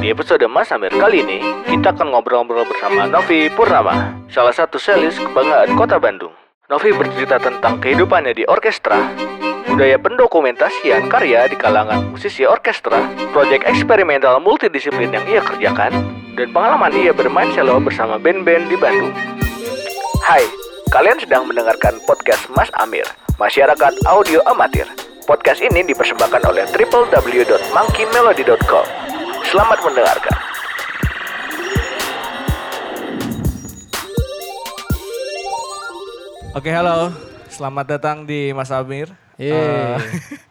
Di episode Mas Amir kali ini, kita akan ngobrol-ngobrol bersama Novi Purnama, salah satu selis kebanggaan kota Bandung. Novi bercerita tentang kehidupannya di orkestra, budaya pendokumentasian karya di kalangan musisi orkestra, proyek eksperimental multidisiplin yang ia kerjakan, dan pengalaman ia bermain cello bersama band-band di Bandung. Hai, kalian sedang mendengarkan podcast Mas Amir, Masyarakat Audio Amatir. Podcast ini dipersembahkan oleh www.monkeymelody.com. Selamat mendengarkan. Oke, halo. Selamat datang di Mas Amir. Eh,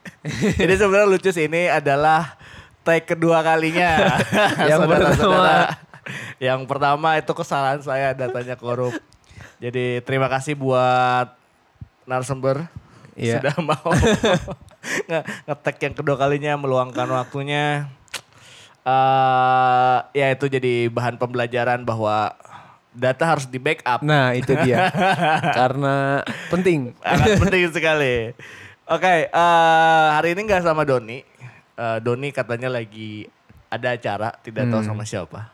Jadi sebenarnya lucu sih ini adalah take kedua kalinya. Yang Saudara-saudara. Yang pertama itu kesalahan saya datanya korup. Jadi terima kasih buat narasumber Iya. sudah mau nge- ngetek yang kedua kalinya meluangkan waktunya. Eh ya itu jadi bahan pembelajaran bahwa data harus di backup. Nah itu dia. Karena penting. Sangat penting sekali. Oke, eh, hari ini nggak sama Doni. Eh, Doni katanya lagi ada acara, tidak tahu Hmm. sama siapa.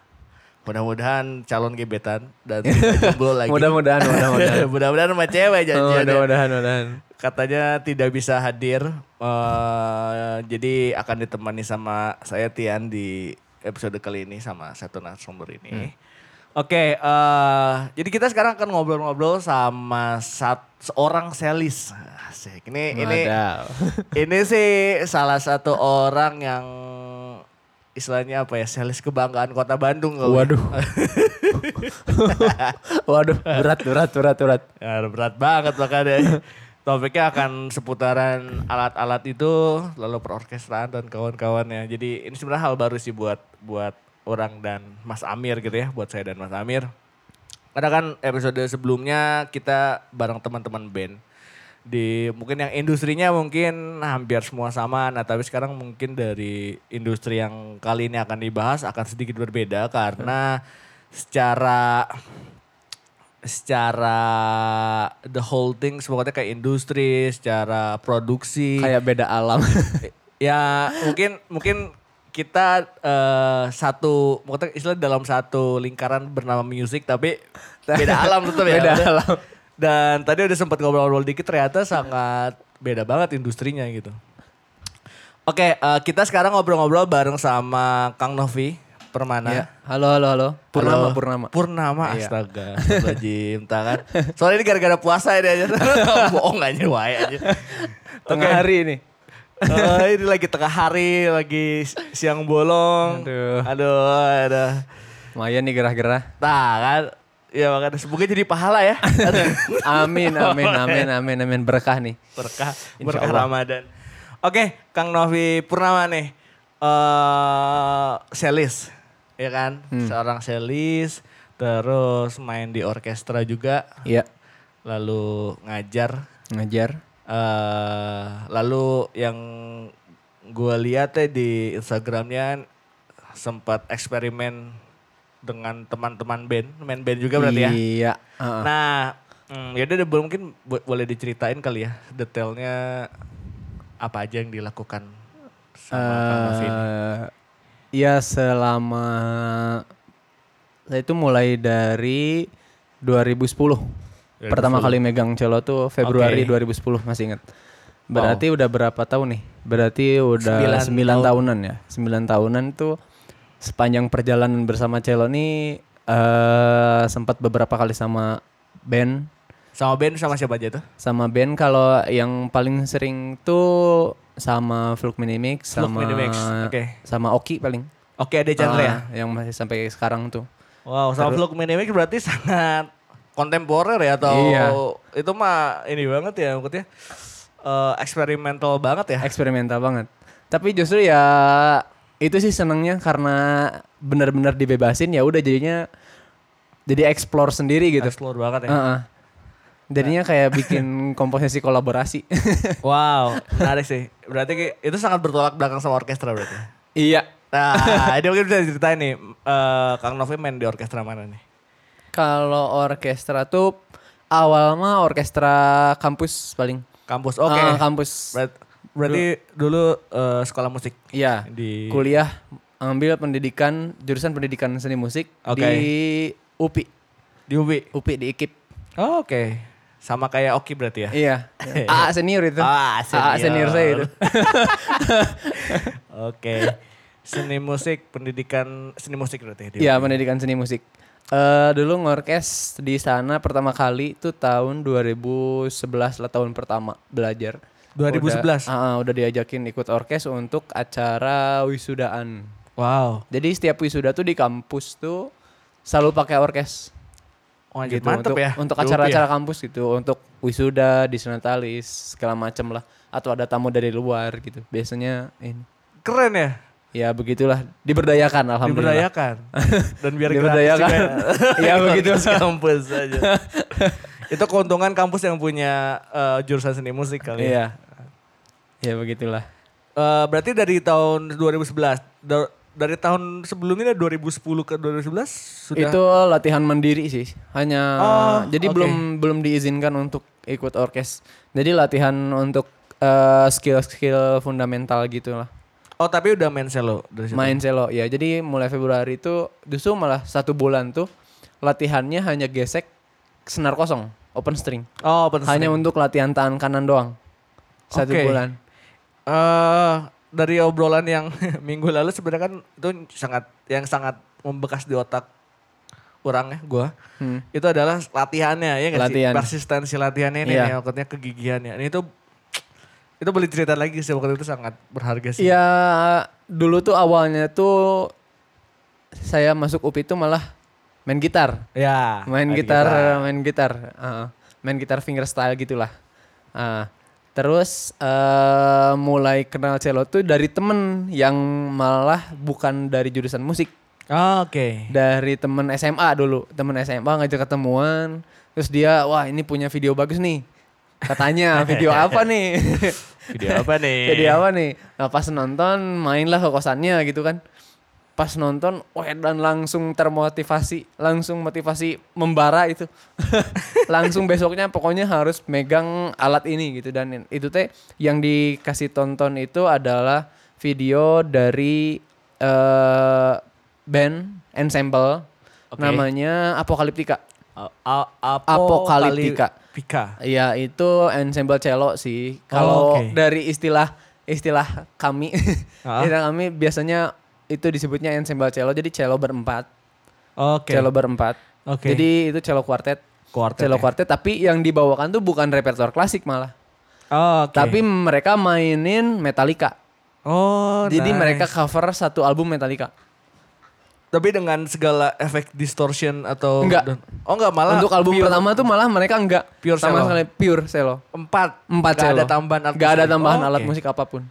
Mudah-mudahan calon gebetan dan jomblo lagi. Mudah-mudahan, mudah-mudahan. Mudah-mudahan sama cewek Oh, janjian. ya. mudah-mudahan, mudahan. Katanya tidak bisa hadir. eh, jadi akan ditemani sama saya Tian di episode kali ini sama satu narasumber Hmm. ini. Oke, eh, jadi kita sekarang akan ngobrol-ngobrol sama sat, seorang selis. Asik. Ini ini Wadaw. ini sih salah satu orang yang istilahnya apa ya selis kebanggaan kota Bandung. kali ya. Waduh. Waduh, berat, berat, berat, berat. Ya, berat banget makanya. Topiknya akan seputaran alat-alat itu, lalu perorkestraan dan kawan-kawannya. Jadi ini sebenarnya hal baru sih buat buat orang dan Mas Amir gitu ya, buat saya dan Mas Amir. Karena kan episode sebelumnya kita bareng teman-teman band di mungkin yang industrinya mungkin hampir semua sama. Nah tapi sekarang mungkin dari industri yang kali ini akan dibahas akan sedikit berbeda karena secara secara the whole thing pokoknya kayak industri, secara produksi. Kayak beda alam. ya mungkin mungkin kita eh, satu maksudnya istilah dalam satu lingkaran bernama music tapi beda alam tetap ya. Beda alam. Dan tadi udah sempat ngobrol-ngobrol dikit ternyata sangat beda banget industrinya gitu. Oke, eh, kita sekarang ngobrol-ngobrol bareng sama Kang Novi Permana. Ya. Halo, halo, halo. Purnama, Halo. Purnama. Purnama, Iya. astaga. Astagfirullahaladzim, tangan. Soalnya ini gara-gara puasa ini aja. Bohong aja, wae aja. Tengah Oke. hari ini. Eh, ini lagi tengah hari, lagi siang bolong. Aduh. Aduh, ada. Lumayan nih gerah-gerah. Nah kan, ya makanya semoga jadi pahala ya. Aduh. Amin, amin, amin, amin, amin. Berkah nih. berkah, Insya berkah Allah. Ramadan. Oke, Kang Novi Purnama nih. eh selis, ya kan? Hmm. Seorang selis, terus main di orkestra juga, Iya, lalu ngajar. ngajar. eh lalu yang gue lihat ya di Instagramnya sempat eksperimen dengan teman-teman band, main band juga berarti ya. Iya. heeh. Nah, hmm, yaudah deh, mungkin bo- boleh diceritain kali ya detailnya apa aja yang dilakukan sama Novi ini. Iya selama saya itu mulai dari 2010. 2010. Pertama kali megang cello tuh Februari Oke. 2010 masih ingat. Berarti udah berapa tahun nih? Berarti udah Sembilan 9 tahunan ya. 9 tahunan tuh sepanjang perjalanan bersama cello nih eh sempat beberapa kali sama band. Sama band sama siapa aja tuh? Sama band kalau yang paling sering tuh sama Fluk Minimix sama Minimix, oke. sama Oki paling. Oke, ada Chandra ya? Ah, yang masih sampai sekarang tuh. Wow, sama Fluk Minimix berarti sangat kontemporer ya atau Iya. itu mah ini banget ya maksudnya eh, eksperimental banget ya. eksperimental banget. Tapi justru ya itu sih senengnya karena benar-benar dibebasin ya udah jadinya jadi explore sendiri gitu. Explore banget ya. Heeh. Jadinya kayak bikin komposisi kolaborasi. Wow, menarik sih. Berarti itu sangat bertolak belakang sama orkestra berarti. iya. Nah, ini mungkin bisa diceritain nih, eh, Kang Novi main di orkestra mana nih? Kalau orkestra tuh awal mah orkestra kampus paling. Kampus, oke. Ah, kampus. Berat- berarti dulu eh, sekolah musik Iya. di Kuliah ngambil pendidikan jurusan pendidikan seni musik Oke. di UPI, Di UPI. UPI di IKIP. Oh, Oke. Sama kayak Oki berarti ya? Iya. AA senior itu. Ah, AA senior saya itu. Oke. Seni musik, pendidikan seni musik berarti ya? Iya, UPI? pendidikan seni musik. Eh dulu ngorkes di sana pertama kali itu tahun 2011 lah tahun pertama belajar. 2011? Udah, ah, udah diajakin ikut orkes untuk acara wisudaan. Wow. Jadi setiap wisuda tuh di kampus tuh selalu pakai orkes. Oh, gitu mantep untuk ya. untuk acara-acara ya? kampus gitu untuk wisuda disnatalis segala macem lah atau ada tamu dari luar gitu biasanya ini Keren ya? ya begitulah diberdayakan alhamdulillah Diberdayakan. Dan biar Diberdayakan. gratis juga Iya, begitu. Kampus aja. Itu keuntungan kampus yang punya eh, jurusan seni musik kali ya. iya ya begitulah Eh, berarti dari tahun 2011. Da- dari tahun sebelumnya dari 2010 ke 2011 sudah itu latihan mandiri sih hanya Oh, jadi oke. belum belum diizinkan untuk ikut orkes jadi latihan untuk eh, skill-skill fundamental gitu lah Oh, tapi udah main selo dari situ. main selo ya jadi mulai Februari itu justru malah satu bulan tuh latihannya hanya gesek senar kosong open string Oh, open hanya string. untuk latihan tangan kanan doang satu Oke. bulan Eh, dari obrolan yang minggu lalu sebenarnya kan itu sangat yang sangat membekas di otak orang ya gua. Hmm. Itu adalah latihannya ya nggak sih? Latihan. Persistensi latihannya ini Iya. ya, maksudnya kegigihannya. Ini itu itu boleh cerita lagi sih waktu itu sangat berharga sih. ya dulu tuh awalnya tuh saya masuk UPI itu malah main gitar Ya. main main gitar, main gitar, Heeh. main gitar fingerstyle gitulah. Ah, terus eh mulai kenal cello tuh dari temen yang malah bukan dari jurusan musik, Oh, Oke. dari temen SMA dulu, temen SMA ngajak ketemuan, terus dia wah ini punya video bagus nih, katanya video apa nih? Video apa nih? Video apa nih? Nah pas nonton mainlah ke kosannya gitu kan. Pas nonton, wah dan langsung termotivasi, langsung motivasi membara itu. langsung besoknya pokoknya harus megang alat ini gitu dan itu teh yang dikasih tonton itu adalah video dari eh band ensemble Oke. namanya Apokaliptika. A- a- Apokaliptika. Pika. Iya itu ensemble cello sih. Kalau Oh, oke. dari istilah istilah kami, Ah. istilah kami biasanya itu disebutnya ensemble cello. Jadi cello berempat, Oke. cello berempat. Oke. Jadi itu cello quartet, Quartet cello ya. quartet. Tapi yang dibawakan tuh bukan repertoire klasik malah, Oh, oke. tapi mereka mainin Metallica. Oh, Jadi nice. mereka cover satu album Metallica. Tapi dengan segala efek distortion atau Enggak. dan- oh enggak malah Untuk album pure pertama tuh malah mereka enggak Pure sama cello. sekali pure cello. empat Empat Nggak cello. ada tambahan alat ada tambahan Oh, alat oke. musik apa pun.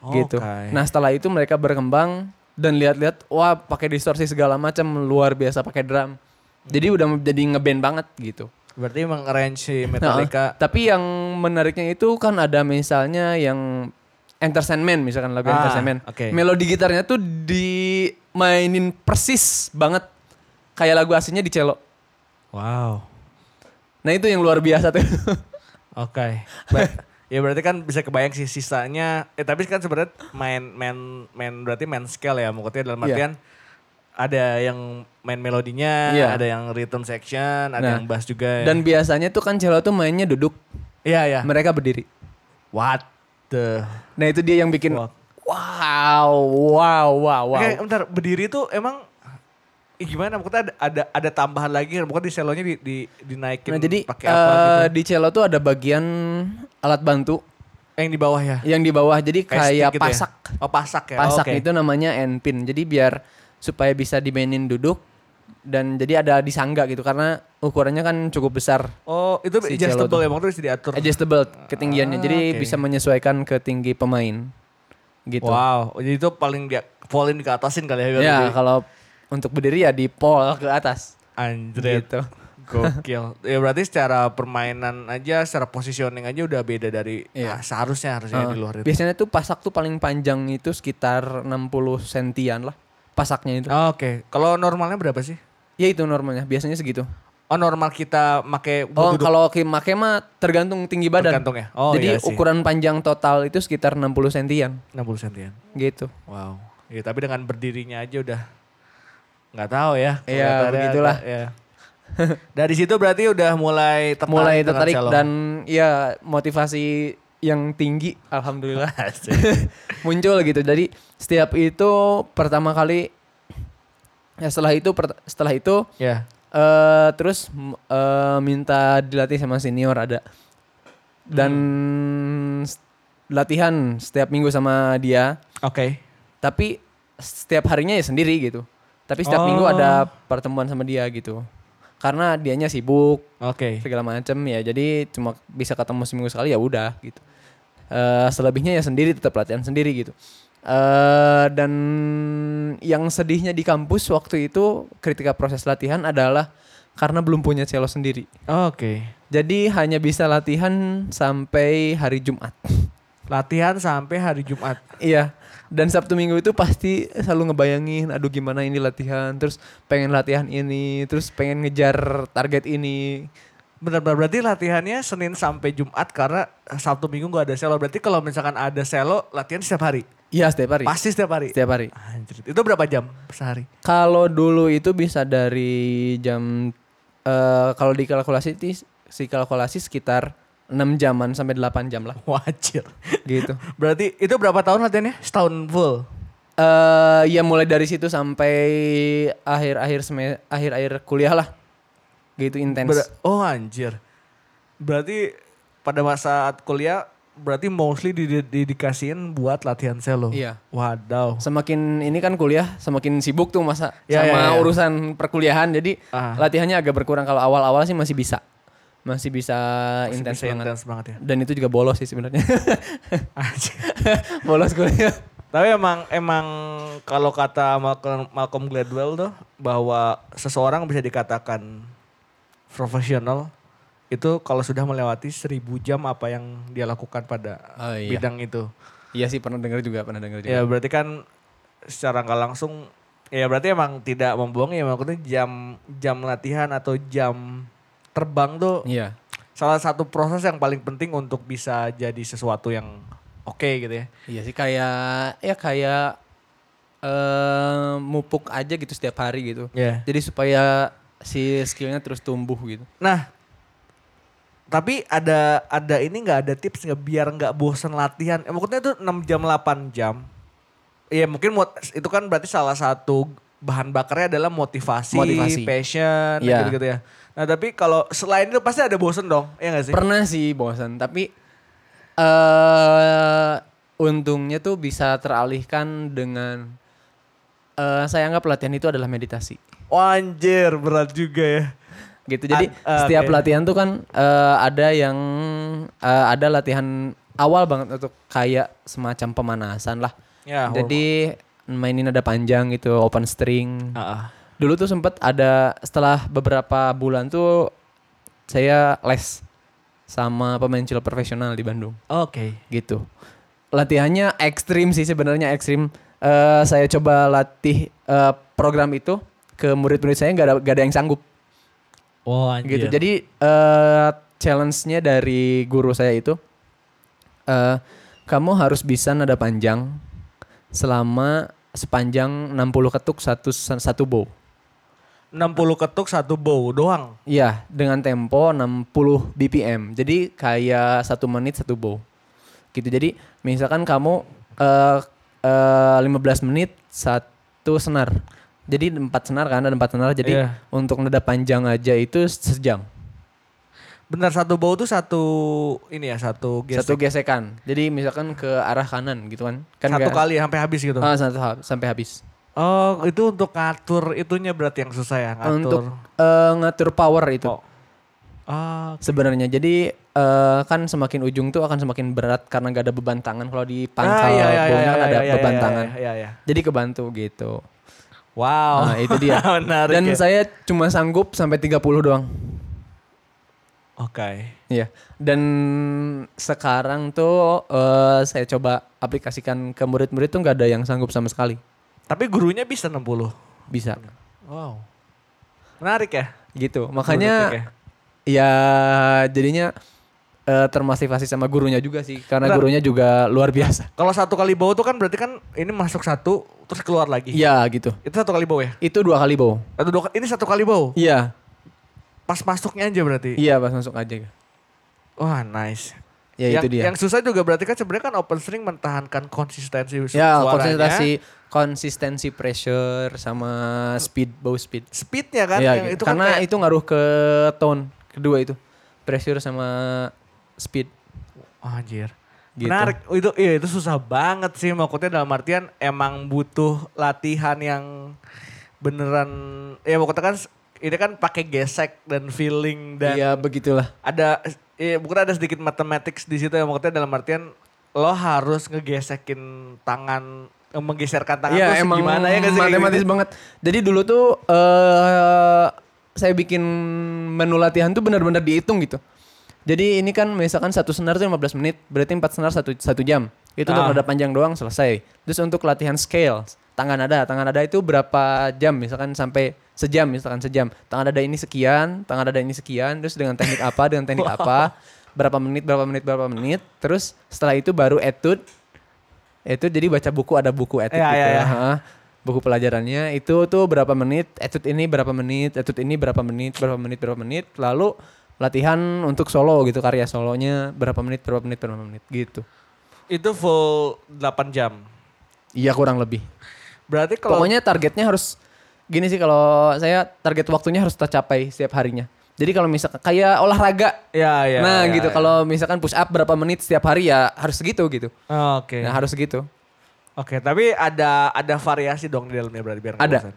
Oh, gitu. oke. Nah setelah itu mereka berkembang dan lihat-lihat wah pakai distorsi segala macam luar biasa pakai drum. Jadi udah jadi ngeband banget gitu. berarti emang arrange si Nah, Metallica tapi yang menariknya itu kan ada misalnya yang Entertainment misalkan lagu Ah, Entertainment. oke. Melodi gitarnya tuh dimainin persis banget kayak lagu aslinya di cello. wow Nah itu yang luar biasa tuh. oke Ba- ya berarti kan bisa kebayang sih sisanya eh tapi kan sebenarnya main main main berarti main scale ya maksudnya dalam Iya. artian ada yang main melodinya Iya. ada yang rhythm section ada Nah, yang bass juga ya. Dan biasanya tuh kan cello tuh mainnya duduk, iya ya mereka berdiri. what the Nah itu dia yang bikin wow, wow, wow, wow. Oke, bentar berdiri tuh emang gimana? Maksudnya ada, ada ada tambahan lagi, bukan di selonya di, di dinaikin Nah jadi pakai apa eh, gitu? di cello tuh ada bagian alat bantu Yang di bawah ya? yang di bawah jadi Kayak kayak gitu ya? pasak. Oh pasak ya? Pasak Oke. itu namanya end pin. Jadi biar supaya bisa dimainin duduk dan jadi ada disangga gitu karena ukurannya kan cukup besar. Oh itu Si adjustable ya? Maksudnya bisa diatur? Adjustable ketinggiannya. Ah, jadi oke. bisa menyesuaikan ke tinggi pemain. Gitu. Wow, jadi itu paling dia fallin ke atasin kali ya? Ya kalau untuk berdiri ya di pol ke atas. Anjret. Gitu. Gokil. ya berarti secara permainan aja, secara positioning aja udah beda dari Iya. ah, seharusnya harusnya Uh, di luar itu. Biasanya tuh pasak tuh paling panjang itu sekitar 60 sentian lah pasaknya itu. Oh, Oke, kalau normalnya berapa sih? Ya itu normalnya, biasanya segitu. Oh normal kita make Oh, duduk kalau make mah tergantung tinggi badan. tergantung ya? Oh Jadi iya sih. ukuran panjang total itu sekitar 60 sentian 60 sentian. gitu. Wow. Ya, tapi dengan berdirinya aja udah nggak tahu ya. Iya, begitulah. ya. Dari situ berarti udah mulai tertarik Mulai tertarik dan ya motivasi yang tinggi alhamdulillah muncul gitu. Jadi setiap itu pertama kali ya setelah itu setelah itu ya. eh terus m- eh, minta dilatih sama senior ada dan s- latihan setiap minggu sama dia Oke. tapi setiap harinya ya sendiri gitu tapi setiap Oh. minggu ada pertemuan sama dia gitu karena dianya sibuk Oke. segala macam ya jadi cuma bisa ketemu seminggu sekali ya udah gitu Eh selebihnya ya sendiri tetap latihan sendiri gitu Eh dan yang sedihnya di kampus waktu itu ketika proses latihan adalah karena belum punya cello sendiri Oke. jadi hanya bisa latihan sampai hari Jumat Latihan sampai hari Jumat. Iya. Dan Sabtu Minggu itu pasti selalu ngebayangin, aduh gimana ini latihan, terus pengen latihan ini, terus pengen ngejar target ini. Benar-benar berarti latihannya Senin sampai Jumat karena Sabtu Minggu gak ada selo. Berarti kalau misalkan ada selo latihan setiap hari. Iya setiap hari. Pasti setiap hari. Setiap hari. Anjir. Itu berapa jam sehari? Kalau dulu itu bisa dari jam eh kalau dikalkulasi ti- si kalkulasi sekitar 6 jaman sampai 8 jam lah Wajir. gitu. Berarti itu berapa tahun latihannya? Setahun full. Eh ya mulai dari situ sampai akhir-akhir akhir-akhir kuliah lah. Gitu intens. Ber- oh anjir. Berarti pada masa kuliah berarti mostly did- didikasiin buat latihan selo. Iya. Wadaw. semakin ini kan kuliah semakin sibuk tuh masa Ya, sama ya, ya. urusan perkuliahan jadi Ah. latihannya agak berkurang kalau awal-awal sih masih bisa masih bisa intens banget banget ya. dan itu juga bolos sih sebenarnya bolos kuliah Tapi emang emang kalau kata Malcolm, Malcolm Gladwell tuh bahwa seseorang bisa dikatakan profesional itu kalau sudah melewati seribu jam apa yang dia lakukan pada Oh, iya. bidang itu. iya sih pernah dengar juga pernah dengar juga Ya berarti kan secara nggak langsung ya berarti emang tidak membohong ya maksudnya jam jam latihan atau jam terbang tuh iya salah satu proses yang paling penting untuk bisa jadi sesuatu yang oke gitu ya. iya sih kayak ya kayak eh mupuk aja gitu setiap hari gitu Ya. jadi supaya si skillnya terus tumbuh gitu Nah, tapi ada ada ini nggak ada tips nggak biar nggak bosan latihan? Eh, maksudnya itu 6 jam 8 jam. Iya mungkin itu kan berarti salah satu bahan bakarnya adalah motivasi, Motivasi. passion, Iya. gitu-gitu ya. Nah tapi kalau selain itu pasti ada bosan dong, ya nggak sih? Pernah sih bosan, tapi eh untungnya tuh bisa teralihkan dengan eh saya anggap latihan itu adalah meditasi. Anjir berat juga ya. Gitu. Jadi Ad- ah, setiap oke. latihan tuh kan eh, ada yang eh, ada latihan awal banget untuk kayak semacam pemanasan lah. Ya, Jadi mainin nada panjang gitu, open string. Ah, ah. Dulu tuh sempet ada setelah beberapa bulan tuh saya les sama pemain cello profesional di Bandung Oke. gitu. Latihannya ekstrim sih sebenarnya ekstrim. Eh saya coba latih eh, program itu ke murid-murid saya nggak ada nggak ada yang sanggup Oh gitu. Jadi eh challenge-nya dari guru saya itu eh kamu harus bisa nada panjang selama sepanjang 60 ketuk satu satu bow. 60 ketuk satu bow doang. Iya, dengan tempo 60 BPM. Jadi kayak satu menit satu bow. Gitu. Jadi misalkan kamu eh eh 15 menit satu senar. Jadi empat senar kan ada empat senar. Jadi Iya. untuk nada panjang aja itu sejam. Benar satu bow tuh satu ini ya satu gesek. Satu gesekan. Jadi misalkan ke arah kanan gitu kan. Kan satu nggak- kali sampai habis gitu. Ah, satu sampai habis. Oh, itu untuk ngatur itunya berarti yang susah ya, ngatur. Untuk eh, ngatur power itu. Oh. Ah, Sebenarnya jadi eh, kan semakin ujung tuh akan semakin berat karena gak ada beban tangan kalau di Ah, pangkal iya, iya, iya, kan iya, ada iya, beban iya, tangan. Iya, iya. Jadi kebantu gitu. Wow. Nah, itu dia. Dan ya. saya cuma sanggup sampai 30 doang. Oke. Iya. Dan sekarang tuh eh, saya coba aplikasikan ke murid-murid tuh nggak ada yang sanggup sama sekali. Tapi gurunya bisa 60. Bisa. Wow. Menarik ya. Gitu. Makanya ya. ya jadinya eh, termotivasi sama gurunya juga sih karena Benar. gurunya juga luar biasa. Kalau satu kali bau tuh kan berarti kan ini masuk satu terus keluar lagi. Iya gitu. Itu satu kali bau ya? Itu dua kali bow. Atau dua, ini satu kali bau. Iya. Pas masuknya aja berarti. Iya pas masuk aja. Wah nice. Ya yang, itu dia. Yang susah juga berarti kan sebenarnya kan open string mempertahankan konsistensi ya suaranya. konsentrasi konsistensi pressure sama speed bow speed. Speednya kan. Yang gitu. itu kan karena kayak- itu ngaruh ke tone kedua itu pressure sama speed. Oh, anjir. Gitu. Menarik. Oh, itu iya itu susah banget sih maksudnya dalam artian emang butuh latihan yang beneran ya maksudnya kan ini kan pakai gesek dan feeling dan Iya begitulah. ada ya bukan ada sedikit mathematics di situ ya maksudnya dalam artian lo harus ngegesekin tangan menggeserkan tangan Iya tuh emang gimana ya sih matematis gitu? banget. Jadi dulu tuh eh saya bikin menu latihan tuh benar-benar dihitung gitu. Jadi ini kan misalkan satu senar tuh 15 menit, berarti empat senar satu satu jam. Itu untuk Ah. nada panjang doang selesai. Terus untuk latihan scale, tangan nada, tangan nada itu berapa jam misalkan sampai sejam misalkan sejam. Tangan nada ini sekian, tangan nada ini sekian, terus dengan teknik apa, dengan teknik apa, berapa menit, berapa menit, berapa menit. Terus setelah itu baru etude. Etude jadi baca buku ada buku etude Iya, gitu iya, ya. iya. Ha. Buku pelajarannya itu tuh berapa menit, etude ini berapa menit, etude ini berapa menit, berapa menit, berapa menit. Lalu latihan untuk solo gitu karya solonya berapa menit, berapa menit, berapa menit gitu. Itu full 8 jam. Iya kurang lebih. Berarti kalau Pokoknya targetnya harus gini sih kalau saya target waktunya harus tercapai setiap harinya. Jadi kalau misalkan kayak olahraga, ya ya. nah ya, gitu. ya. Kalau misalkan push up berapa menit setiap hari ya harus segitu gitu. Oh, Oke. Nah harus segitu. Oke, tapi ada ada variasi dong di dalamnya berarti biar Ada.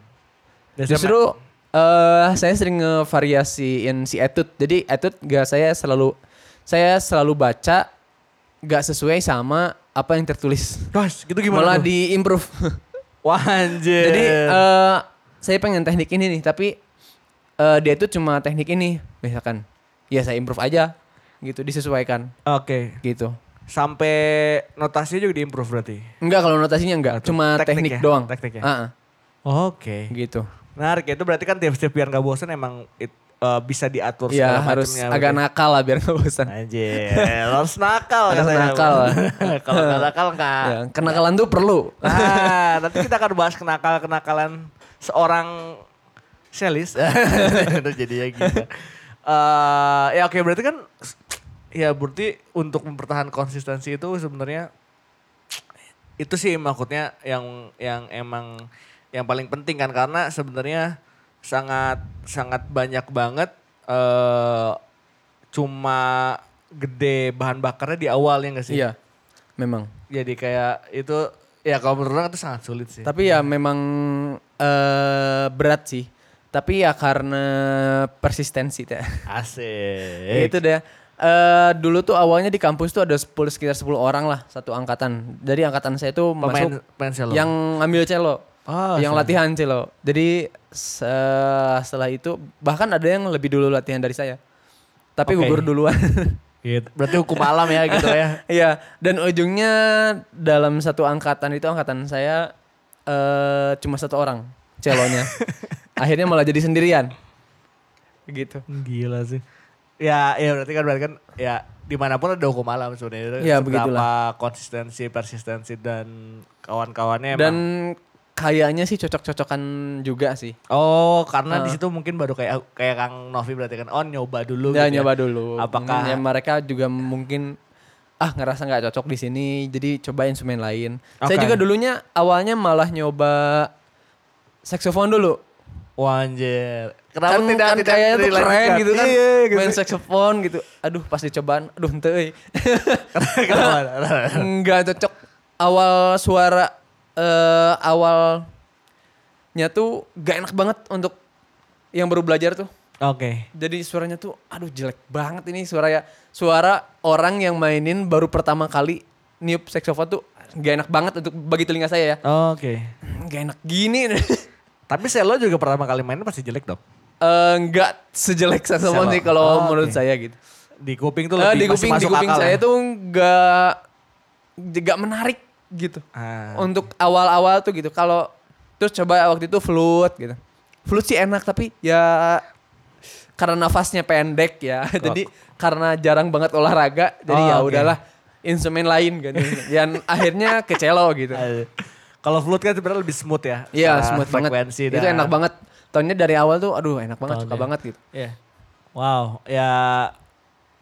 Justru eh saya sering ngevariasiin si etude. Jadi etude gak saya selalu saya selalu baca gak sesuai sama apa yang tertulis. Guys, gitu gimana Malah tuh? di improve. Wah anjir. Jadi eh saya pengen teknik ini nih, tapi eh dia itu cuma teknik ini, misalkan. Ya saya improve aja, gitu disesuaikan, Oke. gitu. Sampai notasinya juga diimprove berarti. Enggak kalau notasinya enggak, tuh? cuma Teknik teknik, ya? doang. Teknik ya? Ah, ah, Oke. gitu. Menarik ya. Itu berarti kan tips-tips biar nggak bosan emang it- eh, bisa diatur Ya harus macemnya agak berarti. nakal lah biar nggak bosan. Anjir, harus nakal Harus nakal. Kalau nggak nakal nggak. Ya, kenakalan tuh perlu. Nah, nanti kita akan bahas kenakal-kenakalan seorang Selis. Itu jadinya gitu. Eh, ya oke berarti kan ya berarti untuk mempertahankan konsistensi itu sebenarnya itu sih maksudnya yang yang emang yang paling penting kan karena sebenarnya sangat sangat banyak banget eh cuma gede bahan bakarnya di awal ya nggak sih? Iya, memang. Jadi kayak itu ya kalau menurut orang itu sangat sulit sih. Tapi ya memang eh berat sih. Tapi ya karena persistensi teh. Asik. itu deh. Eh dulu tuh awalnya di kampus tuh ada 10 sekitar 10 orang lah satu angkatan. Jadi angkatan saya tuh Pemain masuk pemain cello. yang ngambil cello. Oh, yang cello. latihan cello. Jadi se- setelah itu bahkan ada yang lebih dulu latihan dari saya. Tapi Oke. gugur duluan. Gitu. Berarti hukum alam ya gitu ya. Iya, dan ujungnya dalam satu angkatan itu angkatan saya eh cuma satu orang celonya. Akhirnya malah jadi sendirian. Gitu. Gila sih. Ya, ya berarti kan berarti kan ya di mana pun ada hukum alam sebenarnya. Ya, Seberapa begitulah. konsistensi, persistensi dan kawan-kawannya Dan emang. kayaknya sih cocok-cocokan juga sih. Oh, karena di Ah. situ mungkin baru kayak kayak Kang Novi berarti kan. Oh, nyoba dulu Ya gitu nyoba dulu. Apakah- ya mereka juga mungkin ah ngerasa nggak cocok di sini, jadi coba instrumen lain. Saya Oke. juga dulunya awalnya malah nyoba saksofon dulu. Wah, anjir. Kenapa kan, tidak kan tidak kayaknya tuh keren gitu kan Iya, gitu. main saksofon gitu aduh pas dicobaan aduh ente euy. Kenapa? nggak cocok awal suara eh awalnya tuh gak enak banget untuk yang baru belajar tuh Oke. jadi suaranya tuh aduh jelek banget ini suara ya suara orang yang mainin baru pertama kali niup saksofon tuh gak enak banget untuk bagi telinga saya ya Oke. gak enak gini Tapi Selo juga pertama kali main pasti jelek dong. Eh, nggak sejelek Selo. sih kalau Oh, menurut oke. saya gitu Di kuping tuh Eh, lebih di masih kuping di masuk kuping akal saya ya? tuh nggak nggak menarik gitu Ah. untuk awal-awal tuh gitu kalau terus coba waktu itu flute gitu flute sih enak tapi ya karena nafasnya pendek ya. jadi karena jarang banget olahraga, jadi Oh, ya udahlah instrumen lain kan. Yang akhirnya ke cello gitu. Kalau flute kan sebenarnya lebih smooth ya. Iya, secara smooth banget. frekuensi Itu dan- enak banget. Tonnya dari awal tuh aduh enak banget, suka Tonnya. banget gitu. Iya. Wow, ya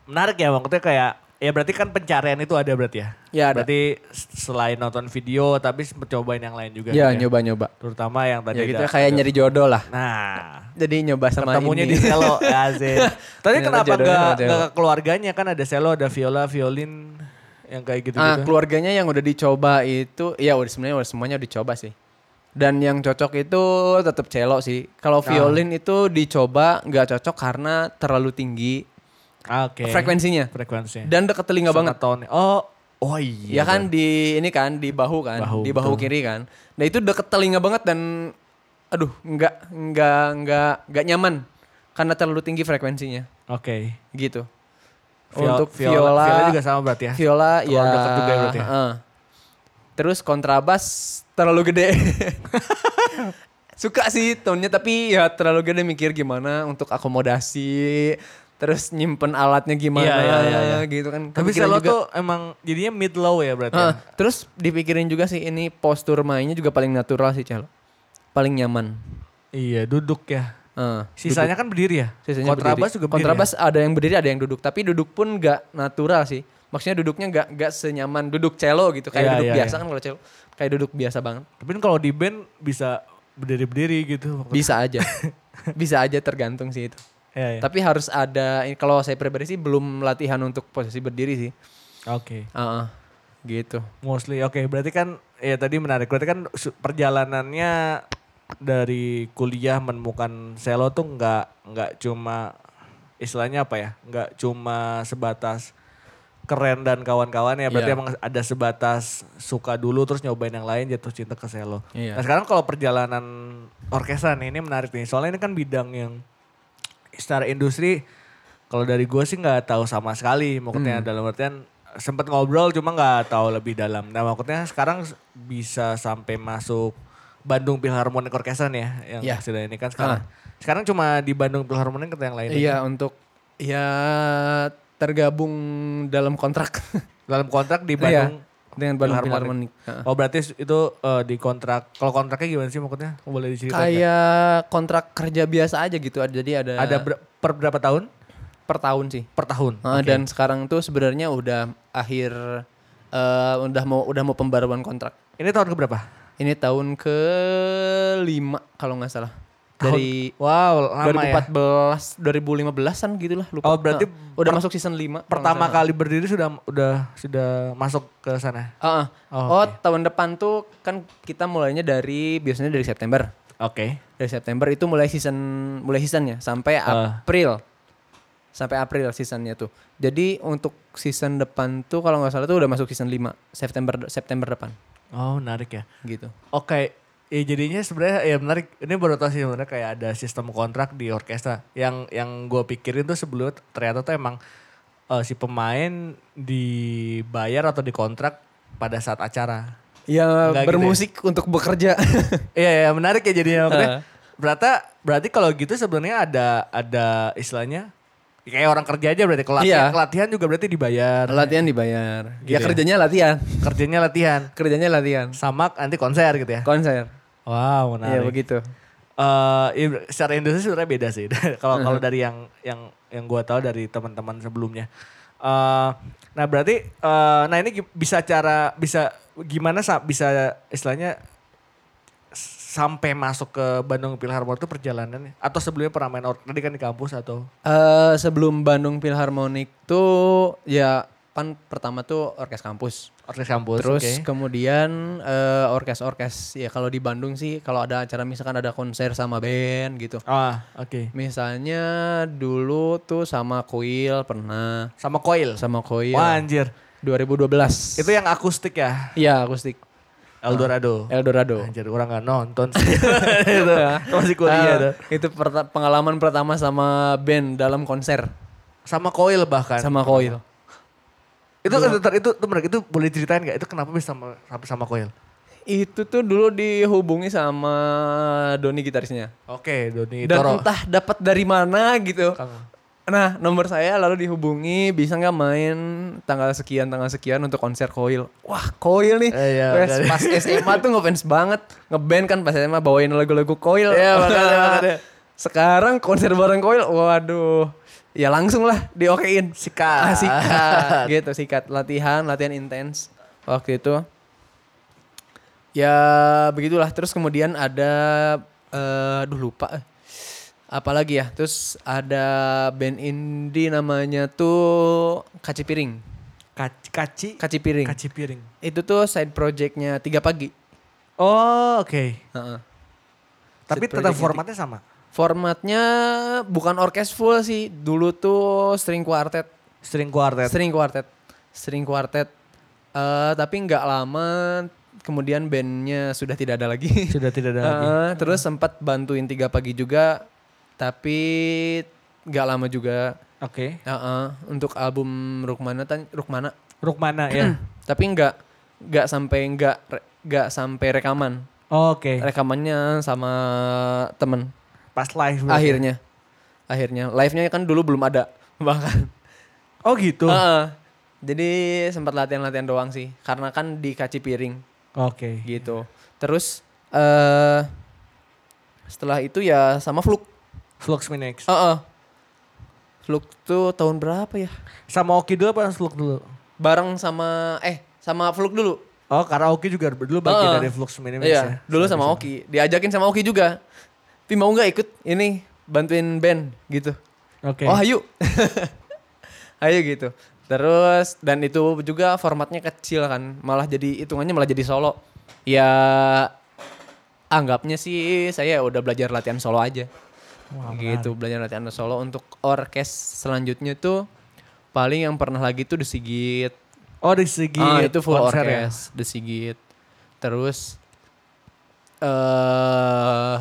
menarik ya maksudnya kayak ya berarti kan pencarian itu ada berarti ya. Ya, ada. Berarti selain nonton video tapi cobain yang lain juga. Ya, gitu nyoba-nyoba. Terutama yang tadi Ya gitu ada- kayak nyari jodoh lah. Nah, Jadi nyoba sama ketemunya ini. di selo ya. Tadi kenapa jodohnya gak, sama cewek. gak ke keluarganya kan ada selo, ada viola, violin yang kayak gitu-gitu. Ah, keluarganya yang udah dicoba itu ya udah sebenarnya udah semuanya udah dicoba sih. Dan yang cocok itu tetap cello sih. Kalau violin itu dicoba nggak cocok karena terlalu tinggi Ah, Oke. frekuensinya Frekuensinya. dan deket telinga banget. Tone. Oh, oh iya. Ya kan di ini kan di bahu kan, Bahu, di bahu betul. kiri kan. Nah itu deket telinga banget dan aduh nggak nggak nggak nggak nyaman karena terlalu tinggi frekuensinya Oke. gitu. Vio- Untuk viola, viola, viola juga sama berarti ya. Viola ya. Dekat juga ya berarti ya? heeh. Terus kontrabas terlalu gede. Suka sih tone-nya tapi ya terlalu gede mikir gimana untuk akomodasi. Terus nyimpen alatnya gimana Iya, iya, iya, iya. gitu kan. Tapi Kepikiran selo tuh emang jadinya mid low ya berarti. Ah, ya? terus dipikirin juga sih ini postur mainnya juga paling natural sih cello. Paling nyaman. Iya, duduk ya. Ah, Sisanya kan berdiri ya. Sisanya Kontrabas berdiri. juga berdiri. ya? Kontrabas ada yang berdiri, ada yang duduk. Tapi duduk pun nggak natural sih. Maksudnya duduknya nggak nggak senyaman duduk cello gitu. Kayak Iya, duduk iya, biasa iya. kan kalau cello. Kayak duduk biasa banget. Tapi kan kalau di band bisa berdiri-berdiri gitu. Bisa aja. Bisa aja tergantung sih itu. Iya, iya. Tapi harus ada kalau saya pribadi sih belum latihan untuk posisi berdiri sih. Oke. Heeh. gitu. Mostly oke. Berarti kan ya tadi menarik. Berarti kan perjalanannya dari kuliah menemukan selo tuh nggak nggak cuma istilahnya apa ya? Nggak cuma sebatas keren dan kawan-kawan ya. Berarti Iya. emang ada sebatas suka dulu terus nyobain yang lain jatuh cinta ke selo. Iya. Nah sekarang kalau perjalanan orkestra nih ini menarik nih. Soalnya ini kan bidang yang secara industri kalau dari gue sih nggak tahu sama sekali. Maksudnya dalam artian sempet ngobrol cuma nggak tahu lebih dalam. Nah maksudnya sekarang bisa sampai masuk Bandung Philharmonic Orchestra nih ya yang Iya. sudah ini kan sekarang. Sekarang cuma di Bandung Philharmonic atau yang lain? Iya untuk ya tergabung dalam kontrak Dalam kontrak di Iya, Bandung. dengan Bandung Philharmonic. Philharmonic. Heeh. Oh berarti itu eh, di kontrak. Kalau kontraknya gimana sih maksudnya? Boleh diceritain? nggak? Kayak kontrak kerja biasa aja gitu. Jadi ada Ada ber- per berapa tahun? per tahun sih. Per tahun. Heeh, Oke. Dan sekarang tuh sebenarnya udah akhir eh, udah mau udah mau pembaruan kontrak. Ini tahun keberapa? Ini tahun ke lima kalau nggak salah. Dari Wow, lama ya. 2014, 2015-an gitu lah lupa. Oh, berarti Heeh, udah masuk season 5. Pertama kali berdiri sudah udah sudah masuk ke sana. Heeh. Oh, Oh, tahun depan tuh kan kita mulainya dari biasanya dari September. Oke. Dari September itu mulai season mulai seasonnya sampai Ah. April. Sampai April seasonnya tuh. Jadi untuk season depan tuh kalau nggak salah tuh udah masuk season 5 September September depan Oh, menarik ya. gitu. Oke. Ya jadinya sebenarnya ya menarik. Ini baru tahu sih sebenarnya kayak ada sistem kontrak di orkestra. Yang yang gue pikirin tuh sebelumnya ternyata tuh emang eh, si pemain dibayar atau dikontrak pada saat acara. Ya Nggak gitu ya? bermusik untuk bekerja. Iya, iya menarik ya jadinya. Maksudnya, berarti berarti kalau gitu sebenarnya ada ada istilahnya kayak orang kerja aja berarti kelatihan, Iya. kelatihan juga berarti dibayar. latihan dibayar. Gitu ya ya? kerjanya latihan. Kerjanya latihan. Kerjanya latihan. Sama nanti konser gitu ya. Konser. Wow, Iya menarik. begitu. Eh, iya, secara industri sebenarnya beda sih. Kalau kalau dari yang yang yang gua tahu dari teman-teman sebelumnya. Eh, nah berarti, eh, nah ini bisa cara bisa gimana sa- bisa istilahnya sampai masuk ke Bandung Philharmonic itu perjalanannya? Atau sebelumnya pernah main or- tadi kan di kampus atau? Eh sebelum Bandung Philharmonic tuh ya kan pertama tuh orkes kampus. Orkes kampus, Terus oke. kemudian eh, orkes-orkes ya kalau di Bandung sih kalau ada acara misalkan ada konser sama band gitu. Ah, oke. Misalnya dulu tuh sama Koil pernah Sama Coil. sama Koil Wah anjir. 2012. Itu yang akustik ya? Iya akustik Eldorado. Eldorado. Anjir, orang gak nonton sih. itu, masih kuliah Ah, tuh. itu perta- pengalaman pertama sama band dalam konser Sama Coil bahkan. sama Koil. Itu itu itu, itu, itu, boleh ceritain gak? Itu kenapa bisa sama sama Coil? Itu tuh dulu dihubungi sama Doni gitarisnya. Oke, Doni Dan Toro. entah dapat dari mana gitu. Kang. Nah, nomor saya lalu dihubungi, bisa nggak main tanggal sekian, tanggal sekian untuk konser Coil. Wah, Coil nih. Eh, iya, Wes, pas SMA tuh ngefans banget. Ngeband kan pas SMA bawain lagu-lagu Coil. Iya, makanya, makanya. Sekarang konser bareng Coil, waduh. Ya langsung lah diokein. Sikat. Ah, sikat. gitu, sikat. Latihan, latihan intens. Waktu itu. Ya begitulah. Terus kemudian ada, eh aduh lupa. Apalagi ya. Terus ada band indie namanya tuh Kaci Piring. Kaci, kaci, Kaci Piring. kaci piring. Itu tuh side projectnya tiga pagi. Oh, oke. Heeh. Tapi Side tetap project formatnya sama. Formatnya bukan orkes full sih. Dulu tuh string quartet. String quartet. String quartet. String quartet. Eh tapi nggak lama kemudian bandnya sudah tidak ada lagi. Sudah tidak ada lagi. Heeh, terus sempat bantuin tiga pagi juga. Tapi nggak lama juga. Oke. Heeh, untuk album Rukmana tan Rukmana. Rukmana ya. Tapi nggak nggak sampai nggak nggak sampai rekaman. Oke. Rekamannya sama temen. Pas live. berarti. Akhirnya. Akhirnya. Live-nya kan dulu belum ada. Bahkan. Oh gitu. Heeh. Jadi sempat latihan-latihan doang sih. Karena kan di kaci piring Oke. gitu. Terus eh setelah itu ya sama Fluk. Flux Minix. Heeh. Fluk tuh tahun berapa ya? Sama Oki dulu apa Flux dulu? Bareng sama eh sama Fluk dulu. Oh karaoke juga dulu bagian Heeh. dari Flux Minix Iya, ya. dulu sama Oki. Diajakin sama Oki juga. Tapi mau nggak ikut ini bantuin band gitu. Oke. Oh ayo. ayo gitu. Terus dan itu juga formatnya kecil kan. Malah jadi hitungannya malah jadi solo. Ya anggapnya sih saya udah belajar latihan solo aja. Wah, gitu, belajar latihan solo untuk orkes selanjutnya tuh paling yang pernah lagi tuh The Sigit. Oh di segi ah, itu full konser ya? orkes, The Sigit. Terus eh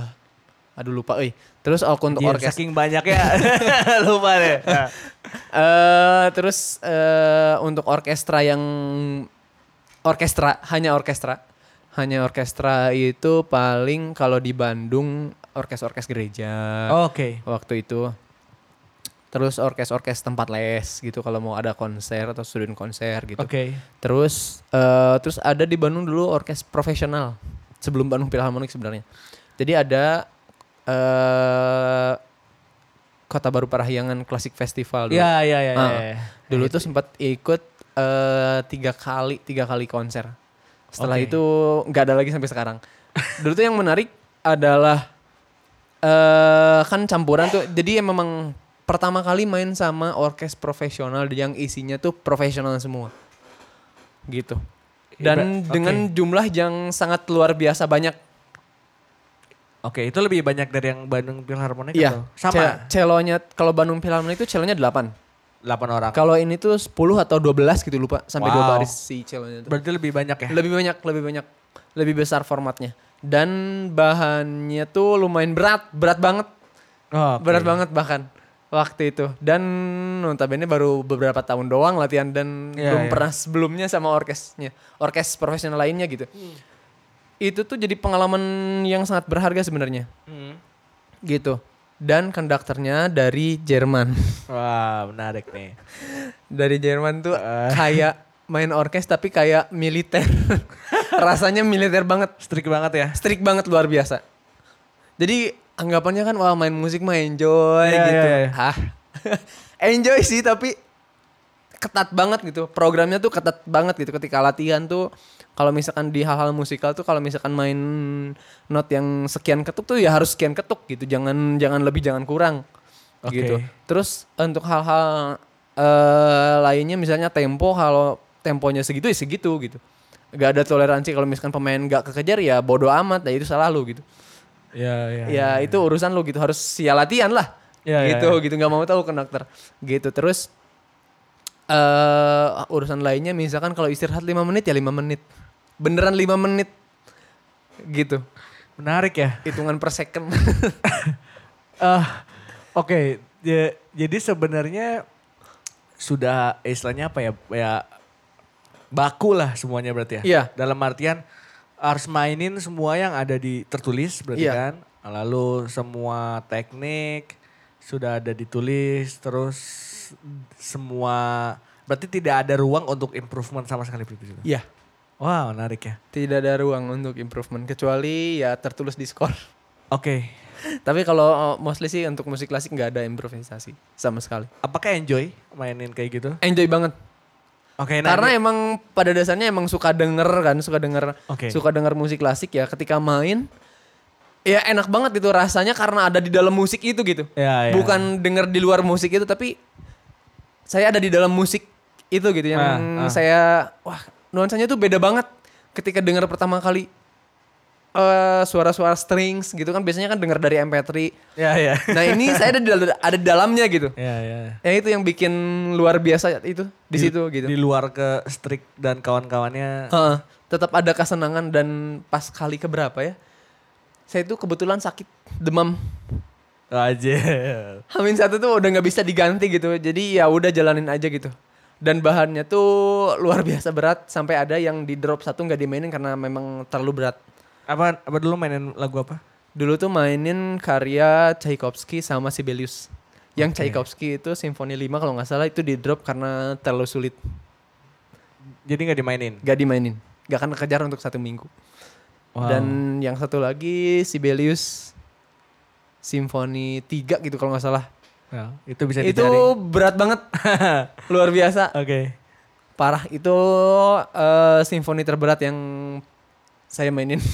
aduh lupa euy. Terus aku untuk Anjir, orkes Saking banyaknya lupa deh. Nah. eh terus eh untuk orkestra yang orkestra hanya orkestra hanya orkestra itu paling kalau di Bandung orkes-orkes gereja Oke. waktu itu terus orkes-orkes tempat les gitu kalau mau ada konser atau student konser gitu Oke. terus eh terus ada di Bandung dulu orkes profesional sebelum Bandung Philharmonic sebenarnya jadi ada eh Kota Baru Parahyangan Classic Festival dulu. Iya iya iya. Ah, iya. Dulu tuh sempat ikut eh tiga kali tiga kali konser. Setelah Oke. itu nggak ada lagi sampai sekarang. Dulu tuh yang menarik adalah eh kan campuran tuh. Jadi yang memang pertama kali main sama orkes profesional yang isinya tuh profesional semua. Gitu. Dan Iba- dengan jumlah yang sangat luar biasa banyak. Oke, itu lebih banyak dari yang Bandung Philharmonic Iya. atau sama? ce- Celonya kalau Bandung Philharmonic itu celonya 8. 8 orang. Kalau ini tuh 10 atau 12 gitu lupa sampai dua Wow. baris si celonya tuh. Berarti lebih banyak ya? Lebih banyak, lebih banyak. Lebih besar formatnya. Dan bahannya tuh lumayan berat, berat banget. Oh, oke. Berat banget bahkan waktu itu. Dan notabene baru beberapa tahun doang latihan dan Iya, belum iya. pernah sebelumnya sama orkesnya. Orkes profesional lainnya gitu. Hmm. Itu tuh jadi pengalaman yang sangat berharga sebenarnya. Hmm. Gitu. Dan konduktornya dari Jerman. Wah, menarik nih. dari Jerman tuh Eh. kayak main orkes tapi kayak militer. Rasanya militer banget. Strict banget ya? strict banget luar biasa. Jadi anggapannya kan wah main musik mah enjoy Iya, gitu. iya, iya. Hah. enjoy sih tapi ketat banget gitu. Programnya tuh ketat banget gitu ketika latihan tuh kalau misalkan di hal-hal musikal tuh kalau misalkan main not yang sekian ketuk tuh ya harus sekian ketuk gitu. Jangan jangan lebih jangan kurang. Oke. Gitu. Terus untuk hal-hal eh lainnya misalnya tempo kalau temponya segitu ya segitu gitu. Gak ada toleransi kalau misalkan pemain gak kekejar ya bodoh amat ya itu salah lu gitu. Iya, iya. ya itu urusan lu gitu harus ya latihan lah. Iya, iya, gitu iya. gitu nggak mau tahu konduktor. Gitu terus eh urusan lainnya misalkan kalau istirahat 5 menit ya 5 menit. Beneran 5 menit. Gitu. Menarik ya? Hitungan per second. Eh, Oke, ya- jadi sebenarnya sudah istilahnya apa ya? Ya baku lah semuanya berarti ya. Iya. Dalam artian harus mainin semua yang ada di tertulis berarti Iya. kan. Lalu semua teknik sudah ada ditulis terus semua berarti tidak ada ruang untuk improvement sama sekali berarti. Iya. Wow, menarik ya. Tidak ada ruang untuk improvement kecuali ya tertulis di skor. Oke. Tapi kalau uh, mostly sih untuk musik klasik nggak ada improvisasi sama sekali. Apakah enjoy mainin kayak gitu? Enjoy banget. Oke, nah Karena ini- emang pada dasarnya emang suka denger kan, suka denger Oke. suka denger musik klasik ya ketika main ya enak banget itu rasanya karena ada di dalam musik itu gitu. Ya, ya. Bukan denger di luar musik itu tapi saya ada di dalam musik itu gitu yang Ah, ah. saya wah nuansanya tuh beda banget ketika denger pertama kali eh suara-suara strings gitu kan biasanya kan denger dari MP3. Ya, ya. Nah, ini saya ada di, ada di dalamnya gitu. Ya, ya. Ya itu yang bikin luar biasa itu di situ gitu. Di luar ke Strik dan kawan-kawannya. Heeh, tetap ada kesenangan dan pas kali keberapa ya? Saya itu kebetulan sakit demam. Aja. Hamin satu tuh udah nggak bisa diganti gitu. Jadi ya udah jalanin aja gitu. Dan bahannya tuh luar biasa berat sampai ada yang di drop satu nggak dimainin karena memang terlalu berat. Apa apa dulu mainin lagu apa? Dulu tuh mainin karya Tchaikovsky sama Sibelius. Yang Oke. Tchaikovsky itu Simfoni 5 kalau nggak salah itu di drop karena terlalu sulit. Jadi nggak dimainin. Gak dimainin. Gak akan kejar untuk satu minggu. Wow. Dan yang satu lagi Sibelius Simfoni 3 gitu kalau nggak salah. Ya, itu bisa itu dicari. berat banget. Luar biasa. Oke. Parah itu eh, simfoni terberat yang saya mainin.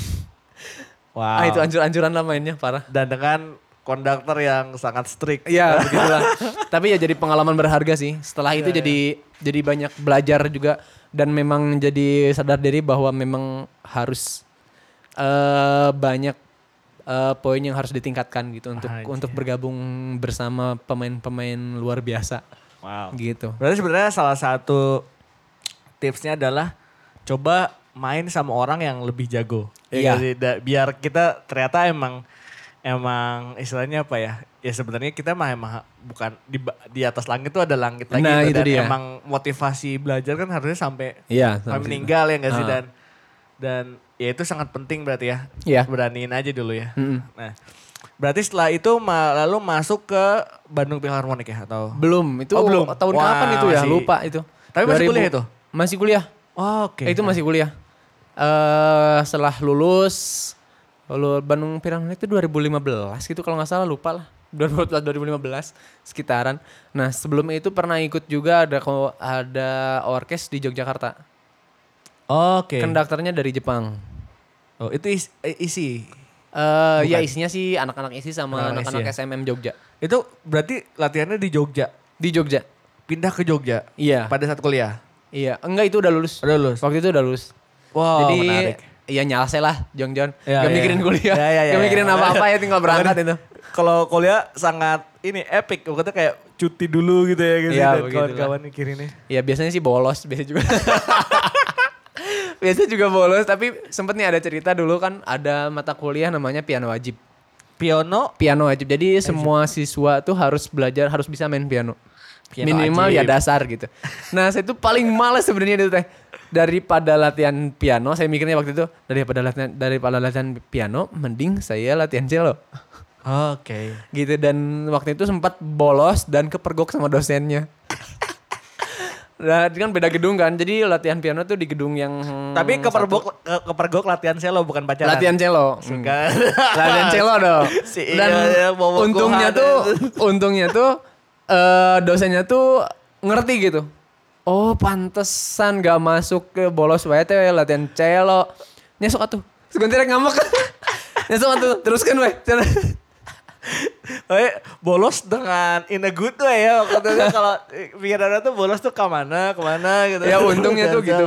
Wow. Ah itu anjur-anjuran lah mainnya parah. Dan dengan konduktor yang sangat strict. Iya begitulah. Tapi ya jadi pengalaman berharga sih. Setelah itu Iya, jadi jadi banyak belajar juga dan memang jadi sadar diri bahwa memang harus eh banyak eh, poin yang harus ditingkatkan gitu untuk untuk bergabung bersama pemain-pemain luar biasa Wow. gitu. Berarti sebenarnya salah satu tipsnya adalah coba main sama orang yang lebih jago. Ya Iya. Da- biar kita ternyata emang emang istilahnya apa ya? Ya sebenarnya kita mah emang bukan di di atas langit itu ada langit lagi Nah, gitu. itu dan dia. emang motivasi belajar kan harusnya sampai Iya. sampai meninggal ya enggak sih Ah. dan dan ya itu sangat penting berarti ya. Iya. Beraniin aja dulu ya. Mm-mm. Nah, berarti setelah itu ma- lalu masuk ke Bandung Philharmonic ya atau? Belum, itu Oh, belum. tahun Wah, kapan itu ya? masih- Lupa itu. Tapi masih kuliah itu? Masih kuliah. Oh, Oke. Eh, itu masih kuliah. Eh setelah lulus lalu Bandung Philharmonic itu 2015 gitu kalau nggak salah lupa lah. 2014 2015 sekitaran. Nah, sebelum itu pernah ikut juga ada ada orkes di Yogyakarta. Oke. Konduktornya dari Jepang. Oh, itu is- eh, isi. Eh ya isinya sih anak-anak isi sama Anak-anak isi anak-anak ya? SMM Jogja. Itu berarti latihannya di Jogja. Di Jogja. Pindah ke Jogja Iya. pada saat kuliah. Iya, enggak itu udah lulus. Udah lulus. Waktu itu udah lulus. Wow, Jadi menarik. iya nyalase lah Jong Jon. Ya, Gak ya. mikirin kuliah. Ya, ya, ya, Gak mikirin ya. apa-apa ya tinggal berangkat itu. Kalau kuliah sangat ini epic. Pokoknya kayak cuti dulu gitu ya gitu. Iya, begitulah. kawan-kawan mikirinnya. Ya biasanya sih bolos biasa juga. biasa juga bolos tapi sempet nih ada cerita dulu kan ada mata kuliah namanya piano wajib. Piano. Piano wajib. Jadi semua siswa tuh harus belajar harus bisa main piano. Piano Minimal ya wajib. dasar gitu. Nah, saya tuh paling males sebenarnya itu teh. Daripada latihan piano, saya mikirnya waktu itu daripada latihan daripada latihan piano mending saya latihan cello. Oke. gitu dan waktu itu sempat bolos dan kepergok sama dosennya. Nah, kan beda gedung kan. Jadi latihan piano tuh di gedung yang Tapi kepergok ke, kepergok latihan selo bukan pacaran. latihan cello. Suka. latihan cello dong. Si dan iya, iya, untungnya tuh untungnya tuh eh dosennya tuh ngerti gitu. Oh, pantesan gak masuk ke bolos wae teh latihan cello. Nyesok atuh. Seganti rek ngambek. Nyesok atuh. Teruskan we. Eh, bolos dengan in a good way ya. Maksudnya kalau pikirannya tuh bolos tuh ke mana, ke mana gitu. ya untungnya tuh gitu.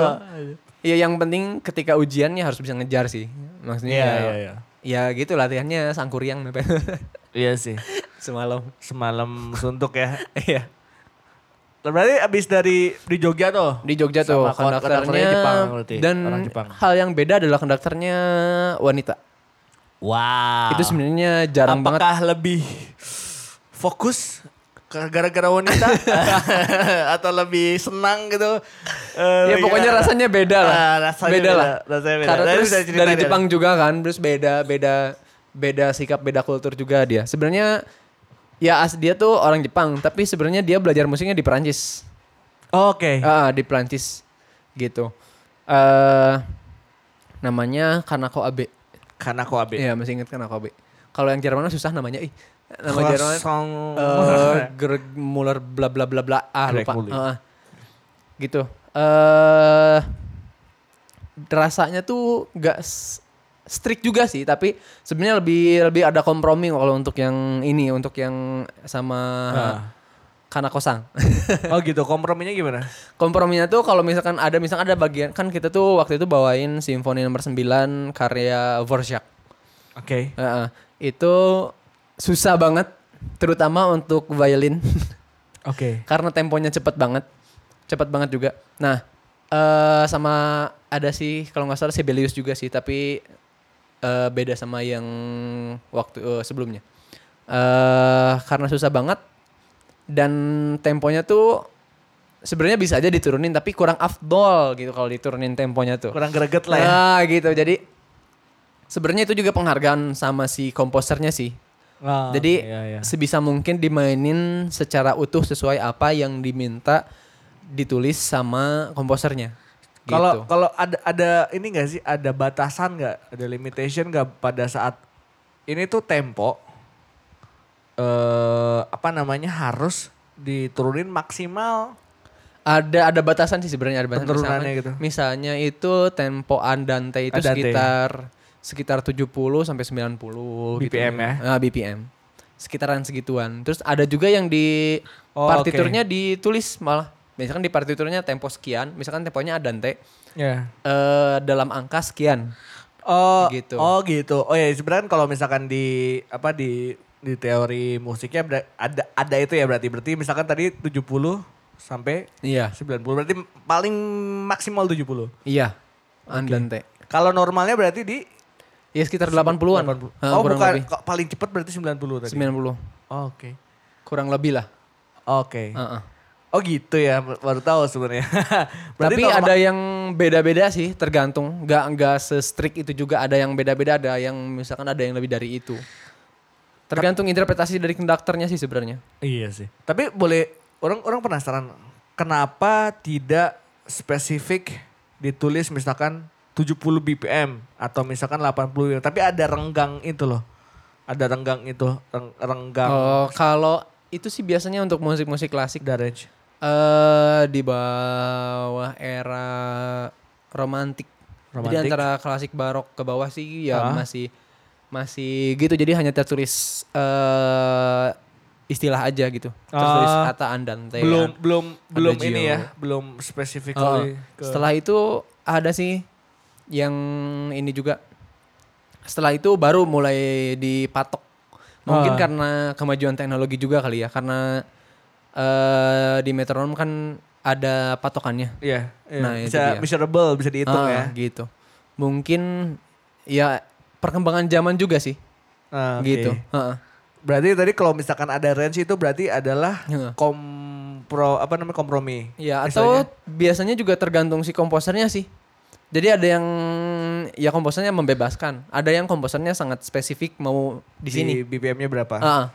Iya yang penting ketika ujiannya harus bisa ngejar sih. Maksudnya Iya, ya, iya. ya gitu latihannya sangkuriang Iya sih. semalam. Semalam suntuk ya. Iya. Berarti abis dari di Jogja tuh. Di Jogja tuh Sama kon- konduktornya konduktornya Jepang berarti, dan orang Jepang. hal yang beda adalah konduktornya wanita. Wow. Itu sebenarnya jarang banget. Apakah lebih fokus ke- gara-gara wanita atau lebih senang gitu? Eh, Ya pokoknya gimana? rasanya beda lah. Ah, rasanya beda, beda, lah. rasanya beda. Karena Tapi terus dari ya? Jepang juga kan, terus beda beda beda sikap, beda kultur juga dia. Sebenarnya ya as dia tuh orang Jepang, tapi sebenarnya dia belajar musiknya di Perancis. Oke. Ah, di Perancis gitu. Eh namanya Kanako Abe. Kanako Abe. Iya, masih inget Kanako Abe. Kalau yang Jerman susah namanya. Ih, nama Jerman Croissant. eh Greg Muller bla bla bla bla ah Greg lupa. Heeh. gitu. Eh rasanya tuh gak strict juga sih, tapi sebenarnya lebih lebih ada kompromi kalau untuk yang ini, untuk yang sama Ah. Kanako Sang. Oh gitu, komprominya gimana? Komprominya tuh kalau misalkan ada misalkan ada bagian kan kita tuh waktu itu bawain simfoni nomor 9 karya Dvorak. Oke. Heeh. itu susah banget terutama untuk violin Oke. karena temponya cepet banget. Cepet banget juga. Nah, eh sama ada sih kalau nggak salah Sibelius juga sih, tapi eh beda sama yang waktu eh, sebelumnya. eh karena susah banget dan temponya tuh sebenarnya bisa aja diturunin tapi kurang afdol gitu kalau diturunin temponya tuh. Kurang greget lah ya. Nah, gitu. Jadi sebenarnya itu juga penghargaan sama si komposernya sih. Ah, Jadi iya, iya. sebisa mungkin dimainin secara utuh sesuai apa yang diminta ditulis sama komposernya. Kalau gitu. kalau ada ada ini enggak sih ada batasan nggak ada limitation nggak pada saat ini tuh tempo eh apa namanya harus diturunin maksimal Ada ada batasan sih sebenarnya ada batasan. Misalkan- gitu. Misalnya itu tempo andante itu Andante. sekitar sekitar 70 sampai 90 gitu. BPM ya? Ah, BPM. Sekitaran segituan. Terus ada juga yang di Oh, partiturnya ditulis malah. Misalkan di partiturnya tempo sekian, misalkan temponya andante ya eh dalam angka sekian. oh Gitu. oh gitu oh ya sebenarnya kalau misalkan di apa di di teori musiknya ada ada itu ya berarti berarti misalkan tadi 70 sampai Iya. 90 berarti paling maksimal 70 Iya. Andante. kalau normalnya berarti di Ya sekitar 80-an. 80. Ah, oh bukan lebih. paling cepat berarti 90 tadi 90. Oh, oke Kurang lebih lah. oke Heeh. Oh gitu ya baru tahu sebenarnya Berarti Tapi ada yang beda-beda sih, tergantung. Nggak nggak se-strict itu juga. Ada yang beda-beda, ada yang misalkan ada yang lebih dari itu. Tergantung interpretasi dari konduktornya sih sebenarnya. Iya sih. Tapi boleh orang orang penasaran kenapa tidak spesifik ditulis misalkan 70 BPM atau misalkan 80 BPM tapi ada renggang itu loh. Ada renggang itu, reng- renggang Oh, kalau itu sih biasanya untuk musik-musik klasik the range. Eh di bawah era romantik. Jadi Romantik. antara klasik barok ke bawah sih ya Ah. masih masih gitu. Jadi hanya tertulis eh istilah aja gitu. Tertulis Ah. kata andante. belum belum belum Adagio. ini ya, belum spesifik Oh, ke setelah itu ada sih yang ini juga. Setelah itu baru mulai dipatok. Mungkin Ah. karena kemajuan teknologi juga kali ya. Karena eh di metronom kan ada patokannya. Iya, iya. Nah, itu bisa dia. measurable, bisa dihitung Ah, ya. Gitu. Mungkin ya perkembangan zaman juga sih. Ah, oke. Gitu. Heeh. Berarti tadi kalau misalkan ada range itu berarti adalah Heeh. kompro apa namanya kompromi. Ya atau biasanya juga tergantung si komposernya sih. Jadi ada yang ya komposernya membebaskan, ada yang komposernya sangat spesifik mau di sini. BPM-nya berapa? Ah,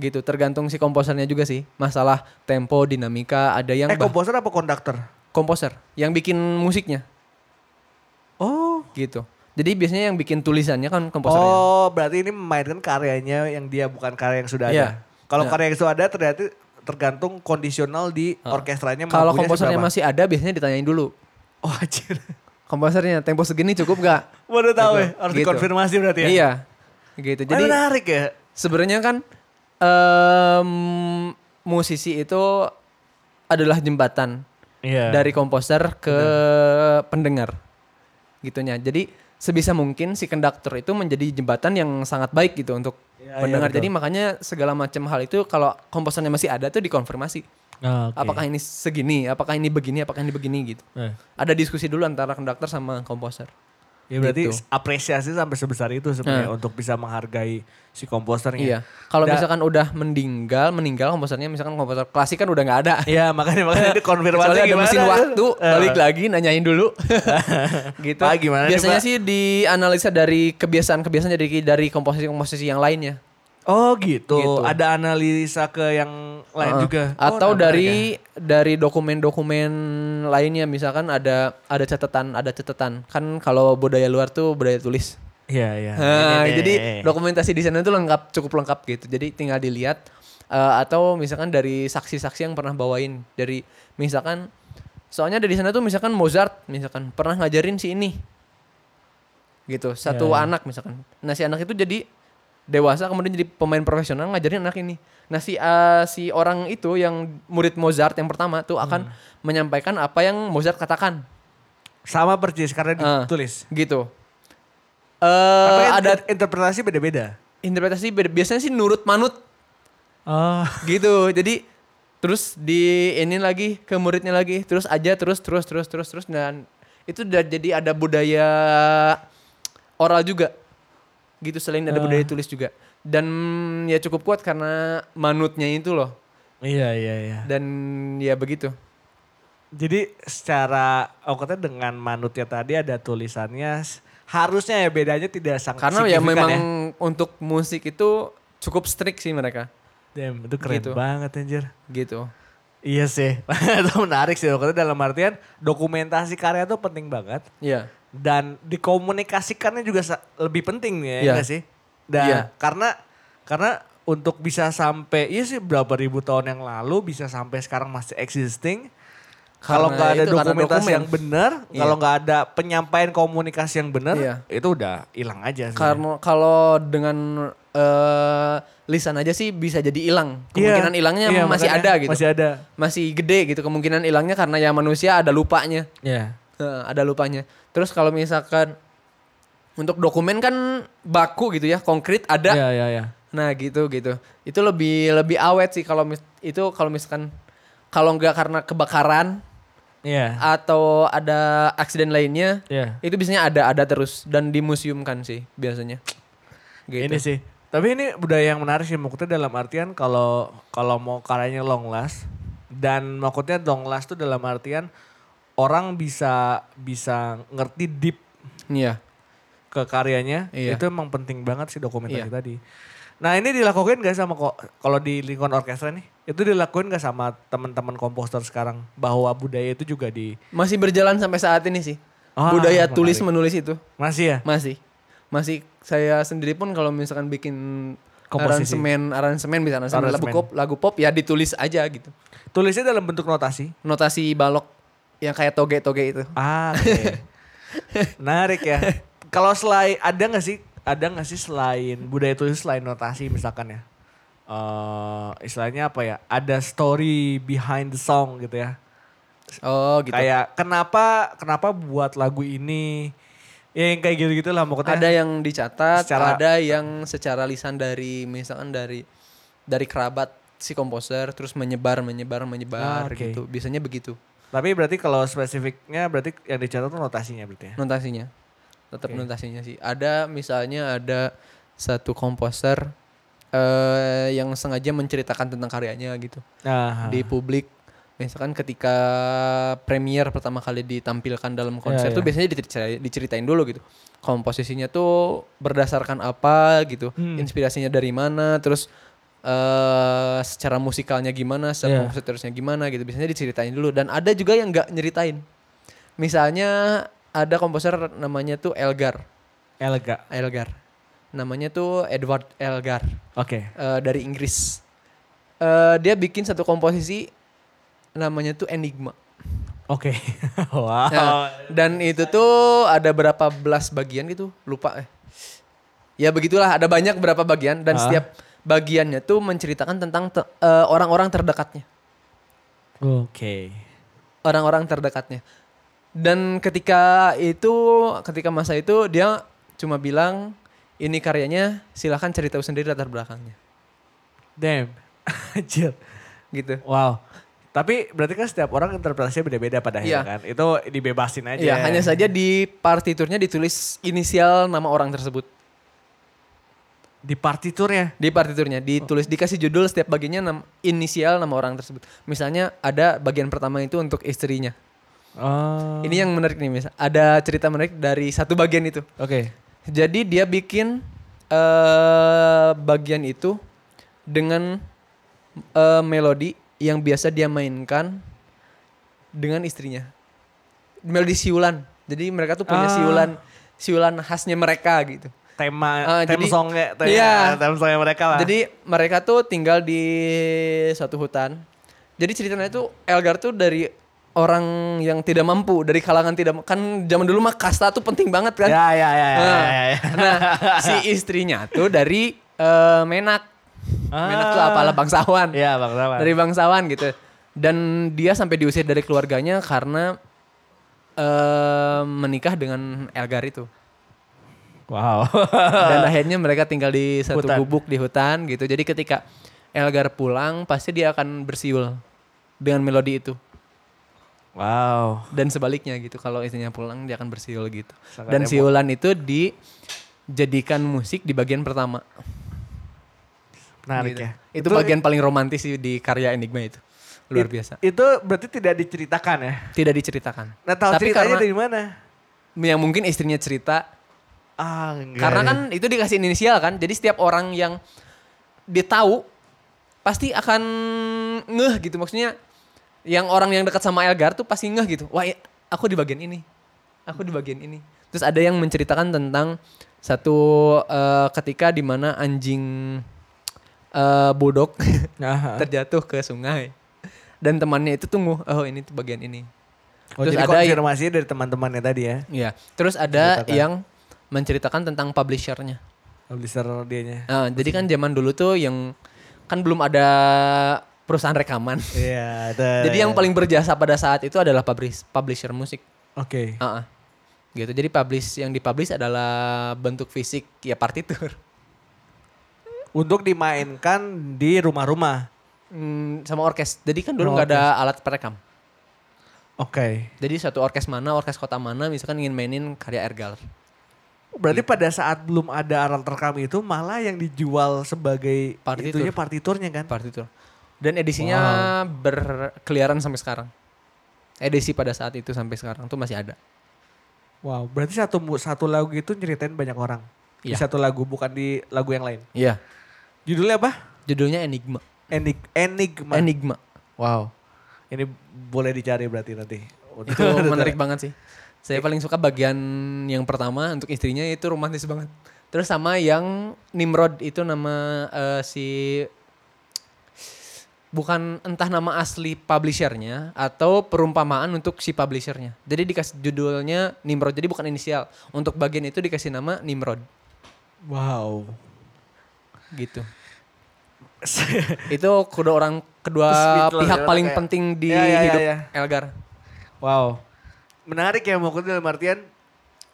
gitu tergantung si komposernya juga sih. Masalah tempo, dinamika, ada yang eh bah- komposer apa konduktor? komposer yang bikin musiknya Oh. gitu. Jadi biasanya yang bikin tulisannya kan komposernya. Oh, berarti ini memainkan karyanya yang dia bukan karya yang sudah Iya. ada. Kalau Nah. karya yang sudah ada ternyata tergantung kondisional di orkestranya Kalau komposernya seberapa. masih ada biasanya ditanyain dulu. Oh, anjir. Komposernya tempo segini cukup gak? Baru tahu ya, Gitu. harus Gitu. dikonfirmasi berarti ya. Iya. Gitu. Jadi Jadi menarik ya. sebenarnya kan em, musisi itu adalah jembatan Iya. dari komposer ke pendengar gitunya jadi sebisa mungkin si konduktor itu menjadi jembatan yang sangat baik gitu untuk Iya, iya, pendengar betul. jadi makanya segala macam hal itu kalau komposernya masih ada tuh dikonfirmasi Ah, oke. apakah ini segini apakah ini begini apakah ini begini gitu Eh. ada diskusi dulu antara konduktor sama komposer Ya berarti Gitu. apresiasi sampai sebesar itu sebenarnya untuk bisa menghargai si komposernya. Iya. Kalau misalkan udah meninggal, meninggal komposernya misalkan komposer klasik kan udah nggak ada. Iya makanya makanya itu konfirmasi ada gimana. mesin waktu, Eh. balik lagi nanyain dulu. gitu. Pak, gimana nih, Biasanya Pak? sih dianalisa dari kebiasaan-kebiasaan dari dari komposisi-komposisi yang lainnya. Oh gitu. Gitu. Ada analisa ke yang lain Heeh. juga. Oh, Atau dari ya. dari dokumen-dokumen lainnya misalkan ada ada catatan, ada catatan. Kan kalau budaya luar tuh budaya tulis. Iya iya. Nah, Ini, jadi nih. dokumentasi di sana itu lengkap, cukup lengkap gitu. Jadi tinggal dilihat eh, atau misalkan dari saksi-saksi yang pernah bawain dari misalkan soalnya dari sana tuh misalkan Mozart misalkan pernah ngajarin si ini. Gitu, satu Ya, ya. anak misalkan. Nah, si anak itu jadi dewasa kemudian jadi pemain profesional ngajarin anak ini. Nah, si eh, si orang itu yang murid Mozart yang pertama tuh akan menyampaikan apa yang Mozart katakan. sama persis karena Ah. ditulis. Gitu. Eh Tapi kan ada in- interpretasi beda-beda. interpretasi beda. biasanya sih nurut manut Oh. gitu jadi terus di ini lagi ke muridnya lagi terus aja terus terus terus terus terus dan itu udah jadi ada budaya oral juga gitu selain ada Ah. budaya tulis juga dan ya cukup kuat karena manutnya itu loh Iya iya iya. dan ya begitu Jadi secara aku kata dengan manutnya tadi ada tulisannya harusnya ya bedanya tidak sangat karena ya memang ya. untuk musik itu cukup strict sih mereka Damn, itu keren Gitu. banget anjir. gitu Iya sih. itu menarik sih. Kata dalam artian dokumentasi karya itu penting banget. ya dan dikomunikasikannya juga lebih penting ya enggak sih? Dan Iya. karena karena untuk bisa sampai iya sih berapa ribu tahun yang lalu bisa sampai sekarang masih existing. Kalau nggak ada dokumentasi dokumen. yang benar, Iya. kalau nggak ada penyampaian komunikasi yang benar, Iya. itu udah hilang aja. Karena kalau dengan eh lisan aja sih bisa jadi hilang. Iya. Kemungkinan hilangnya Iya, masih ada gitu. Masih ada. Masih gede gitu kemungkinan hilangnya karena ya manusia ada lupanya. Iya. Eh, ada lupanya. Terus kalau misalkan untuk dokumen kan baku gitu ya, konkret ada. Iya, iya, iya. Nah, gitu gitu. Itu lebih lebih awet sih kalau mis- itu kalau misalkan kalau nggak karena kebakaran Iya. atau ada aksiden lainnya, Iya. itu biasanya ada ada terus dan dimuseumkan sih biasanya. Gitu. Ini sih. Tapi ini budaya yang menarik sih maksudnya dalam artian kalau kalau mau karyanya long last dan maksudnya long last tuh dalam artian orang bisa bisa ngerti deep Iya. ke karyanya Iya. itu emang penting banget sih dokumentasi Iya. tadi. Nah ini dilakukan gak sama kok kalau di lingkungan orkestra nih itu dilakuin gak sama teman-teman komposer sekarang bahwa budaya itu juga di Masih berjalan sampai saat ini sih. Ah, Budaya menarik. tulis menulis itu masih ya masih. Masih saya sendiri pun kalau misalkan bikin Komposisi. aransemen aransemen misalnya aransemen lagu pop, lagu pop ya ditulis aja gitu. tulisnya dalam bentuk notasi. Notasi balok yang kayak toge-toge itu. Ah, oke. Menarik ya. Kalau selain ada nggak sih ada nggak sih selain budaya tulis selain notasi misalkan ya? eh istilahnya apa ya? Ada story behind the song gitu ya. Oh gitu. Kayak kenapa kenapa buat lagu ini? Ya yang kayak gitu-gitu lah pokoknya. ada yang dicatat, secara- ada yang secara lisan dari misalkan dari dari kerabat si komposer terus menyebar menyebar menyebar Ah, oke. gitu. Biasanya begitu Tapi berarti kalau spesifiknya berarti yang dicatat tuh notasinya berarti ya. notasinya. Tetap Oke. notasinya sih. Ada misalnya ada satu komposer eh yang sengaja menceritakan tentang karyanya gitu Nah, di publik. Misalkan ketika premier pertama kali ditampilkan dalam konser Ya, tuh ya. biasanya diceritain, diceritain dulu gitu. Komposisinya tuh berdasarkan apa gitu, Hmm. inspirasinya dari mana, terus eh secara musikalnya gimana, secara Ya. kompositornya gimana gitu. Biasanya diceritain dulu dan ada juga yang nggak nyeritain. Misalnya ada komposer namanya tuh Elgar, Elga. Elgar. Namanya tuh Edward Elgar Oke. eh, dari Inggris. Eh, dia bikin satu komposisi namanya tuh Enigma. Oke. wow. Nah, dan itu tuh ada berapa belas bagian gitu, lupa eh. Ya begitulah, ada banyak berapa bagian dan Ah. setiap bagiannya tuh menceritakan tentang te- eh, orang-orang terdekatnya, Oke. orang-orang terdekatnya. Dan ketika itu, ketika masa itu dia cuma bilang ini karyanya silahkan cerita sendiri latar belakangnya, Damn. Anjir. gitu. Wow. Tapi berarti kan setiap orang interpretasinya beda-beda pada akhirnya Iya. kan. Itu dibebasin aja. Ya, hanya saja di partiturnya ditulis inisial nama orang tersebut. Di partiturnya. Di partiturnya ditulis dikasih judul setiap bagiannya nam, inisial nama orang tersebut. Misalnya ada bagian pertama itu untuk istrinya. Oh. Ini yang menarik nih, misal ada cerita menarik dari satu bagian itu. Oke. Jadi dia bikin eh bagian itu dengan eh, melodi yang biasa dia mainkan dengan istrinya. Melodi siulan. Jadi mereka tuh punya Ah. siulan siulan khasnya mereka gitu. Tema Ah, tema jadi- songnya, tema, Iya. tema songnya mereka lah. Jadi mereka tuh tinggal di suatu hutan. Jadi ceritanya itu Elgar tuh dari orang yang tidak mampu, dari kalangan tidak kan zaman dulu mah kasta tuh penting banget kan. ya ya ya ya. Nah, ya, ya. nah, si istrinya tuh dari eh, Menak. Menak tuh Ah. apalah bangsawan. Iya, Bang Rahman. Dari bangsawan gitu. Dan dia sampai diusir dari keluarganya karena eh, menikah dengan Elgar itu. Wow. Dan akhirnya mereka tinggal di satu Hutan. gubuk di hutan gitu. Jadi ketika Elgar pulang pasti dia akan bersiul dengan melodi itu. wow. Dan sebaliknya gitu. Kalau istrinya pulang dia akan bersiul gitu. Sangat Dan emo. siulan itu dijadikan musik di bagian pertama. Menarik Gitu. ya. Itu, bagian paling romantis sih di karya Enigma itu. Luar it- biasa. Itu berarti tidak diceritakan ya. Tidak diceritakan. Nah, tahu Tapi ceritanya karena- dari mana? Yang mungkin istrinya cerita Ah, enggak. karena ya. kan itu dikasih inisial kan. Jadi setiap orang yang dia tahu pasti akan ngeh gitu maksudnya. Yang orang yang dekat sama Elgar tuh pasti ngeh gitu. Wah, aku di bagian ini. Aku di bagian ini. Terus ada yang menceritakan tentang satu eh, ketika di mana anjing eh bulldog Aha. terjatuh ke sungai. Dan temannya itu tunggu, oh ini tuh bagian ini. Oh, Terus jadi ada konfirmasinya dari teman-temannya tadi ya. Iya. Terus ada Ceritakan. yang menceritakan tentang publishernya. Publisher dianya. Nah, jadi kan zaman dulu tuh yang kan belum ada perusahaan rekaman. Iya, ada. jadi yang paling berjasa pada saat itu adalah publish, publisher musik. Oke. Ah, ah. Gitu. Jadi publish yang dipublish adalah bentuk fisik ya partitur. Untuk dimainkan di rumah-rumah. Hmm, sama orkes. Jadi kan dulu Oh, nggak ada alat perekam. Oke. Jadi satu orkes mana, orkes kota mana misalkan ingin mainin karya Ergal. Berarti pada saat belum ada alat rekam itu malah yang dijual sebagai Partitur. itunya partiturnya kan. Partitur. Dan edisinya berkeliaran sampai sekarang. Edisi pada saat itu sampai sekarang tuh masih ada. Wow, berarti satu satu lagu itu nyeritain banyak orang. Di Iya. satu lagu bukan di lagu yang lain. Iya. Judulnya apa? Judulnya Enigma. Enig Enigma. Enigma. wow. Ini boleh dicari berarti nanti. itu menarik banget sih. Saya paling suka bagian yang pertama untuk istrinya itu romantis banget. Terus sama yang Nimrod itu nama eh, si bukan entah nama asli publishernya atau perumpamaan untuk si publishernya. Jadi dikasih judulnya Nimrod. Jadi bukan inisial. Untuk bagian itu dikasih nama Nimrod Wow. gitu. itu kedua orang kedua pihak ya, paling kayak- penting di Ya, ya, ya, hidup ya. Elgar. Wow. Menarik ya maksudnya dalam artian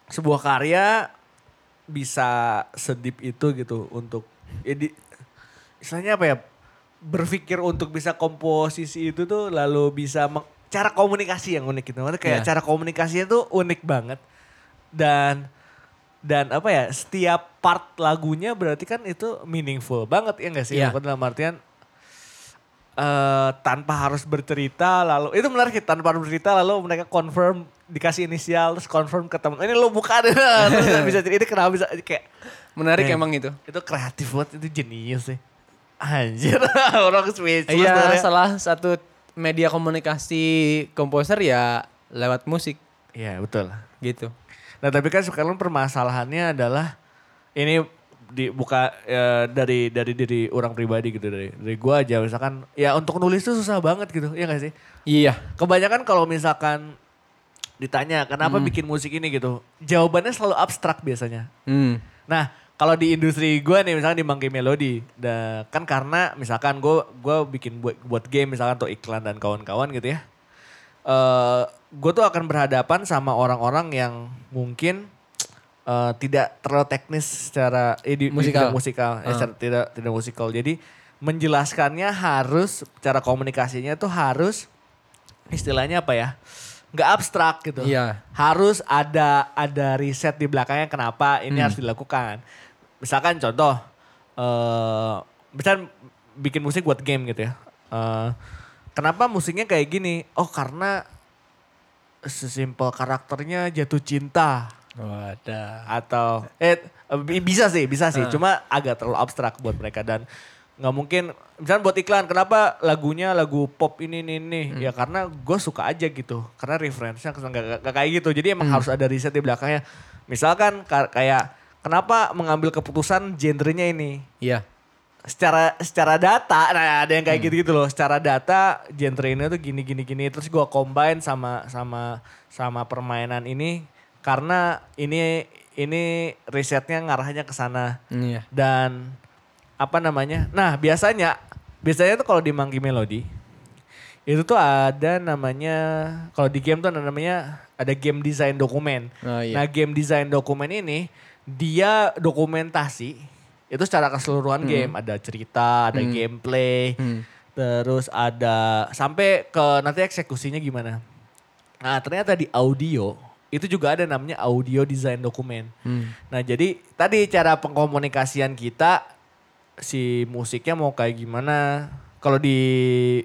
sebuah karya bisa sedip itu gitu untuk ya di, istilahnya apa ya berpikir untuk bisa komposisi itu tuh lalu bisa meng- cara komunikasi yang unik gitu. Maksudnya kayak Iya. cara komunikasinya tuh unik banget dan dan apa ya setiap part lagunya berarti kan itu meaningful banget ya enggak sih? Iya. Maksudnya dalam artian eh tanpa harus bercerita lalu itu menarik tanpa harus bercerita lalu mereka confirm dikasih inisial terus confirm ke temen ini lo bukan terus bisa jadi ini kenapa bisa kayak Menarik Eh. emang itu. itu kreatif banget itu jenius sih anjir orang speechless Iya, salah satu media komunikasi komposer ya lewat musik iya betul gitu. nah tapi kan sekarang permasalahannya adalah ini dibuka ya, dari dari diri orang pribadi gitu dari dari gua aja. Misalkan ya untuk nulis tuh susah banget gitu ya gak sih? Iya. kebanyakan kalau misalkan ditanya kenapa bikin musik ini? gitu jawabannya selalu abstrak biasanya. Hmm. nah kalau di industri gue nih misalkan di Monkey Melody da- kan karena misalkan gue gua bikin buat buat game misalkan atau iklan dan kawan-kawan gitu ya eh gue tuh akan berhadapan sama orang-orang yang mungkin eh, tidak terlalu teknis secara eh, di- di Musikal. bidang musikal eh, Ah. secara tidak tidak musikal jadi menjelaskannya harus cara komunikasinya tuh harus istilahnya apa ya? nggak abstrak gitu. Iya. Harus ada ada riset di belakangnya kenapa ini harus dilakukan. Misalkan contoh eh misal bikin musik buat game gitu ya. Eh kenapa musiknya kayak gini? Oh, karena sesimpel karakternya jatuh cinta Wadah. atau eh bi- bisa sih bisa sih. Cuma agak terlalu abstrak buat mereka dan nggak mungkin misalnya buat iklan kenapa lagunya lagu pop ini ini ini? Ya karena gue suka aja gitu. Karena referensinya nggak kayak gitu. Jadi emang harus ada riset di belakangnya. Misalkan ka- kayak kenapa mengambil keputusan genrenya ini? Iya. secara secara data. Nah ada yang kayak gitu gitu loh. Secara data genre ini tuh gini gini gini. Terus gua combine sama sama sama permainan ini karena ini ini risetnya ngarahnya ke sana. Iya. dan apa namanya? Nah biasanya biasanya tuh kalau di Monkey Melody itu tuh ada namanya kalau di game tuh ada namanya ada game design dokumen. Oh, iya. nah game design dokumen ini dia dokumentasi itu secara keseluruhan game. Ada cerita ada gameplay Hmm. terus ada sampai ke nanti eksekusinya gimana. Nah ternyata di audio itu juga ada namanya audio design dokumen Hmm. Nah jadi tadi cara pengkomunikasian kita si musiknya mau kayak gimana. Kalau di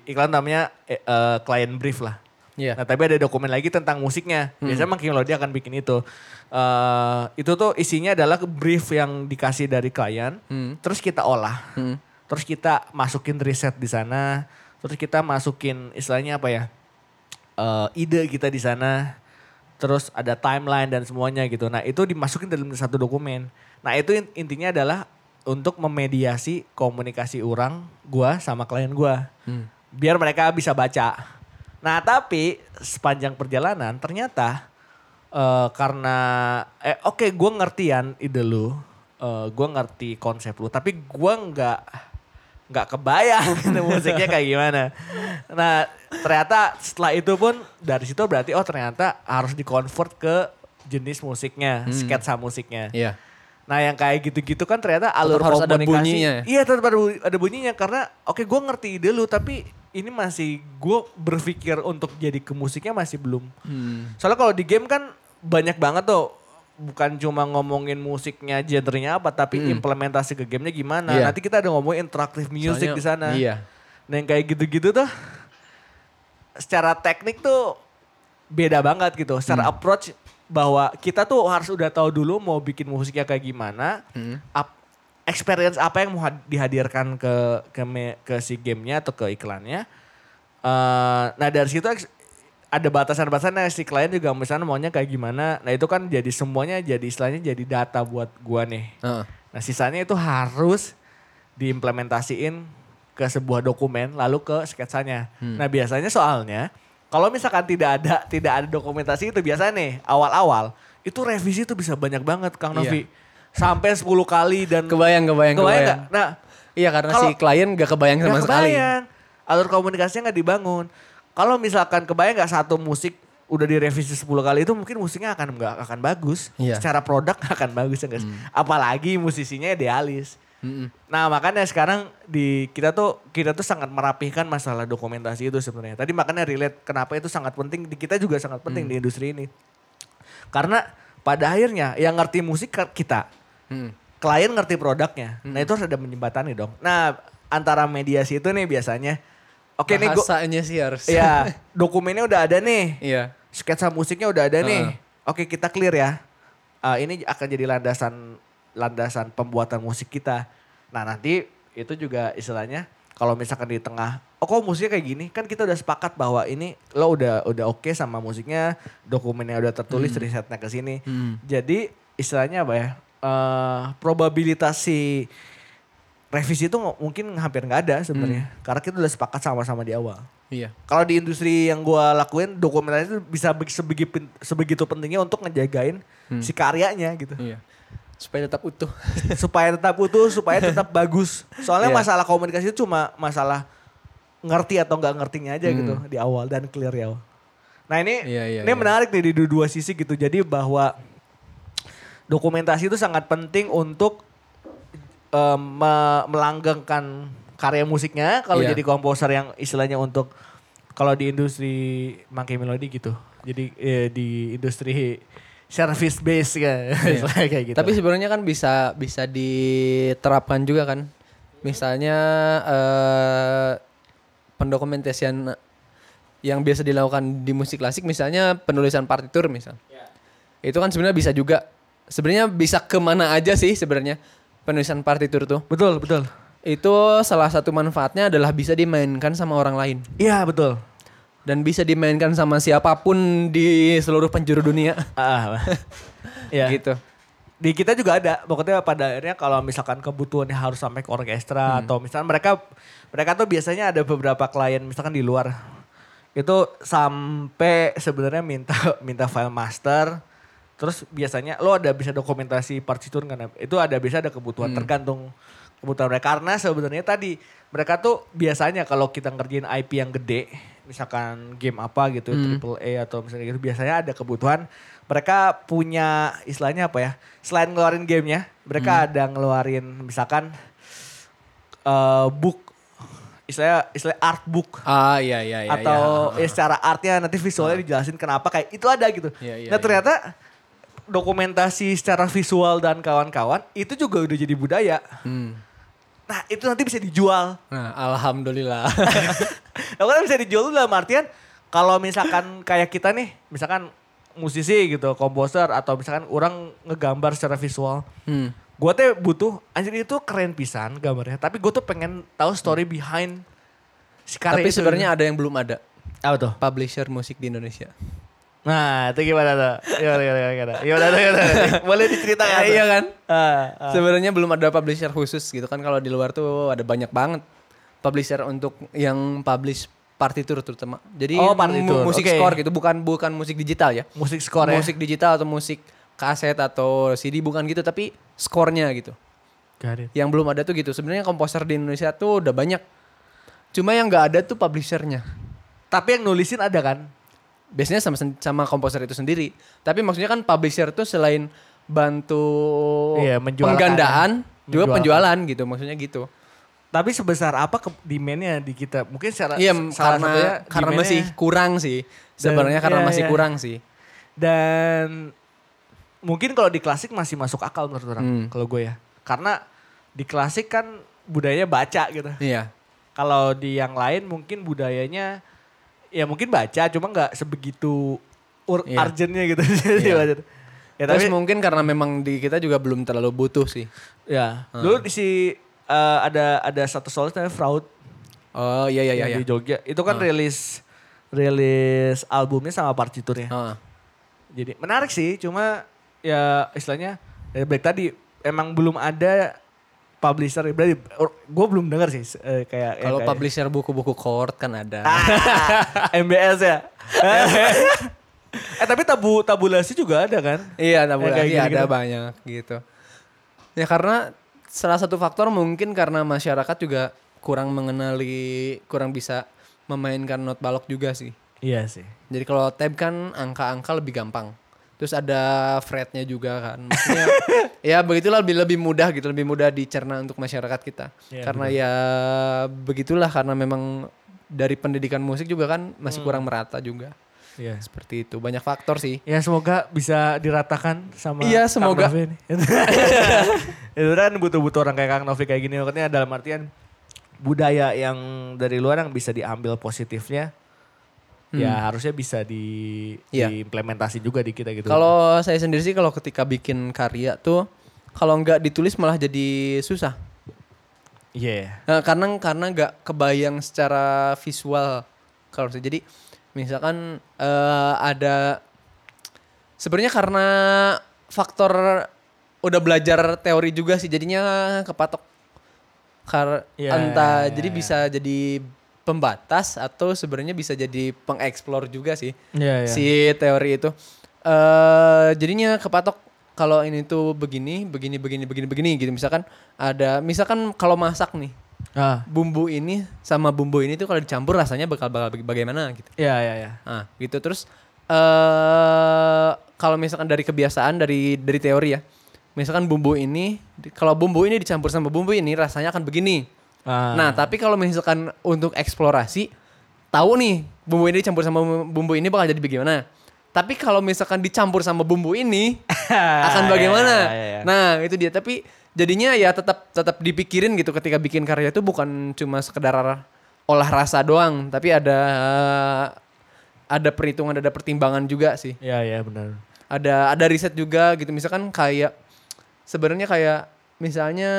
iklan namanya eh, eh, client brief lah. Iya. Nah tapi ada dokumen lagi tentang musiknya. Biasanya emang kalau dia akan bikin itu. Eh itu tuh isinya adalah brief yang dikasih dari klien. Hmm. Terus kita olah. Hmm. Terus kita masukin riset di sana. Terus kita masukin istilahnya apa ya? eh, ide kita di sana. Terus ada timeline dan semuanya gitu. Nah itu dimasukin dalam satu dokumen. Nah itu in- intinya adalah untuk memediasi komunikasi orang gua sama klien gua. Hmm. Biar mereka bisa baca. Nah tapi sepanjang perjalanan ternyata eh, karena eh oke gua ngertian ide lu. eh, gua ngerti konsep lu. Tapi gua nggak nggak kebayang musiknya kayak gimana. Nah ternyata setelah itu pun dari situ berarti oh ternyata harus dikonvert ke jenis musiknya, sketsa musiknya. Iya. Nah yang kayak gitu-gitu kan ternyata alur harus ada bunyinya. Iya tetap ada, bu- ada bunyinya karena oke gue ngerti ide lu tapi ini masih gue berpikir untuk jadi ke musiknya masih belum. Hmm. Soalnya kalau di game kan banyak banget tuh bukan cuma ngomongin musiknya genrenya apa tapi implementasi ke gamenya gimana. Iya. Nanti kita ada ngomongin interactive music di sana. Iya. Nah yang kayak gitu-gitu tuh secara teknik tuh beda banget gitu. Secara Hmm. approach bahwa kita tuh harus udah tahu dulu mau bikin musiknya kayak gimana. Hmm. ap- experience apa yang mau had- dihadirkan ke ke, me- ke si gamenya atau ke iklannya. Eh, nah dari situ ada batasan-batasannya si klien juga misalnya maunya kayak gimana. Nah itu kan jadi semuanya jadi istilahnya jadi data buat gua nih. Heeh. Nah sisanya itu harus diimplementasiin ke sebuah dokumen lalu ke sketsanya. Nah biasanya soalnya kalau misalkan tidak ada tidak ada dokumentasi itu biasanya nih awal-awal itu revisi itu bisa banyak banget Kang Iya. Novi. Sampai 10 kali dan Kebayang, kebayang, kebayang kebayang. Nah Iya karena Kalau- si klien gak kebayang sama nggak sekali. kebayang. Alur komunikasinya nggak dibangun. Kalau misalkan kebayang nggak satu musik udah direvisi 10 kali itu mungkin musiknya akan nggak akan bagus. Iya. Secara produk akan bagus ya guys. Apalagi musisinya idealis. Mm-mm. Nah makanya sekarang di kita tuh kita tuh sangat merapihkan masalah dokumentasi itu sebenarnya. Tadi makanya relate kenapa itu sangat penting di kita juga sangat penting di industri ini. Karena pada akhirnya yang ngerti musik kita, Hmm. klien ngerti produknya. Nah itu harus ada menjembatani dong. Nah antara mediasi itu nih biasanya, oke nih Bahasanya sih harus. ya dokumennya udah ada nih, Iya. sketsa musiknya udah ada nih. Heeh. Oke kita clear ya. Ah, ini akan jadi landasan landasan pembuatan musik kita. Nah nanti itu juga istilahnya kalau misalkan di tengah, oh kok musiknya kayak gini, kan kita udah sepakat bahwa ini lo udah udah oke sama musiknya, dokumennya udah tertulis, risetnya ke sini. Hmm. Jadi istilahnya apa ya? eh probabilitas si revisi itu mungkin hampir nggak ada sebenarnya, karena kita udah sepakat sama-sama di awal. Iya. Kalau di industri yang gua lakuin dokumentasi itu bisa be- sebegitu, sebegitu pentingnya untuk ngejagain si karyanya gitu. Iya. Supaya tetap utuh. supaya tetap utuh, supaya tetap bagus. Soalnya Iya. masalah komunikasi itu cuma masalah ngerti atau nggak ngertinya aja gitu di awal dan clear ya. Nah ini Iya, iya, ini iya. menarik nih di dua, dua sisi gitu. Jadi bahwa dokumentasi itu sangat penting untuk me- melanggengkan karya musiknya, kalau Iya. jadi komposer yang istilahnya untuk kalau di industri Monkey Melody gitu. Jadi eh, di industri service base kan, istilahnya kayak gitu. Iya. Tapi sebenarnya kan bisa bisa diterapkan juga kan. Misalnya eh pendokumentasian yang biasa dilakukan di musik klasik misalnya penulisan partitur misal. Itu kan sebenarnya bisa juga sebenarnya bisa ke mana aja sih sebenarnya penulisan partitur tuh. betul, betul. Itu salah satu manfaatnya adalah bisa dimainkan sama orang lain Iya, betul. dan bisa dimainkan sama siapa pun di seluruh penjuru dunia. Ah, ya. Gitu. Di kita juga ada, pokoknya pada akhirnya kalau misalkan kebutuhannya harus sampai ke orkestra Hmm. atau misalnya mereka mereka tuh biasanya ada beberapa klien misalkan di luar itu sampai sebenarnya minta minta file master terus biasanya lo ada bisa dokumentasi partitur kan itu ada bisa ada kebutuhan tergantung kebutuhan mereka karena sebenarnya tadi mereka tuh biasanya kalau kita ngerjain IP yang gede misalkan game apa gitu triple A atau misalnya gitu biasanya ada kebutuhan mereka punya istilahnya apa ya selain ngeluarin gamenya mereka ada ngeluarin misalkan eh book istilahnya istilah art book Ah iya iya iya. atau iya. ya secara artnya nanti visualnya dijelasin kenapa kayak itu ada gitu. Iya, iya, nah iya. Dokumentasi secara visual dan kawan-kawan itu juga udah jadi budaya. Hmm. Nah itu nanti bisa dijual. Nah, alhamdulillah. Nah, kan bisa dijual dalam artian kalau misalkan kayak kita nih, misalkan musisi gitu, komposer atau misalkan orang ngegambar secara visual. hmm. Gue tuh butuh, anjir itu keren pisan gambarnya. Tapi gue tuh pengen tahu story behind si karya Tapi sebenarnya ada yang belum ada. Apa tuh? Publisher musik di Indonesia. Nah, itu gimana tuh? Gimana, gimana, gimana? Gimana, gimana? Boleh diceritakan tuh? iya kan? Ah, ah. Sebenarnya belum ada publisher khusus gitu kan kalau di luar tuh ada banyak banget publisher untuk yang publish partitur terutama. Jadi Oh, partitur, mu- musik oke. score gitu bukan bukan musik digital ya. Musik score ya? musik digital atau musik kaset atau CD bukan gitu tapi skornya gitu. Yang belum ada tuh gitu. Sebenarnya komposer di Indonesia tuh udah banyak. Cuma yang nggak ada tuh publishernya. Tapi yang nulisin ada kan? Biasanya sama sama komposer itu sendiri. Tapi maksudnya kan publisher tuh selain bantu Iya, penggandaan, juga Menjualkan. penjualan gitu, maksudnya gitu. Tapi sebesar apa ke demandnya di kita? Mungkin secara Iya, salah satunya karena karena masih kurang sih. Sebenarnya Dan- karena iya, masih iya. kurang sih. dan mungkin kalau di klasik masih masuk akal menurut orang Hmm. kalau gue ya. Karena di klasik kan budayanya baca gitu. Iya. Kalau di yang lain mungkin budayanya ya mungkin baca cuma nggak sebegitu ur Iya. urgentnya gitu. Jadi Iya. wajar. Ya Terus tapi mungkin karena memang di kita juga belum terlalu butuh sih. ya Hmm. dulu di si eh, ada ada satu solis namanya Fraud Oh iya iya iya. yang iya. di Jogja. Itu kan rilis rilis albumnya sama partiturnya. Ah. Jadi menarik sih, cuma ya istilahnya dari baik tadi emang belum ada publisher. Berarti gue belum dengar sih eh, kayak yang Kalau kayak- publisher buku-buku chord kan ada. Ah, MBS ya. eh tapi tabu tabulasi juga ada kan? Iya, Ya, tabulasi kayak ada banyak gitu. Ya karena salah satu faktor mungkin karena masyarakat juga kurang mengenali, kurang bisa memainkan not balok juga sih. Iya sih. Jadi kalau tab kan angka-angka lebih gampang. Terus ada fretnya juga kan. Maksudnya ya begitulah lebih lebih mudah gitu, lebih mudah dicerna untuk masyarakat kita. Iya, karena ya begitulah karena memang dari pendidikan musik juga kan masih Hmm. kurang merata juga. Iya. Seperti itu. Banyak faktor sih. Ya semoga bisa diratakan sama Iya, Kang semoga. Novi ini. Itu kan butuh-butuh orang kayak Kang Novi kayak gini. Makanya dalam artian budaya yang dari luar yang bisa diambil positifnya. Ya harusnya bisa di, Hmm. Iya. diimplementasi juga di kita gitu. Kalau saya sendiri sih kalau ketika bikin karya tuh kalau nggak ditulis malah jadi susah. Iya. Nah, karena karena nggak kebayang secara visual kalau. Jadi misalkan eh, ada sebenarnya karena faktor udah belajar teori juga sih jadinya kepatok. Kar Iya, entah iya, jadi iya. bisa jadi pembatas atau sebenarnya bisa jadi pengeksplor juga sih Iya, iya. si teori itu. eh jadinya kepatok kalau ini tuh begini, begini, begini, begini, begini gitu. Misalkan ada, misalkan kalau masak nih, Ah, bumbu ini sama bumbu ini tuh kalau dicampur rasanya bakal bakal baga- bagaimana gitu. iya, iya, iya. Nah, gitu terus eh kalau misalkan dari kebiasaan dari dari teori ya. Misalkan bumbu ini kalau bumbu ini dicampur sama bumbu ini rasanya akan begini. Ah. Nah, tapi kalau misalkan untuk eksplorasi, tahu nih bumbu ini dicampur sama bumbu ini bakal jadi bagaimana. Tapi kalau misalkan dicampur sama bumbu ini akan bagaimana? Iya, iya, iya. Nah, itu dia. Tapi jadinya ya tetap tetap dipikirin gitu ketika bikin karya itu bukan cuma sekedar olah rasa doang, tapi ada ada perhitungan, ada pertimbangan juga sih. Iya, iya benar. Ada ada riset juga gitu. Misalkan kayak sebenarnya kayak misalnya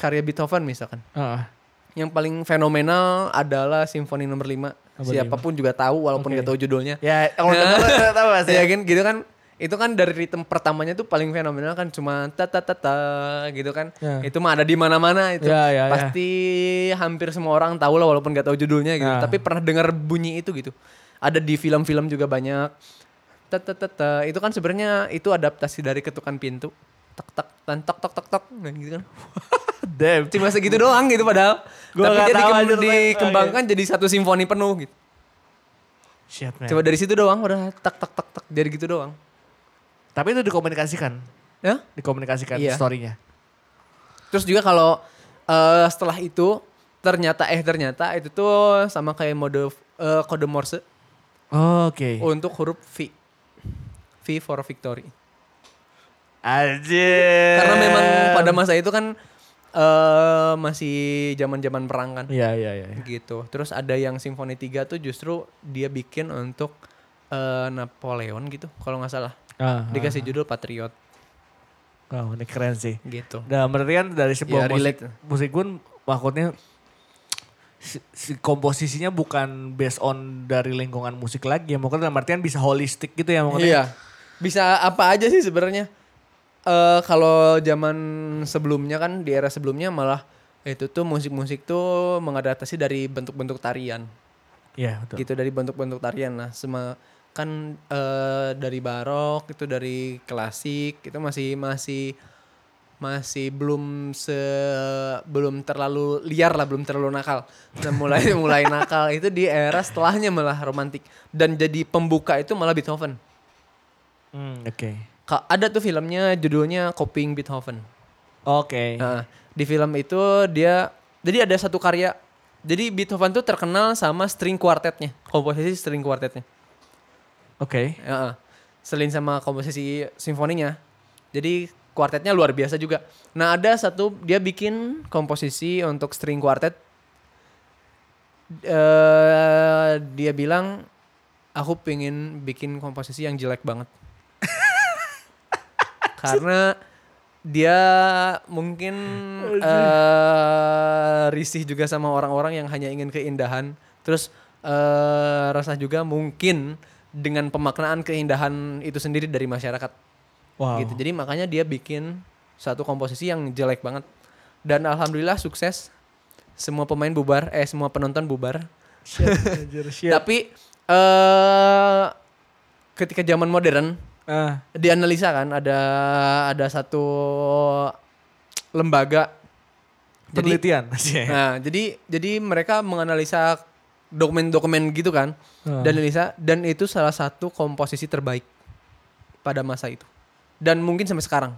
karya Beethoven misalkan. Ah. Yang paling fenomenal adalah Simfoni nomor 5. Nomor Siapa pun juga tahu walaupun Oke. nggak tahu judulnya. Ya, kalau Nah. tahu pasti. ya kan gitu kan itu kan dari ritme pertamanya tuh paling fenomenal kan cuma ta ta ta ta gitu kan. Ya. Itu mah ada di mana-mana itu. Ya, ya, ya. Pasti hampir semua orang tahu lah walaupun nggak tahu judulnya gitu. Ya. Tapi pernah dengar bunyi itu gitu. Ada di film-film juga banyak. Ta ta ta ta itu kan sebenarnya itu adaptasi dari ketukan pintu. Tek tek dan tok tok tok tok nah, gitu kan. Damn. Cuma segitu doang gitu padahal. Gua Tapi nggak dia tahu dikem- anjir, Bang. dikembangkan jadi satu simfoni penuh gitu. Man. Coba dari situ doang udah tak tak tak tak jadi gitu doang. Tapi itu dikomunikasikan. Ya? Dikomunikasikan Iya. story-nya. Terus juga kalau eh, setelah itu ternyata eh ternyata itu tuh sama kayak mode eh, kode Morse Oke. untuk huruf V. V for victory. Anjir. Karena memang pada masa itu kan eh masih zaman-zaman perang kan. Iya, iya, iya. Gitu. Terus ada yang Simfoni 3 tuh justru dia bikin untuk eh, Napoleon gitu kalau nggak salah. Ah, Dikasih judul Patriot Wow, ini keren sih. gitu. Nah, berarti kan dari sebuah Ya, musik, musik pun maksudnya si, si komposisinya bukan based on dari lingkungan musik lagi ya. Mungkin dalam artian bisa holistik gitu ya maksudnya. Iya. Bisa apa aja sih sebenarnya. Eh kalau zaman sebelumnya kan di era sebelumnya malah itu tuh musik-musik tuh mengadaptasi dari bentuk-bentuk tarian. Iya, betul. Gitu dari bentuk-bentuk tarian. Nah, semua kan eh dari barok itu dari klasik itu masih masih masih belum se belum terlalu liar lah belum terlalu nakal nah mulai mulai nakal itu di era setelahnya malah romantik dan jadi pembuka itu malah Beethoven Hmm, oke. Ka- ada tuh filmnya judulnya Copying Beethoven. Oke. Nah, di film itu dia jadi ada satu karya. Jadi Beethoven tuh terkenal sama string quartetnya, komposisi string quartetnya. Oke. Ya, selain sama komposisi simfoninya. Jadi kuartetnya luar biasa juga. Nah, ada satu dia bikin komposisi untuk string quartet. Eh dia bilang aku pengen bikin komposisi yang jelek banget. Karena dia mungkin eh risih juga sama orang-orang yang hanya ingin keindahan. Terus eh rasa juga mungkin dengan pemaknaan keindahan itu sendiri dari masyarakat Wow. gitu. Jadi makanya dia bikin satu komposisi yang jelek banget. Dan alhamdulillah sukses. Semua pemain bubar, eh semua penonton bubar. Shit. Tapi eh ketika zaman modern Ah, dianalisa kan ada ada satu lembaga. Jadi penelitian. nah jadi jadi mereka menganalisa dokumen-dokumen gitu kan Ah. dan analisa dan itu salah satu komposisi terbaik pada masa itu. Dan mungkin sampai sekarang.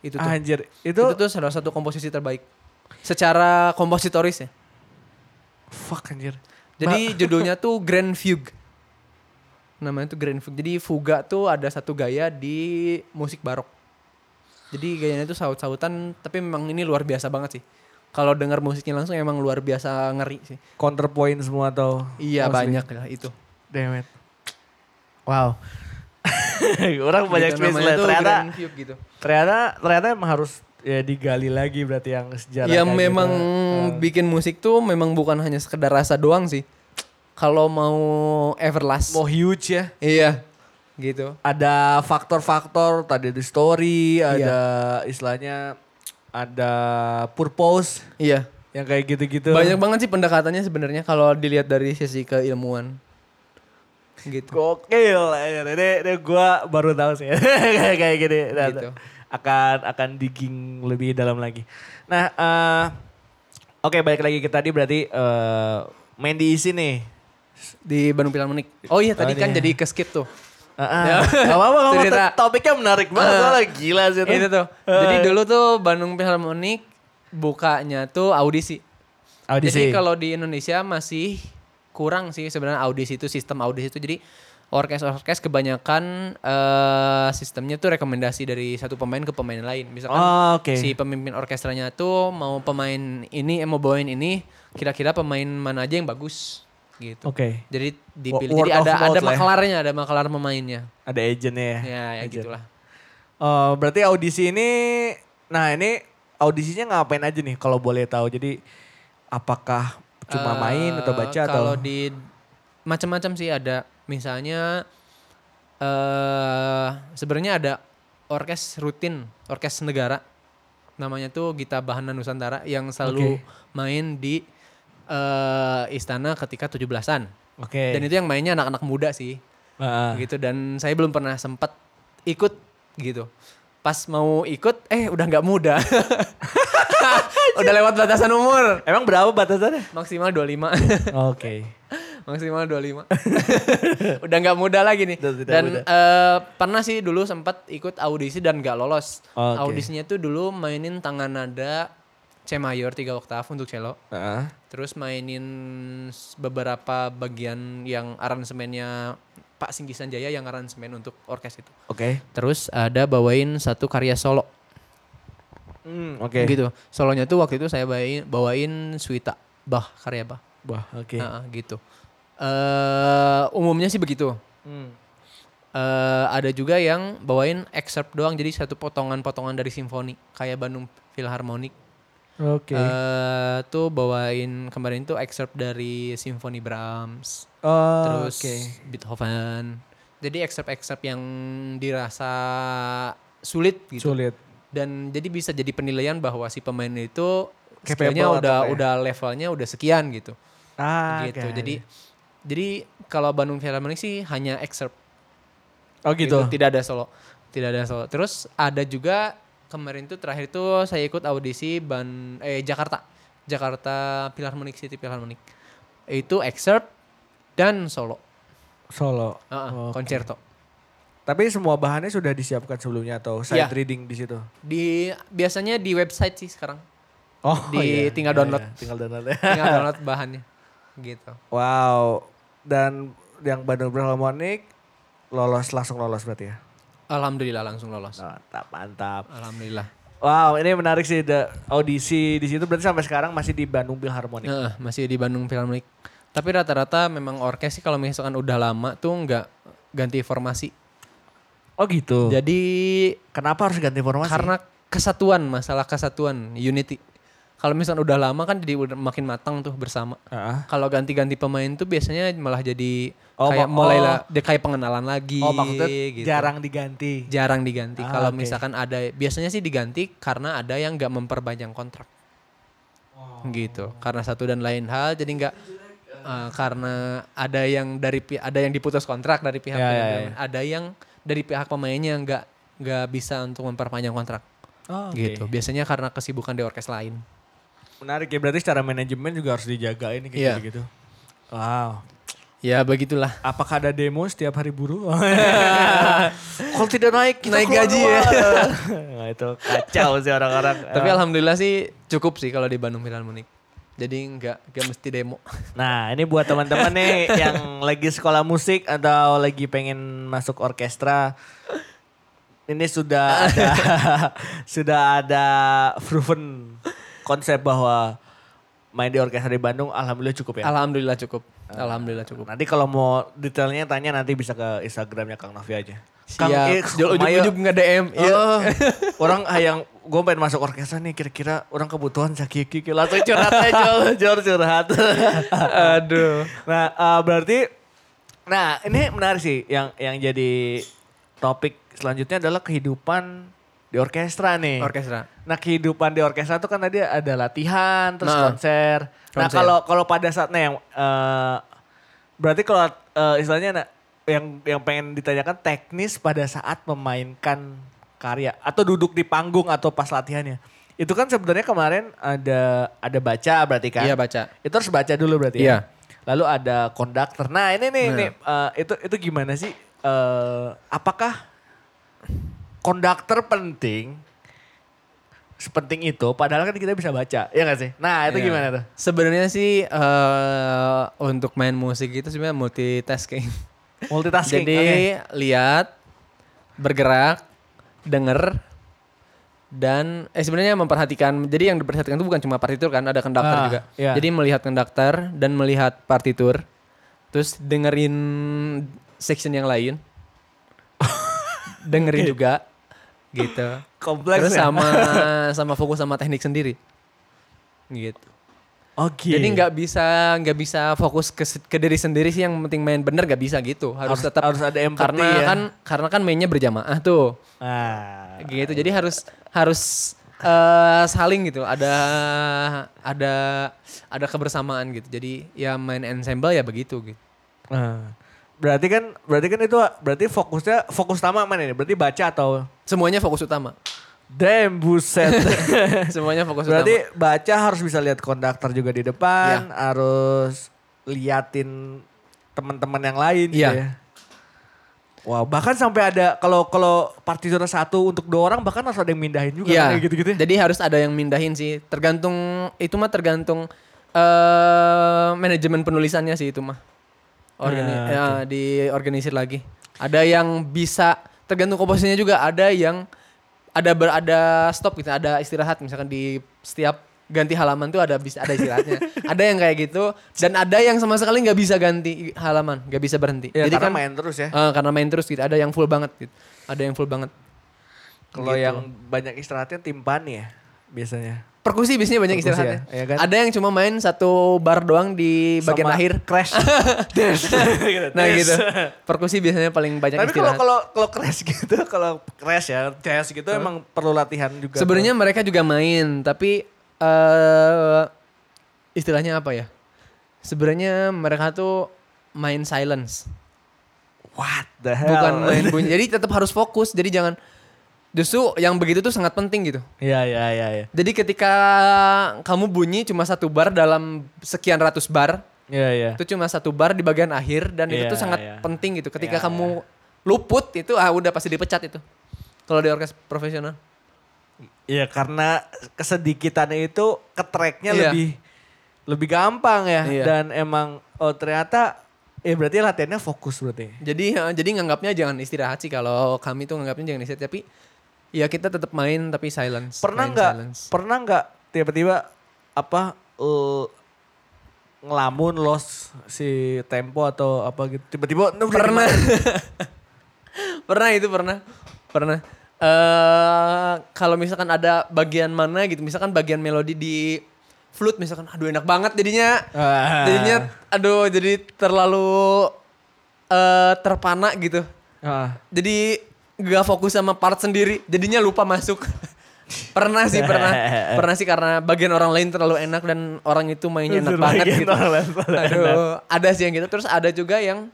Itu tuh. Anjir, itu, itu, tuh salah satu komposisi terbaik. Secara kompositoris ya. Fuck anjir. jadi judulnya tuh Grand Fugue namanya tuh Grand Fugue jadi fuga tuh ada satu gaya di musik barok jadi gayanya tuh saut-sautan tapi memang ini luar biasa banget sih kalau dengar musiknya langsung emang luar biasa ngeri sih Counterpoint semua atau iya banyak lah itu Damn it. Wow. Orang banyak Gitu, namanya lah. Ternyata, Grand Fugue gitu ternyata, ternyata emang harus ya digali lagi berarti yang sejarah. ya kayak memang gitu. bikin musik tuh memang bukan hanya sekedar rasa doang sih kalau mau everlast mau huge ya. iya gitu Ada faktor-faktor tadi ada story, Iya. ada istilahnya ada purpose iya yang kayak gitu-gitu. banyak banget sih pendekatannya sebenarnya kalau dilihat dari sisi keilmuan gitu Gokil, ini, ini gue baru tahu sih kayak gini. Nah, Gitu. Akan akan digging lebih dalam lagi. Nah, eh, oke balik lagi ke tadi berarti eh, main diisi nih. Di Bandung Philharmonic. Oh iya tadi Oh, kan iya. jadi ke skip tuh. Ah, ah. Ya. Gak apa-apa. Cerita. Topiknya menarik banget, Ah. soalnya gila sih itu. Itu tuh. Jadi dulu tuh Bandung Philharmonic bukanya tuh audisi. Audisi. Jadi kalau di Indonesia masih kurang sih sebenarnya audisi itu sistem audisi itu jadi orkes-orkes kebanyakan eh sistemnya tuh rekomendasi dari satu pemain ke pemain lain. Misalkan Oh, oke. si pemimpin orkestranya tuh mau pemain ini eh, mau bawain ini kira-kira pemain mana aja yang bagus gitu. Oke. Jadi dipilih. Word Jadi ada ada lah ya. maklarnya, ada maklar pemainnya. Ada agentnya ya. Ya, ya Agent. gitulah. Oh, berarti audisi ini, nah ini audisinya ngapain aja nih kalau boleh tahu? Jadi apakah cuma Eh, main atau baca atau? Kalau di macam-macam sih ada misalnya eh sebenarnya ada orkes rutin, orkes negara. Namanya tuh Gita Bahana Nusantara yang selalu Oke. main di eh istana ketika 17-an. Oke. Dan itu yang mainnya anak-anak muda sih. Ah, Gitu dan saya belum pernah sempat ikut gitu. Pas mau ikut eh udah nggak muda. udah lewat batasan umur. Emang berapa batasannya? Maksimal 25. Oke. Maksimal 25. Udah nggak muda lagi nih. Tidak Dan muda. eh, pernah sih dulu sempat ikut audisi dan nggak lolos. Oke. Audisinya tuh dulu mainin tangan nada C mayor 3 oktav untuk cello. Ah, Terus mainin beberapa bagian yang aransemennya Pak Singgi Sanjaya yang aransemen untuk orkes itu. Oke. Terus ada bawain satu karya solo Hmm, Oke. gitu. Solonya tuh waktu itu saya bawain bawain Suita Bach karya Bach. Wah, oke. Nah, gitu. eh umumnya sih begitu. Hmm. eh ada juga yang bawain excerpt doang jadi satu potongan-potongan dari simfoni kayak Bandung Philharmonic. Oke. eh tuh bawain kemarin tuh excerpt dari simfoni Brahms, Oh, terus oke. Beethoven. Jadi excerpt-excerpt yang dirasa sulit gitu. Sulit. Dan jadi bisa jadi penilaian bahwa si pemain itu skillnya udah ya? udah levelnya udah sekian gitu. Ah, gitu. oke. Jadi jadi kalau Bandung Philharmonic sih hanya excerpt Oh gitu. tidak ada solo. Tidak ada solo. Terus ada juga kemarin tuh terakhir tuh saya ikut audisi Ban eh Jakarta. Jakarta Philharmonic City Philharmonic. Itu excerpt dan solo. Solo. Heeh, Oke. Concerto. Tapi semua bahannya sudah disiapkan sebelumnya atau side Iya. reading di situ? Di biasanya di website sih sekarang. Oh, Di- tinggal download. Tinggal download. Tinggal download bahannya. Gitu. wow. Dan yang Bandung Philharmonic lolos langsung lolos berarti ya? Alhamdulillah langsung lolos. Mantap, mantap. Alhamdulillah. Wow, ini menarik sih the audisi di situ berarti sampai sekarang masih di Bandung Philharmonic. Heeh, masih di Bandung Philharmonic. Tapi rata-rata memang orkes sih kalau misalkan udah lama tuh nggak ganti formasi. Oh gitu. Jadi Kenapa harus ganti formasi? karena kesatuan, masalah kesatuan, unity. Kalau misalkan udah lama kan jadi udah makin matang tuh bersama. Heeh. Kalau ganti-ganti pemain tuh biasanya malah jadi Oh, kayak ma- mulai oh. lah dia kayak pengenalan lagi. Oh maksudnya gitu. jarang diganti. jarang diganti. Ah, Kalau oke. misalkan ada biasanya sih diganti karena ada yang nggak memperpanjang kontrak. Oh. Gitu. Karena satu dan lain hal jadi nggak eh, karena ada yang dari ada yang diputus kontrak dari pihak Ya, ya, manajemen, ya. ada yang dari pihak pemainnya nggak nggak bisa untuk memperpanjang kontrak. Oh, oke. Gitu. Biasanya karena kesibukan di orkes lain. Menarik ya berarti secara manajemen juga harus dijagain kayak Iya. gitu. Wow. Ya begitulah. Apakah ada demo setiap hari buruh? Kalau tidak naik, kita Naik gaji ya. nah, itu kacau sih orang-orang. Tapi alhamdulillah sih cukup sih kalau di Bandung Philharmonic. Jadi nggak nggak mesti demo. Nah ini buat teman-teman nih yang lagi sekolah musik atau lagi pengen masuk orkestra. Ini sudah ada sudah ada proven konsep bahwa main di orkestra di Bandung alhamdulillah cukup ya. Alhamdulillah cukup. Alhamdulillah cukup. Nanti kalau mau detailnya tanya nanti bisa ke Instagramnya Kang Novi aja. Kang, Siap. Jol Mayo, ujung-ujung nge-DM. Iya. Oh, orang ah, yang gue pengen masuk orkestra nih kira-kira orang kebutuhan sakiki langsung curhat aja Jol curhat. Aduh. nah eh, berarti, nah ini menarik sih yang yang jadi topik selanjutnya adalah kehidupan di orkestra nih. Orkestra. Nah kehidupan di orkestra tuh kan tadi ada latihan, terus Nah, konser. Nah kalau kalau pada saatnya yang eh, berarti kalau eh, istilahnya nah, yang yang pengen ditanyakan teknis pada saat memainkan karya atau duduk di panggung atau pas latihannya. Itu kan sebenarnya kemarin ada ada baca berarti kan? Iya baca. Itu harus baca dulu berarti Iya. ya. Lalu ada konduktor. Nah ini nih, Nah. nih, eh, itu itu gimana sih? Eh, apakah konduktor penting sepenting itu padahal kan kita bisa baca. Ya gak sih? Nah, itu Iya. gimana tuh? Sebenarnya sih eh untuk main musik itu sebenarnya multitasking. Multitasking. Jadi oke. lihat, bergerak, denger, dan eh sebenarnya memperhatikan. Jadi yang diperhatikan itu bukan cuma partitur kan, ada konduktor Ah, juga. iya. Jadi melihat konduktor dan melihat partitur, terus dengerin section yang lain, dengerin juga, gitu. kompleks terus ya. sama sama fokus sama teknik sendiri, gitu. Oke. Jadi nggak bisa nggak bisa fokus ke, ke diri sendiri sih yang penting main bener nggak bisa gitu. Harus, Harus- tetap harus ada empati karena ya. kan karena kan mainnya berjamaah tuh. Ah. Gitu. Jadi harus harus eh, saling gitu. Ada ada ada kebersamaan gitu. Jadi ya main ensemble ya begitu gitu. Ah. Berarti kan berarti kan itu berarti fokusnya fokus utama mana ini? Berarti baca atau Semuanya fokus utama. Damn buset. Semuanya fokus Berarti utama. baca harus bisa lihat konduktor juga di depan, harus liatin teman-teman yang lain Iya. ya. Wow, bahkan sampai ada kalau kalau partitur satu untuk dua orang bahkan harus ada yang mindahin juga Iya. kan, kayak gitu-gitu. ya? Jadi harus ada yang mindahin sih. Tergantung itu mah tergantung eh manajemen penulisannya sih itu mah. Organi Ah, ya, diorganisir lagi. Ada yang bisa tergantung komposisinya juga. Ada yang ada ber, ada stop gitu, ada istirahat misalkan di setiap ganti halaman tuh ada bisa ada istirahatnya. ada yang kayak gitu dan ada yang sama sekali nggak bisa ganti halaman, nggak bisa berhenti. Ya, Jadi karena kan main terus ya. eh, karena main terus gitu. Ada yang full banget gitu. Ada yang full banget. Kalau gitu. yang banyak istirahatnya timpani ya biasanya. Perkusi biasanya banyak Perkusi istirahatnya. ya, iya kan? Ada yang cuma main satu bar doang di bagian Sama akhir. crash. Des. Nah gitu. Perkusi biasanya paling banyak Tapi kalau istirahat. kalau kalau crash gitu, kalau crash ya, jazz gitu emang perlu latihan juga. Sebenarnya mereka juga main, tapi eh istilahnya apa ya? Sebenarnya mereka tuh main silence, what the hell? bukan main bunyi. Jadi tetap harus fokus. Jadi jangan justru yang begitu tuh sangat penting gitu. Iya iya iya iya. Jadi ketika kamu bunyi cuma satu bar dalam sekian ratus bar, Iya iya. itu cuma satu bar di bagian akhir dan itu Iya, tuh sangat iya. penting gitu. Ketika Iya, kamu luput itu ah udah pasti dipecat itu. Kalau di orkes profesional. Iya karena kesedikitannya itu ke tracknya Iya. lebih lebih gampang ya Iya. dan emang oh ternyata eh berarti latihannya fokus berarti. Jadi ya, jadi nganggapnya jangan istirahat sih kalau kami tuh nganggapnya jangan istirahat tapi ya kita tetap main tapi silence. Pernah nggak pernah nggak tiba-tiba apa eh, ngelamun los si tempo atau apa gitu tiba-tiba "Nah, Pernah. gimana?" pernah itu pernah. Pernah. eh kalau misalkan ada bagian mana gitu, misalkan bagian melodi di flute misalkan aduh enak banget jadinya Ah. jadinya aduh jadi terlalu eh terpana gitu. Ah. Jadi gak fokus sama part sendiri, jadinya lupa masuk. pernah sih pernah, pernah sih karena bagian orang lain terlalu enak dan orang itu mainnya enak banget gitu. Aduh, ada sih yang gitu. Terus ada juga yang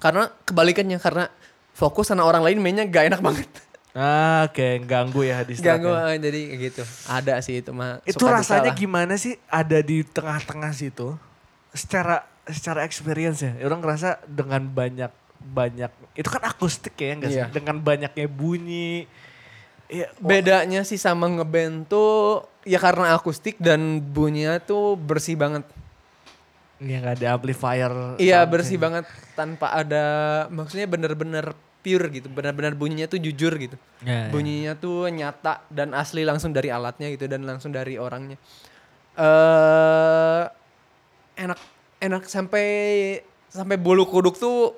karena kebalikannya karena fokus sama orang lain mainnya gak enak banget. Ah, oke, ganggu ya di Ganggu eh, jadi kayak gitu. Ada sih itu mah. Itu rasanya gimana sih ada di tengah-tengah situ? Secara secara experience ya, orang ngerasa dengan banyak banyak itu kan akustik ya enggak sih? Iya. Dengan banyaknya bunyi. Wah, Bedanya sih sama ngeband tuh ya karena akustik dan bunyinya tuh bersih banget. Iya nggak ada amplifier. Iya bersih sih. banget tanpa ada maksudnya bener-bener pure gitu, benar-benar bunyinya tuh jujur gitu. Iya, iya. Bunyinya tuh nyata dan asli langsung dari alatnya gitu dan langsung dari orangnya. Eh enak enak sampai sampai bulu kuduk tuh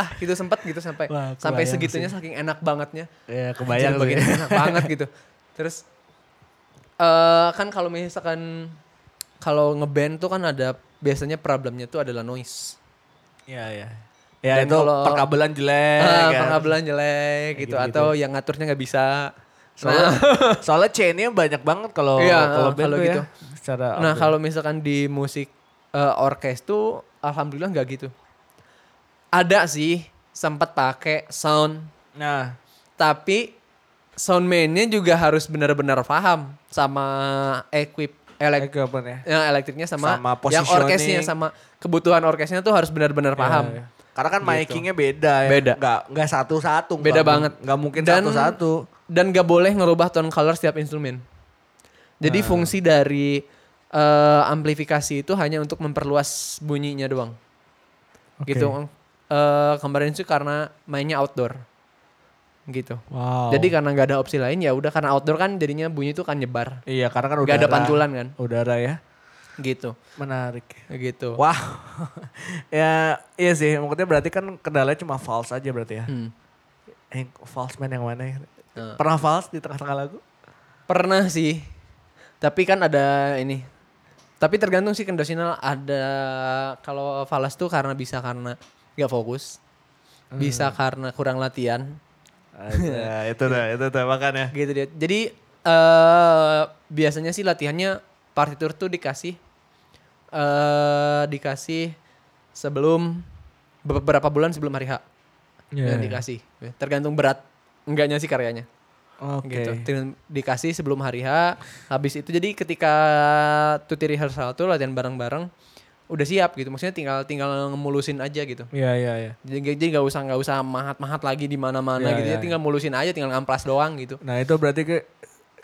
ah gitu sempet gitu sampai Wah, sampai segitunya sih. saking enak bangetnya. Iya, kebayang Anjir, bagian sih. enak banget gitu. Terus eh kan kalau misalkan kalau ngeband tuh kan ada biasanya problemnya tuh adalah noise. Iya, iya. Ya Dan itu kalau- perkabelan jelek Ah, kan. pengabelan jelek gitu gitu-gitu. atau yang ngaturnya nggak bisa. Soalnya, soalnya chainnya banyak banget kalau Iya, kalau band gitu. ya. Secara Nah kalau misalkan di musik eh, orkes tuh alhamdulillah nggak gitu. Ada sih sempat pakai sound, Nah, tapi soundman-nya juga harus benar-benar paham sama equip elek nih? yang elektriknya sama, Sama yang orkesnya sama kebutuhan orkesnya tuh harus benar-benar paham. Iya, iya. Karena kan Gitu. makingnya beda ya. Beda. Nggak, nggak satu-satu. Beda mu- banget. Nggak mungkin Dan- satu-satu. dan gak boleh ngerubah tone color setiap instrumen. Jadi Nah. fungsi dari eh, amplifikasi itu hanya untuk memperluas bunyinya doang. Oke. Gitu. Eh, kemarin sih karena mainnya outdoor. Gitu. Wow. Jadi karena nggak ada opsi lain ya udah karena outdoor kan jadinya bunyi itu kan nyebar. iya karena kan Nggak ada udara- pantulan kan. Udara ya. Gitu. Menarik. Gitu. Wow. ya iya sih, maksudnya berarti kan kendalanya cuma false aja berarti ya. Hmm. Eh, false man yang mana ya? Nah. Pernah false di tengah-tengah lagu? Pernah sih. Tapi kan ada ini. Tapi tergantung sih conditional ada kalau falas tuh karena bisa karena nggak fokus. Bisa karena kurang latihan. Ada, itu tuh, itu tuh makanya. Gitu dia. Jadi eh biasanya sih latihannya partitur tuh dikasih eh dikasih sebelum beberapa bulan sebelum hari H. Iya, yang iya. dikasih. Tergantung berat enggaknya sih karyanya. Oke. gitu. Di- Dikasih sebelum hari H, habis itu jadi ketika tuti rehearsal tuh latihan bareng-bareng udah siap gitu. Maksudnya tinggal tinggal ngemulusin aja gitu. Iya, iya, iya. Jadi jadi nggak usah nggak usah mahat-mahat lagi di mana-mana Iya, gitu. iya, Ya, tinggal mulusin aja, tinggal ngamplas doang gitu. Nah itu berarti ke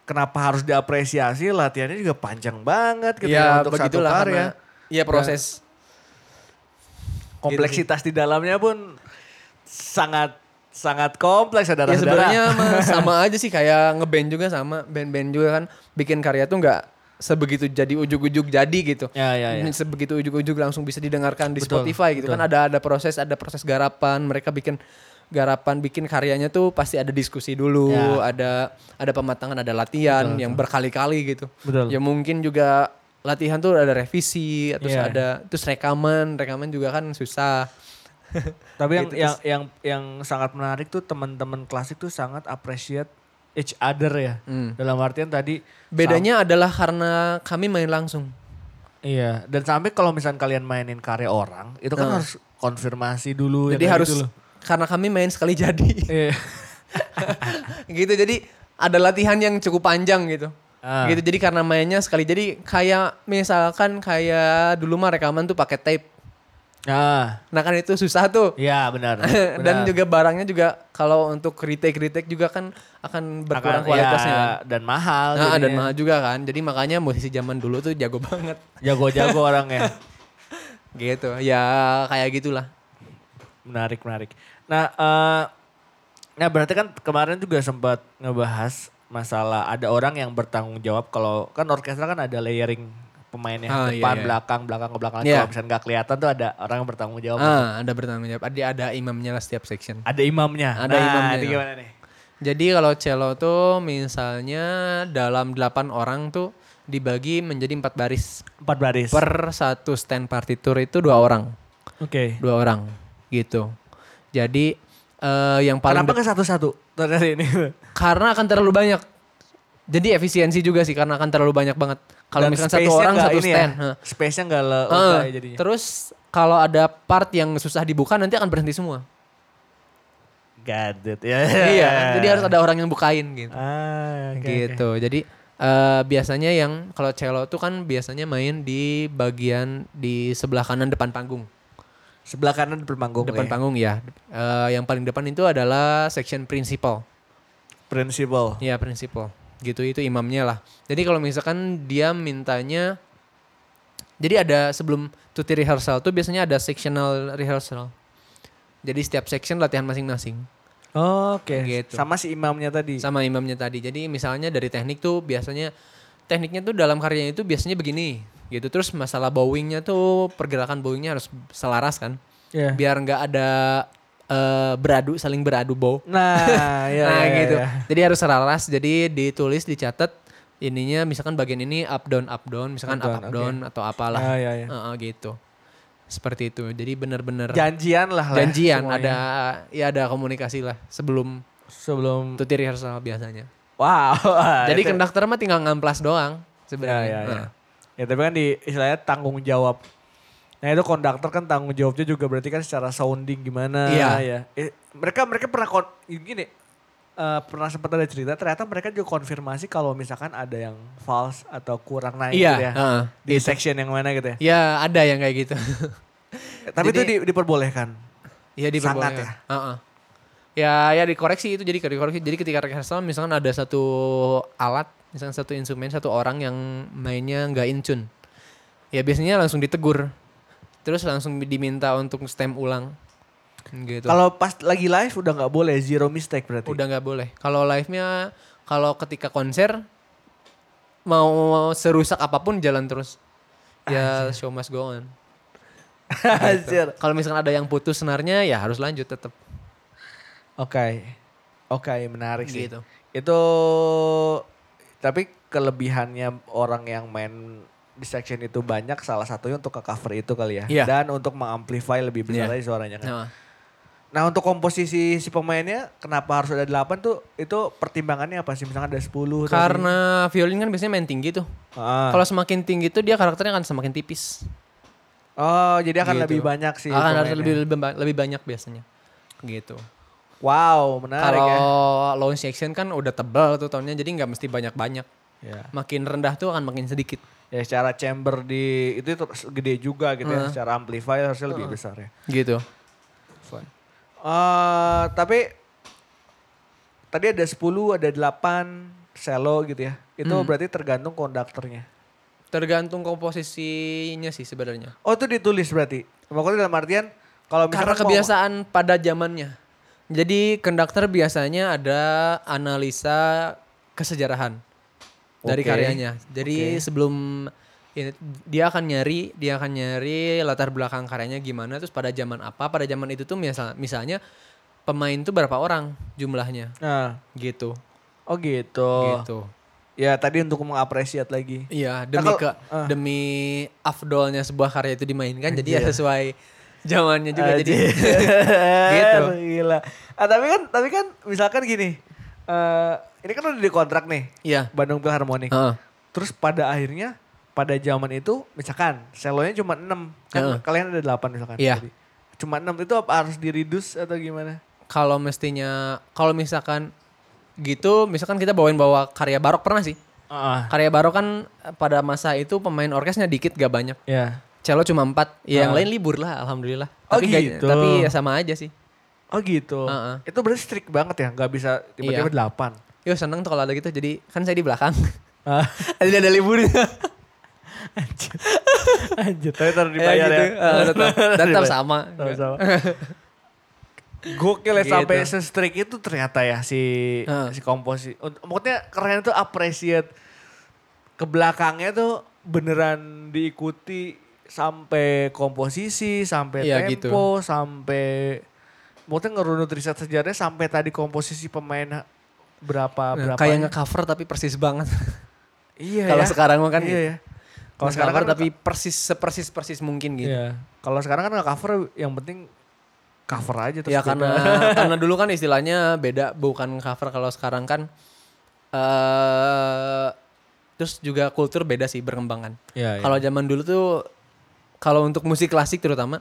kenapa harus diapresiasi latihannya juga panjang banget gitu ya untuk satu karya. karena ya proses Kompleksitas di dalamnya pun sangat sangat kompleks ya saudara-saudara. sebenarnya mah sama aja sih kayak ngeband juga sama band-band juga kan bikin karya tuh nggak sebegitu jadi ujuk-ujuk jadi gitu. Ya, ya, ya. Sebegitu ujuk-ujuk langsung bisa didengarkan di Betul, Spotify gitu betul. kan ada ada proses ada proses garapan mereka bikin garapan bikin karyanya tuh pasti ada diskusi dulu Ya. ada ada pematangan ada latihan Betul, yang berkali-kali gitu Betul. ya mungkin juga latihan tuh ada revisi terus Iya. ada terus rekaman rekaman juga kan susah Tapi yang Gitu, yang yang yang sangat menarik tuh teman-teman klasik tuh sangat appreciate each other ya. Hmm. Dalam artian tadi bedanya adalah karena kami main langsung Iya, dan sampai kalau misalnya kalian mainin karya orang, itu kan Nah. harus konfirmasi dulu ya jadi kayak harus gitu loh. karena kami main sekali jadi Iya. gitu jadi ada latihan yang cukup panjang gitu Ah. gitu jadi karena mainnya sekali jadi kayak misalkan kayak dulu mah rekaman tuh pakai tape Nah, nah kan itu susah tuh iya benar. dan benar. juga barangnya juga kalau untuk retake retake juga kan akan berkurang Akan- kualitasnya ya, kan. dan mahal. Nah, dan mahal juga kan jadi makanya musisi zaman dulu tuh jago banget Jago-jago orangnya. gitu ya kayak gitulah Menarik, menarik. Nah, eh nah berarti kan kemarin juga sempat ngebahas masalah ada orang yang bertanggung jawab kalau kan orkestra kan ada layering pemainnya Ah, iya, depan, iya. belakang, belakang ke belakang. Iya. Kalau misalnya nggak kelihatan tuh ada orang yang bertanggung jawab. ah ada bertanggung jawab ada ada imamnya lah setiap section Ada imamnya. Ada nah, imamnya, Itu gimana nih? Jadi kalau cello tuh misalnya dalam 8 orang tuh dibagi menjadi empat baris. Empat baris. Per satu stand partitur itu dua orang, Oke. dua orang gitu. Jadi eh, yang paling Kenapa nggak satu-satu? Ini. karena akan terlalu banyak. Jadi efisiensi juga sih karena akan terlalu banyak banget. Kalau misalkan satu orang satu ini stand. Ya. Space-nya nggak le ya jadinya. terus kalau ada part yang susah dibuka nanti akan berhenti semua. Gadet ya. iya, jadi harus ada orang yang bukain gitu. Ah, oke. gitu. Jadi eh, biasanya yang kalau cello tuh kan biasanya main di bagian di sebelah kanan depan panggung. Sebelah kanan depan panggung depan ya. panggung ya. Eh, yang paling depan itu adalah section principal. Prinsipal. Ya, principal. Gitu itu imamnya lah. Jadi kalau misalkan dia mintanya jadi ada sebelum tuti rehearsal tuh biasanya ada sectional rehearsal. Jadi setiap section latihan masing-masing. Oke. Gitu. Sama si imamnya tadi. sama imamnya tadi. Jadi misalnya dari teknik tuh biasanya tekniknya tuh dalam karyanya itu biasanya begini gitu. Terus masalah bowingnya tuh pergerakan bowingnya harus selaras kan, Iya. biar nggak ada eh, beradu saling beradu bow. Nah, ya, nah ya, gitu. ya. Jadi harus selaras. Jadi ditulis dicatat ininya misalkan bagian ini up down up down misalkan Up up down, up down atau apalah. Ah, ya, ya. Heeh, gitu. Seperti itu. Jadi benar-benar Janjian lah lah. janjian semuanya. ada ya ada komunikasi lah sebelum sebelum tuti rehearsal biasanya. wow. Jadi konduktor mah tinggal ngamplas doang ya, sebenarnya. ya, ya. Nah, Ya tapi kan di istilahnya tanggung jawab. Nah itu konduktor kan tanggung jawabnya juga berarti kan secara sounding gimana Iya. ya. Eh, mereka mereka pernah kon gini eh, pernah sempat ada cerita ternyata mereka juga konfirmasi kalau misalkan ada yang false atau kurang naik Iya, gitu ya. heeh, di section yang mana gitu ya. Ya ada yang kayak gitu. Tapi itu Jadi- di- diperbolehkan. ya Sangat diperbolehkan. ya? Heeh. Ya ya dikoreksi itu jadi dikoreksi. Jadi ketika rehearsal misalkan ada satu alat, misalkan satu instrumen, satu orang yang mainnya nggak in tune. Ya biasanya langsung ditegur. Terus langsung diminta untuk stem ulang. Gitu. Kalau pas lagi live udah nggak boleh zero mistake berarti. Udah nggak boleh. Kalau live-nya kalau ketika konser mau serusak apa pun jalan terus. Ya show must go on. Anjir. Kalau misalkan ada yang putus senarnya ya harus lanjut tetap Oke. Oke, menarik sih. gitu. Itu tapi kelebihannya orang yang main di section itu banyak salah satunya untuk ke cover itu kali ya. Iya. Dan untuk mengamplify lebih besar Iya. lagi suaranya kan. Nah, Nah untuk komposisi si pemainnya kenapa harus ada 8 tuh itu pertimbangannya apa sih? Misalnya ada 10 tadi. karena violin kan biasanya main tinggi tuh. Ah. Kalau semakin tinggi tuh dia karakternya akan semakin tipis. Oh jadi akan Gitu. lebih banyak sih akan harus lebih, lebih lebih banyak biasanya. Gitu. Wow menarik Kalau ya. low section kan udah tebal tuh tonnya jadi nggak mesti banyak-banyak. ya. Makin rendah tuh akan makin sedikit. Ya secara chamber di itu itu gede juga gitu ya. Heeh. Secara amplifier harusnya lebih besar ya. Gitu. Eh tapi tadi ada 10, ada 8 cello gitu ya. Itu Hmm. berarti tergantung konduktornya. Tergantung komposisinya sih sebenarnya. Oh itu ditulis berarti. Maksudnya dalam artian kalau Karena mau- kebiasaan pada zamannya. Jadi konduktor biasanya ada analisa kesejarahan dari karyanya. Jadi Oke. sebelum ini, dia akan nyari, dia akan nyari latar belakang karyanya gimana, terus pada zaman apa, pada zaman itu tuh misal, misalnya pemain tuh berapa orang jumlahnya, Nah, gitu, oh gitu. gitu. Ya tadi untuk mengapresiat lagi. Iya demi kalau- ke ah. demi afdolnya sebuah karya itu dimainkan, jadi ya Anjir. sesuai zamannya juga. Jadi Anjir. Gitu. Gila. Ah, tapi kan tapi kan misalkan gini. Eh ini kan udah di kontrak nih iya. Bandung Philharmonic. Heeh. Terus pada akhirnya pada zaman itu misalkan selonya cuma 6. Kan Heeh. kalian ada 8 misalkan. Iya. tadi. Cuma 6 itu apa harus diridus atau gimana? kalau mestinya kalau misalkan gitu misalkan kita bawain bawa karya barok pernah sih Ah, karya barok kan eh, pada masa itu pemain orkesnya dikit gak banyak ya. cello cuma empat ya yang lain libur lah alhamdulillah Oh, tapi gak- gitu. tapi ya sama aja sih Oh gitu. Heeh. Itu berarti strict banget ya, nggak bisa tiba-tiba Iya. 8. yo seneng tuh kalau ada gitu jadi kan saya di belakang Ah, jadi ada liburnya Anjir, tapi taruh Ya, dibayar gitu. ya. Eh, tetap, tetap sama Sama-sama. Gokil ya Gitu. sampai se-strict itu ternyata ya si Heeh. si komposi. Maksudnya keren itu appreciate ke belakangnya tuh beneran diikuti sampai komposisi, sampai gitu. tempo, sampai maksudnya ngerunut riset sejarahnya sampai tadi komposisi pemain berapa Nah, berapa. kayak nge-cover tapi persis banget Iya kalau ya. sekarang mah kan iya ya. Kalau sekarang kan tapi persis sepersis persis mungkin gitu Iya. Kalau sekarang kan nggak cover yang penting cover aja terus Ya karena karena dulu kan istilahnya beda bukan cover kalau sekarang kan eh terus juga kultur beda sih berkembangan. Iya, iya. Kalau zaman dulu tuh kalau untuk musik klasik terutama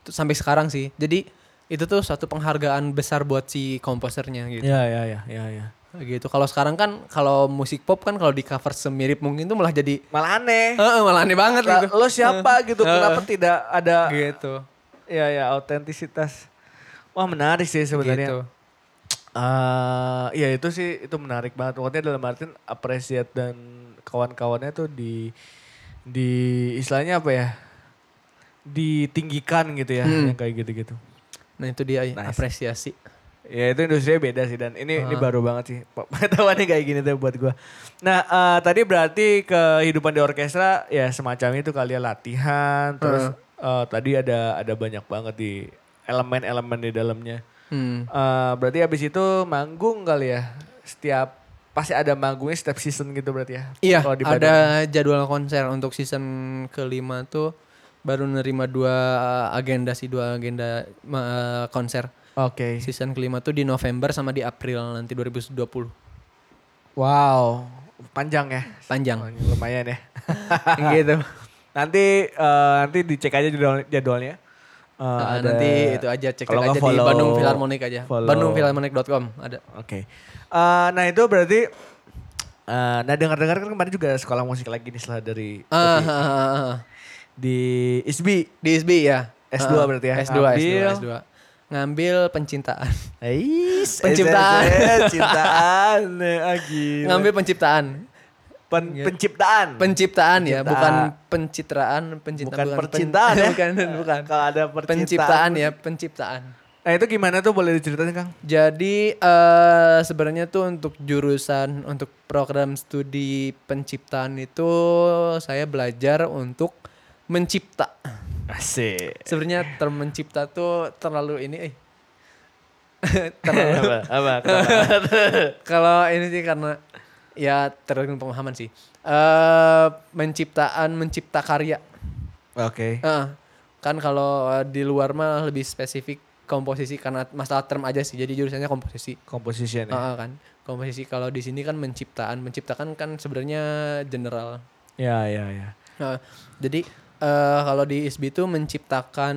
tuh sampai sekarang sih. Jadi itu tuh suatu penghargaan besar buat si komposernya gitu. Iya iya iya iya iya. Gitu. Kalau sekarang kan kalau musik pop kan kalau di cover semirip mungkin tuh malah jadi Malah aneh. Heeh, malah aneh banget gitu. lo siapa gitu? Kenapa tidak ada Gitu. ya ya autentisitas? Wah menarik sih sebenarnya. Gitu. Eh, ya itu sih itu menarik banget. Pokoknya dalam artian appreciate dan kawan-kawannya tuh di di istilahnya apa ya? Ditinggikan gitu ya, Hmm. yang kayak gitu-gitu. Nah, itu dia Nice. apresiasi. Ya itu industrinya beda sih dan ini ini Ah. baru banget sih pengetahuannya kayak gini tuh buat gua. Nah eh, tadi berarti kehidupan di orkestra ya semacam itu kali ya latihan terus eh, tadi ada ada banyak banget di elemen-elemen di dalamnya. Hmm. Eh, berarti habis itu manggung kali ya setiap pasti ada manggungnya setiap season gitu berarti ya. Iya, Kalau di Badan. ada jadwal konser untuk season kelima tuh baru nerima dua agenda sih, dua agenda ma- konser. Oke. Season kelima tuh di November sama di April nanti 2020. Wow panjang ya. Panjang. Oh, lumayan ya. gitu. Nanti eh, nanti dicek aja jadwal, jadwalnya. Eh, Nah, ada- nanti itu aja cek kalau aja nggak di follow- Bandung Philharmonic aja. follow- Bandungphilharmonic.com ada. Oke. Eh, nah itu berarti eh, nah dengar-dengar kan kemarin juga sekolah musik lagi nih setelah dari Upi. ah, ah, ah. Di ISBI Di SB ya. S2 Ah, berarti ya? S2, S2, Ambil. S2. ngambil pencintaan. Eis, Penciptaan. cintaan, lagi. Ngambil penciptaan. Pen- penciptaan. Penciptaan ya, bukan pencitraan, pencinta Bukan pen- percintaan ya. bukan, bukan. Kalau ada percintaan. Penciptaan ya, penciptaan. Nah itu gimana tuh boleh diceritain Kang? Jadi eh sebenarnya tuh untuk jurusan untuk program studi penciptaan itu saya belajar untuk mencipta. Asik. Sebenarnya term mencipta tuh terlalu ini eh. terlalu apa? Apa? Kalau ini sih karena ya tergantung pemahaman sih. Eh menciptaan mencipta karya. Oke. Heeh. kan kalau eh, di luar mah lebih spesifik komposisi karena masalah term aja sih. Jadi jurusannya komposisi. Composition ya. Heeh kan. Komposisi kalau di sini kan menciptaan. Menciptakan kan sebenarnya general. Ya, ya, ya. Nah, jadi eh kalau di ISB itu menciptakan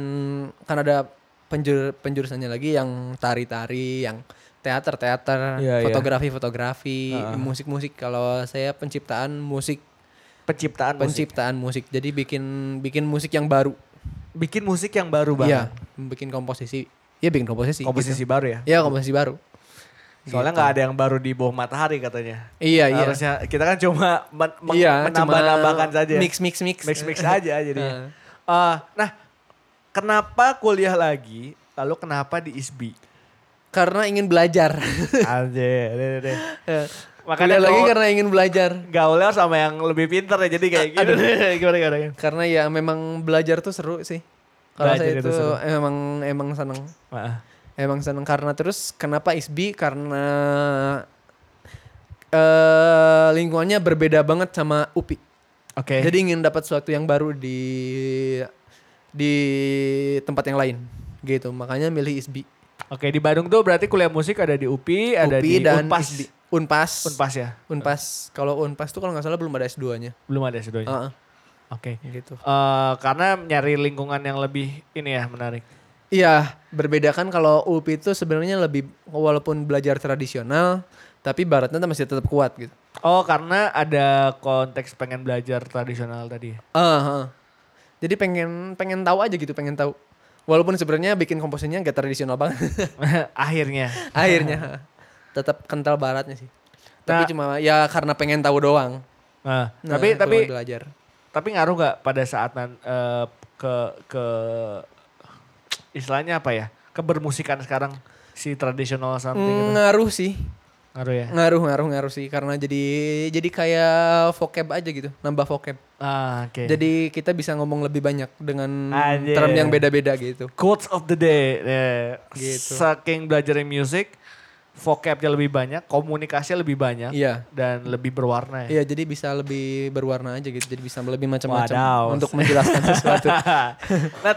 kan ada penjur penjurusannya lagi yang tari-tari, yang teater-teater, Iya, iya. fotografi-fotografi, Heeh. musik-musik. Kalau saya penciptaan musik, Penciptaan musik. penciptaan musik. Jadi bikin bikin musik yang baru. Bikin musik yang baru banget. Iya, bikin komposisi. Iya, bikin komposisi. Komposisi gitu. baru ya. Iya, komposisi baru. Soalnya nggak ada yang baru di bawah matahari katanya. Iya, iya. Harusnya kita kan cuma men- Iya, menambah-nambahkan saja. Mix mix mix. mix mix aja jadi. Heeh. Eh, nah, kenapa kuliah lagi? Lalu kenapa di ISBI? Karena ingin belajar. Aja, deh, deh, deh. Makanya lagi gaul- karena ingin belajar. gaulnya sama yang lebih pinter ya jadi kayak gitu. gimana gimana? gimana? Karena ya memang belajar tuh seru sih. Kalau Belajar saya itu itu seru. emang emang seneng. Maaf. Emang seneng karena terus kenapa ISBI karena eh lingkungannya berbeda banget sama UPI. Oke. Jadi ingin dapat sesuatu yang baru di di tempat yang lain gitu. Makanya milih ISBI. Oke, di Bandung tuh berarti kuliah musik ada di UPI, ada UPI di dan Unpas. ISBI. Unpas. Unpas ya? Unpas. Kalau Unpas tuh kalau nggak salah belum ada S2-nya. Belum ada sedonya. Heeh, Oke. gitu. Eh, karena nyari lingkungan yang lebih ini ya menarik. Iya, berbeda kan kalau UPI itu sebenarnya lebih walaupun belajar tradisional, tapi baratnya tuh masih tetap kuat gitu. Oh, karena ada konteks pengen belajar tradisional tadi. ya? Ah, ah. Jadi pengen pengen tahu aja gitu, pengen tahu. Walaupun sebenarnya bikin komposisinya gak tradisional banget. Akhirnya. Akhirnya tetap kental baratnya sih. Tapi Nah. cuma ya karena pengen tahu doang. Nah, Nah, tapi tapi belajar. tapi ngaruh nggak pada saat eh, ke ke istilahnya apa ya? Kebermusikan sekarang si tradisional something gitu. Ngaruh sih. Ngaruh ya. Ngaruh, ngaruh, ngaruh sih karena jadi jadi kayak vocab aja gitu, nambah vocab. Ah, oke. Jadi kita bisa ngomong lebih banyak dengan Anjir. term yang beda-beda gitu. quotes of the day. Ya. Gitu. Saking belajarin musik, vocabnya lebih banyak, komunikasinya lebih banyak Iya. dan lebih berwarna ya. Iya, jadi bisa lebih berwarna aja gitu. Jadi bisa lebih macam-macam untuk menjelaskan sesuatu. nah,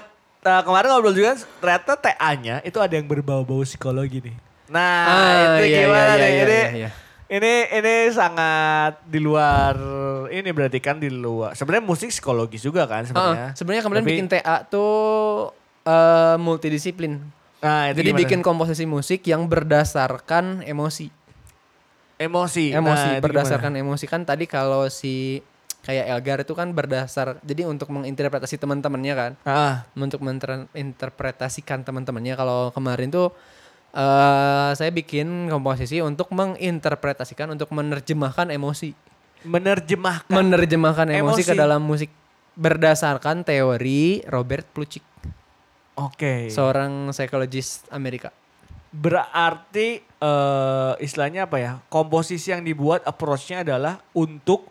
nah, kemarin ngobrol juga ternyata TA-nya itu ada yang berbau-bau psikologi nih. Nah, Ah, itu iya, gimana iya, nih? iya, ini, iya, iya. ini ini sangat di luar ini berarti kan di luar. Sebenarnya musik psikologis juga kan sebenarnya. Ah, sebenarnya kemarin Tapi- bikin TA tuh eh, multidisiplin. Nah, itu Jadi gimana? bikin komposisi musik yang berdasarkan emosi. emosi. Emosi Nah, berdasarkan emosi kan tadi kalau si kayak Elgar itu kan berdasar jadi untuk menginterpretasi teman-temannya kan. Ah, Untuk menginterpretasikan teman-temannya kalau kemarin tuh eh saya bikin komposisi untuk menginterpretasikan untuk menerjemahkan emosi. menerjemahkan. Menerjemahkan emosi, ke Emosi. dalam musik berdasarkan teori Robert Plutchik, Oke. seorang psikologis Amerika. Berarti eh istilahnya apa ya? Komposisi yang dibuat approach-nya adalah untuk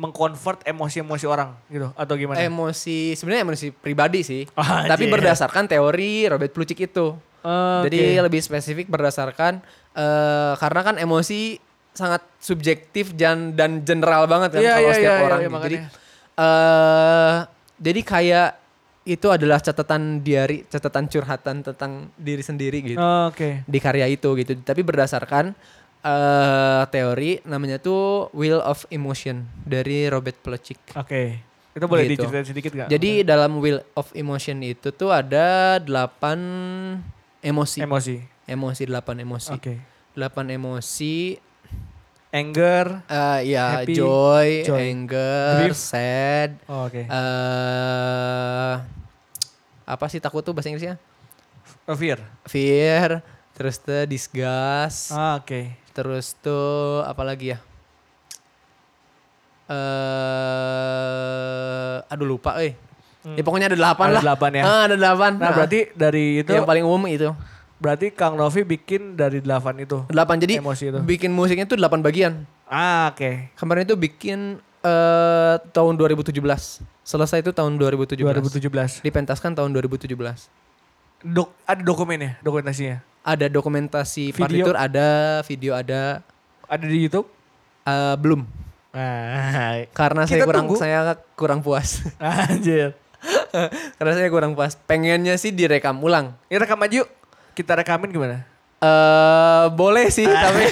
mengkonvert emosi-emosi orang gitu atau gimana? Emosi sebenarnya emosi pribadi sih, Ah, tapi anjir. berdasarkan teori Robert Plutchik itu. Oke. Jadi lebih spesifik berdasarkan eh karena kan emosi sangat subjektif dan dan general banget kan Iya, kalau iya, setiap iya, orang. iya, gitu. Jadi eh jadi kayak itu adalah catatan diary, catatan curhatan tentang diri sendiri gitu Oke. di karya itu gitu. Tapi berdasarkan eh teori namanya tuh Will of Emotion dari Robert Plutchik. Oke. Itu boleh Gitu. diceritain sedikit gak? Jadi dalam Will of Emotion itu tuh ada delapan emosi. emosi. emosi delapan emosi. Oke. Delapan emosi Anger. eh ya Happy, joy, joy, anger, grief. sad, Oh, Oke. eh apa sih takut tuh bahasa Inggrisnya? Fear. Fear, terus tuh Disgust, Ah, oke. terus tuh apa lagi ya? Eh, aduh lupa, eh. Ya pokoknya ada delapan Hmm. Ada lah. delapan ya. Ah, ada delapan. Nah, berarti dari itu yang paling umum itu. berarti Kang Novi bikin dari delapan itu. Delapan. Jadi Emosi itu. bikin musiknya tuh delapan bagian. Ah, oke. Kemarin itu bikin eh tahun 2017. Selesai itu tahun 2017. 2017. Dipentaskan tahun 2017. Dok, ada dokumennya, dokumentasinya. Ada dokumentasi Video. partitur, ada video, ada Ada di YouTube? eh, belum. Nah, Karena saya kurang tunggu. saya kurang puas. anjir. Karena saya kurang puas. Pengennya sih direkam ulang. Ya rekam aja yuk. Kita rekamin gimana? eh boleh sih tapi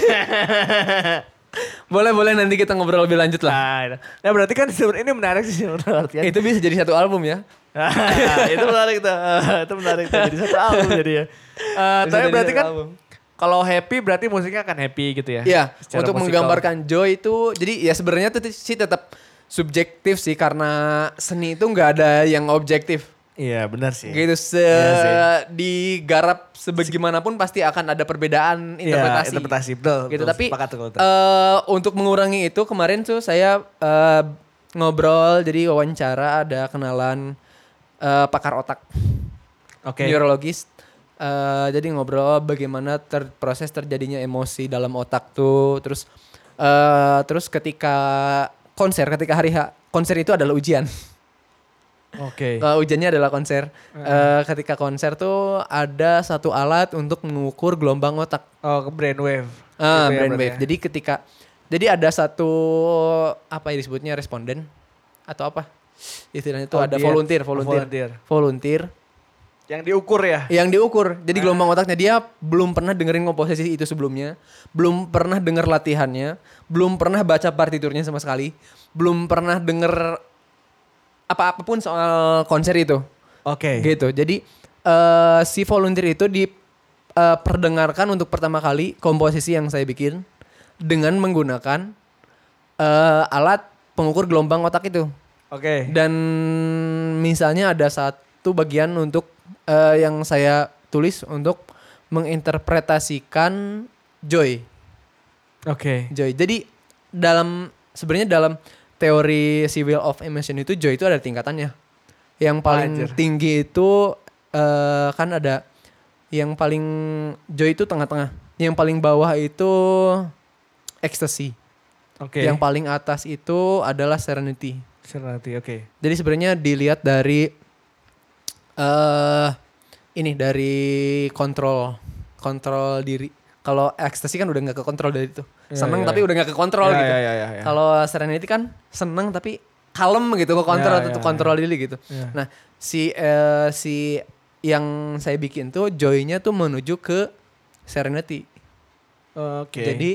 boleh boleh nanti kita ngobrol lebih lanjut lah. Nah, itu. nah berarti kan sebenarnya ini menarik sih menurut artian. Itu bisa jadi satu album ya. itu menarik tuh. itu menarik tuh. Jadi satu album jadi ya. Eh, Bisa tapi jadi berarti kan kalau happy berarti musiknya akan happy gitu ya. Iya, untuk musikal. menggambarkan joy itu jadi ya sebenarnya tuh sih tetap subjektif sih karena seni itu nggak ada yang objektif. Iya benar sih. Gitu se Iya sih. digarap sebagaimanapun pasti akan ada perbedaan Iya, interpretasi. interpretasi betul. gitu betul. tapi Sepakat itu. eh, untuk mengurangi itu kemarin tuh saya eh, ngobrol jadi wawancara ada kenalan eh, pakar otak Oke. neurologis Eh, jadi ngobrol bagaimana ter- proses terjadinya emosi dalam otak tuh terus eh, terus ketika konser ketika hari H konser itu adalah ujian Oke. Eh, ujiannya adalah konser Eh, ketika konser tuh ada satu alat untuk mengukur gelombang otak Oh, ke brainwave. Ya brainwave. ya. Jadi ketika jadi ada satu apa ya disebutnya responden atau apa? Istilahnya itu ada volunteer, volunteer. volunteer. Volunteer Yang diukur ya. yang diukur. Jadi gelombang otaknya dia belum pernah dengerin komposisi itu sebelumnya, belum pernah denger latihannya, belum pernah baca partiturnya sama sekali, belum pernah denger apa-apapun soal konser itu. Oke. Gitu. Jadi eh, si volunteer itu diperdengarkan untuk pertama kali komposisi yang saya bikin dengan menggunakan eh, alat pengukur gelombang otak itu. Oke. Dan misalnya ada satu bagian untuk eh, yang saya tulis untuk menginterpretasikan joy. Oke. Joy. Jadi dalam sebenarnya dalam teori wheel of emotion itu joy itu ada tingkatannya. Yang paling Anjir. tinggi itu eh, kan ada yang paling joy itu tengah-tengah. Yang paling bawah itu ecstasy. Oke. Yang paling atas itu adalah serenity. Serenity, oke. Jadi sebenarnya dilihat dari eh ini dari kontrol kontrol diri. Kalau ekstasi kan udah nggak ke kontrol dari itu. Ya, Seneng ya, tapi ya. udah nggak ke kontrol Ya, gitu. ya, ya, ya, ya. Kalau serenity kan seneng tapi kalem gitu ke kontrol Ya, atau ya, kontrol diri gitu. Ya. Nah si eh, si yang saya bikin tuh joy-nya tuh menuju ke serenity. Oke. Jadi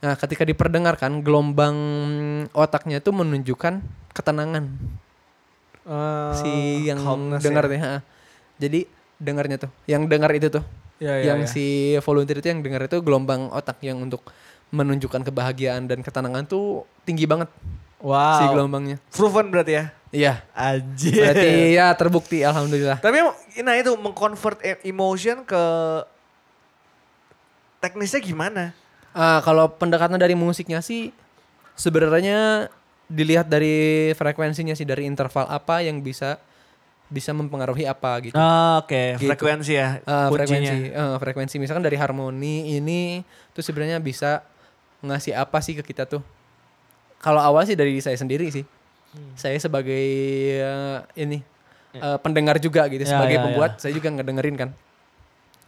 nah ketika diperdengarkan gelombang otaknya tuh menunjukkan ketenangan Eh, si yang dengar ya. ha. Jadi dengarnya tuh, yang dengar itu tuh, Ya, ya, yang ya. si volunteer itu yang dengar itu gelombang otak yang untuk menunjukkan kebahagiaan dan ketenangan tuh tinggi banget Wow. si gelombangnya. Proven berarti ya. Iya. Anjir. Berarti ya terbukti alhamdulillah. Tapi nah itu mengconvert e- emotion ke teknisnya gimana? Ah, kalau pendekatan dari musiknya sih sebenarnya dilihat dari frekuensinya sih dari interval apa yang bisa bisa mempengaruhi apa gitu. Ah, Oke, Gitu. frekuensi ya kuncinya. frekuensi eh, frekuensi misalkan dari harmoni ini tuh sebenarnya bisa ngasih apa sih ke kita tuh kalau awal sih dari saya sendiri sih Hmm. saya sebagai eh, ini eh, pendengar juga gitu Ya, sebagai ya, pembuat saya juga ngedengerin kan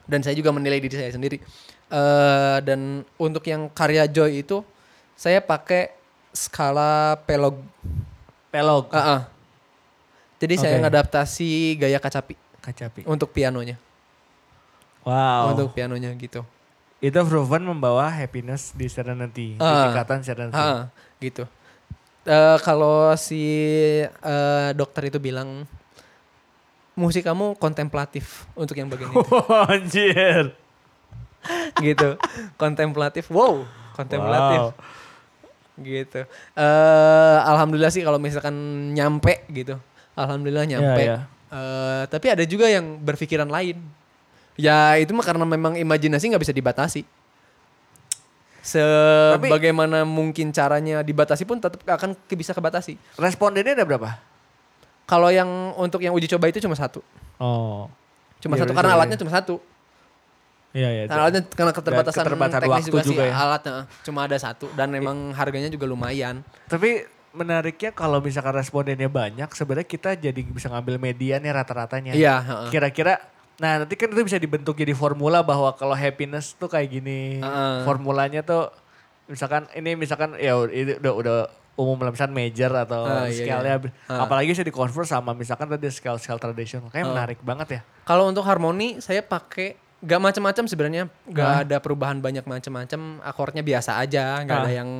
dan saya juga menilai diri saya sendiri Eh, dan untuk yang karya Joy itu saya pakai skala pelog Pelog. Ah, ah. jadi saya Oke. ngadaptasi gaya kacapi Kacapi. untuk pianonya Wow. untuk pianonya gitu Itu proven membawa happiness di Serenity. di Ah. tingkatan Serenity. Ah, gitu. Eh, kalau si eh, dokter itu bilang musik kamu kontemplatif untuk yang bagian itu, Anjir. gitu. Kontemplatif, wow, kontemplatif, Wow. gitu. Eh, alhamdulillah sih kalau misalkan nyampe gitu, alhamdulillah nyampe. Ya, ya. Eh, tapi ada juga yang berpikiran lain. Ya itu mah karena memang imajinasi nggak bisa dibatasi. Sebagaimana mungkin caranya dibatasi pun tetap akan bisa kebatasi. Respondennya ada berapa? Kalau yang untuk yang uji coba itu cuma satu. Oh. Cuma Iya, satu uji karena coba alatnya cuma satu. Iya, iya. Karena alatnya karena keterbatasan, keterbatasan teknis waktu juga, sih juga ya. alatnya cuma ada satu dan memang harganya juga lumayan. Tapi menariknya kalau misalkan respondennya banyak, sebenarnya kita jadi bisa ngambil median ya rata-ratanya. Iya, heeh. Kira-kira, nah nanti kan itu bisa dibentuk jadi formula bahwa kalau happiness tuh kayak gini. Heeh. Formulanya tuh misalkan ini misalkan ya ini udah udah umum lah major atau iya, scale-nya. iya. Ah. Apalagi bisa di convert sama misalkan tadi scale scale tradisional. Kayak Ah. menarik banget ya. Kalau untuk harmoni saya pakai gak macam-macam sebenarnya, gak Ah. ada perubahan banyak macam-macam, akordnya biasa aja, gak Ah. ada yang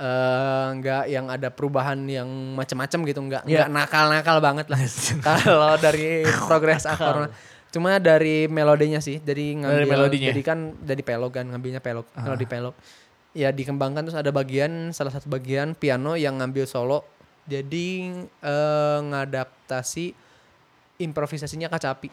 eh nggak yang ada perubahan yang macam-macam gitu, nggak Iya. nggak nakal-nakal banget lah. Kalau dari progres akor, cuma dari melodinya sih, jadi ngambil, Dari melodinya? jadi kan dari pelog kan, ngambilnya pelog, melodi pelog. Ya dikembangkan terus ada bagian salah satu bagian piano yang ngambil solo, jadi eh, ngadaptasi improvisasinya kacapi.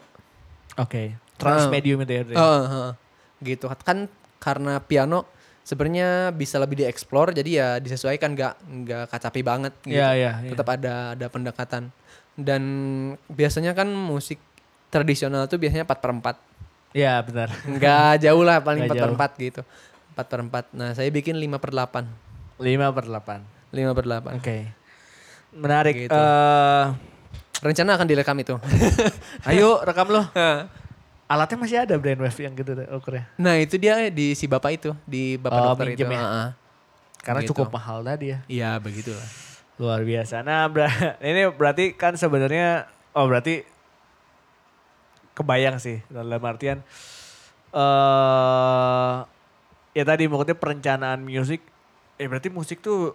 Oke. Transmedium itu ya. Dre? Heeh, heeh. gitu kan karena piano sebenarnya bisa lebih dieksplor jadi ya disesuaikan nggak nggak kacapi banget gitu. Iya, iya, iya. tetap ada ada pendekatan dan biasanya kan musik tradisional tuh biasanya 4 per 4 Iya benar. nggak jauh lah paling Nggak 4 per jauh. 4 gitu 4 per 4 nah saya bikin 5 per 8 5 per 8. 5 per 8 Oke. Menarik. Gitu. Eh, rencana akan direkam itu ayo rekam lo. Alatnya masih ada brainwave yang gitu deh ukurnya. nah itu dia di si bapak itu di bapak Oh, dokter itu ya? Heeh. Karena Gitu. cukup mahal tadi ya. iya begitulah Luar biasa. Nah, ber- ini berarti kan sebenarnya oh berarti kebayang sih dalam artian eh ya tadi maksudnya perencanaan musik eh berarti musik tuh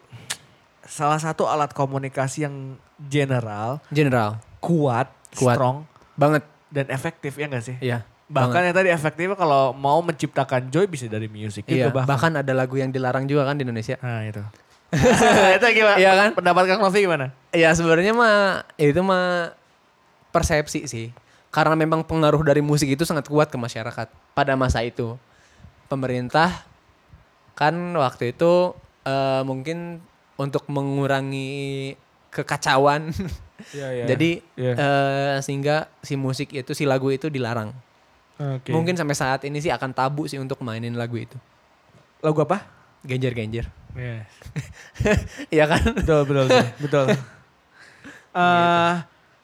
salah satu alat komunikasi yang general, general kuat, Kuat. strong banget dan efektif ya enggak sih? iya Bahkan yang tadi efektifnya kalau mau menciptakan joy bisa dari musik Iya, juga bahkan. bahkan ada lagu yang dilarang juga kan di Indonesia. Nah itu. itu gimana? Iya kan? Pendapat Kang Novi gimana? Ya sebenarnya mah itu mah persepsi sih. Karena memang pengaruh dari musik itu sangat kuat ke masyarakat pada masa itu. Pemerintah kan waktu itu eh, mungkin untuk mengurangi kekacauan. Iya, Jadi Iya. eh, sehingga si musik itu si lagu itu dilarang. Oke. Mungkin sampai saat ini sih akan tabu sih untuk mainin lagu itu. lagu apa? Genjer-genjer. Yes. Iya kan? betul betul betul. betul. Eh,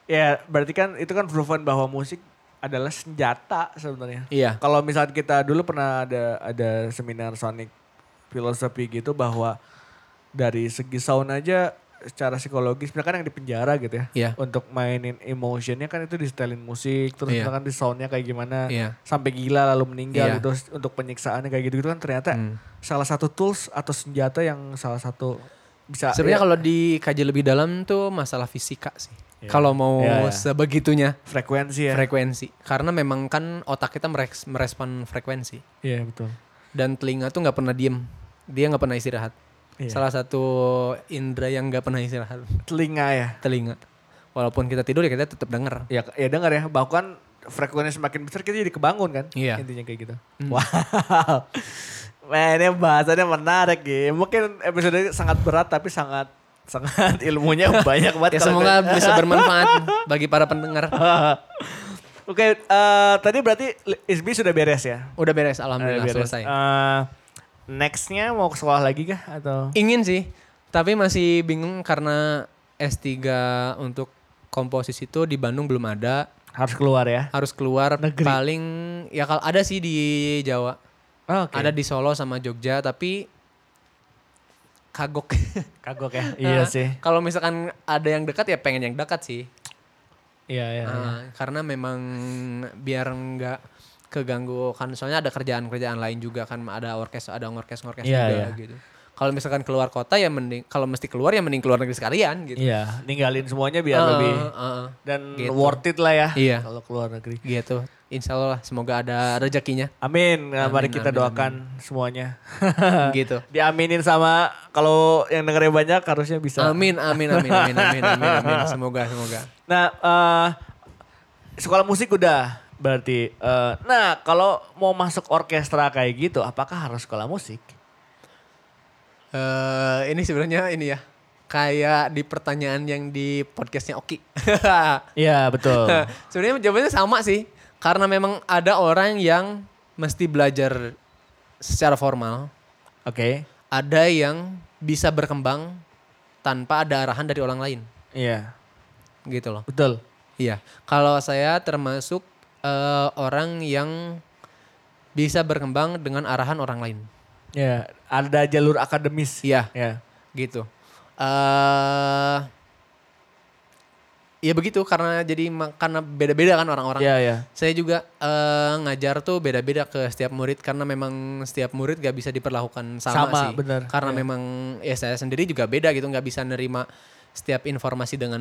ya berarti kan itu kan proven bahwa musik adalah senjata sebenarnya. Iya. Kalau misalnya kita dulu pernah ada ada seminar sonic filosofi gitu bahwa dari segi sound aja secara psikologis misalkan yang di penjara gitu ya Iya. untuk mainin emotionnya kan itu di setelin musik terus Iya. misalkan di soundnya kayak gimana Iya. sampai gila lalu meninggal Iya. gitu untuk penyiksaannya kayak gitu gitu kan ternyata Hmm. salah satu tools atau senjata yang salah satu bisa Sebenarnya ya, kalau dikaji lebih dalam tuh masalah fisika sih. Iya. Kalau mau Iya, iya. sebegitunya frekuensi ya frekuensi. Karena memang kan otak kita meres- merespon frekuensi. iya betul Dan telinga tuh nggak pernah diem. Dia nggak pernah istirahat. Iya. Salah satu indera yang nggak pernah istirahat. telinga ya Telinga. Walaupun kita tidur ya kita tetap denger. ya ya dengar ya bahkan frekuensi semakin besar kita jadi kebangun kan Iya. intinya kayak gitu wow Man, ini bahasannya menarik ya. Mungkin episode ini sangat berat tapi sangat sangat ilmunya banyak banget. Ya semoga kita- bisa bermanfaat bagi para pendengar. Oke, eh, tadi berarti ISBI sudah beres ya? Udah beres, alhamdulillah Udah beres. selesai. Eh, nextnya mau ke sekolah lagi kah atau? Ingin sih, tapi masih bingung karena S3 untuk komposisi itu di Bandung belum ada. Harus keluar ya? Harus keluar Negeri. paling ya kalau ada sih di Jawa. Oh, Oke. Ada di Solo sama Jogja tapi kagok. Kagok ya? iya sih. Kalau misalkan ada yang dekat ya pengen yang dekat sih. Iya, iya. iya. Ah, karena memang biar nggak keganggu kan soalnya ada kerjaan-kerjaan lain juga kan ada orkes ada ngorkes-ngorkes Iya, juga iya. gitu. Kalau misalkan keluar kota ya mending kalau mesti keluar ya mending keluar negeri sekalian gitu. Iya, ninggalin semuanya biar Ah, lebih ah. dan Gitu. worth it lah ya. Iya. Kalau keluar negeri. gitu. Insya Allah lah, semoga ada rezekinya Amin. Nah, mari Amin, kita amin, doakan semuanya. gitu. Diaminin sama kalau yang dengerin banyak harusnya bisa. Amin amin amin amin amin amin amin. Semoga semoga. Nah, eh sekolah musik udah Berarti, eh, nah kalau mau masuk orkestra kayak gitu, apakah harus sekolah musik? Eh ini sebenarnya ini ya kayak di pertanyaan yang di podcastnya Oki. Iya betul. sebenarnya jawabannya sama sih karena memang ada orang yang mesti belajar secara formal, Oke. ada yang bisa berkembang tanpa ada arahan dari orang lain, Iya gitu loh. betul. Iya, kalau saya termasuk eh, orang yang bisa berkembang dengan arahan orang lain. Iya ada jalur akademis. Iya, Ya. gitu. eh ya begitu karena jadi karena beda-beda kan orang-orang. Iya iya. Saya juga eh, ngajar tuh beda-beda ke setiap murid karena memang setiap murid gak bisa diperlakukan sama, Sama, sih. bener. Karena Iya. memang ya saya sendiri juga beda gitu nggak bisa nerima setiap informasi dengan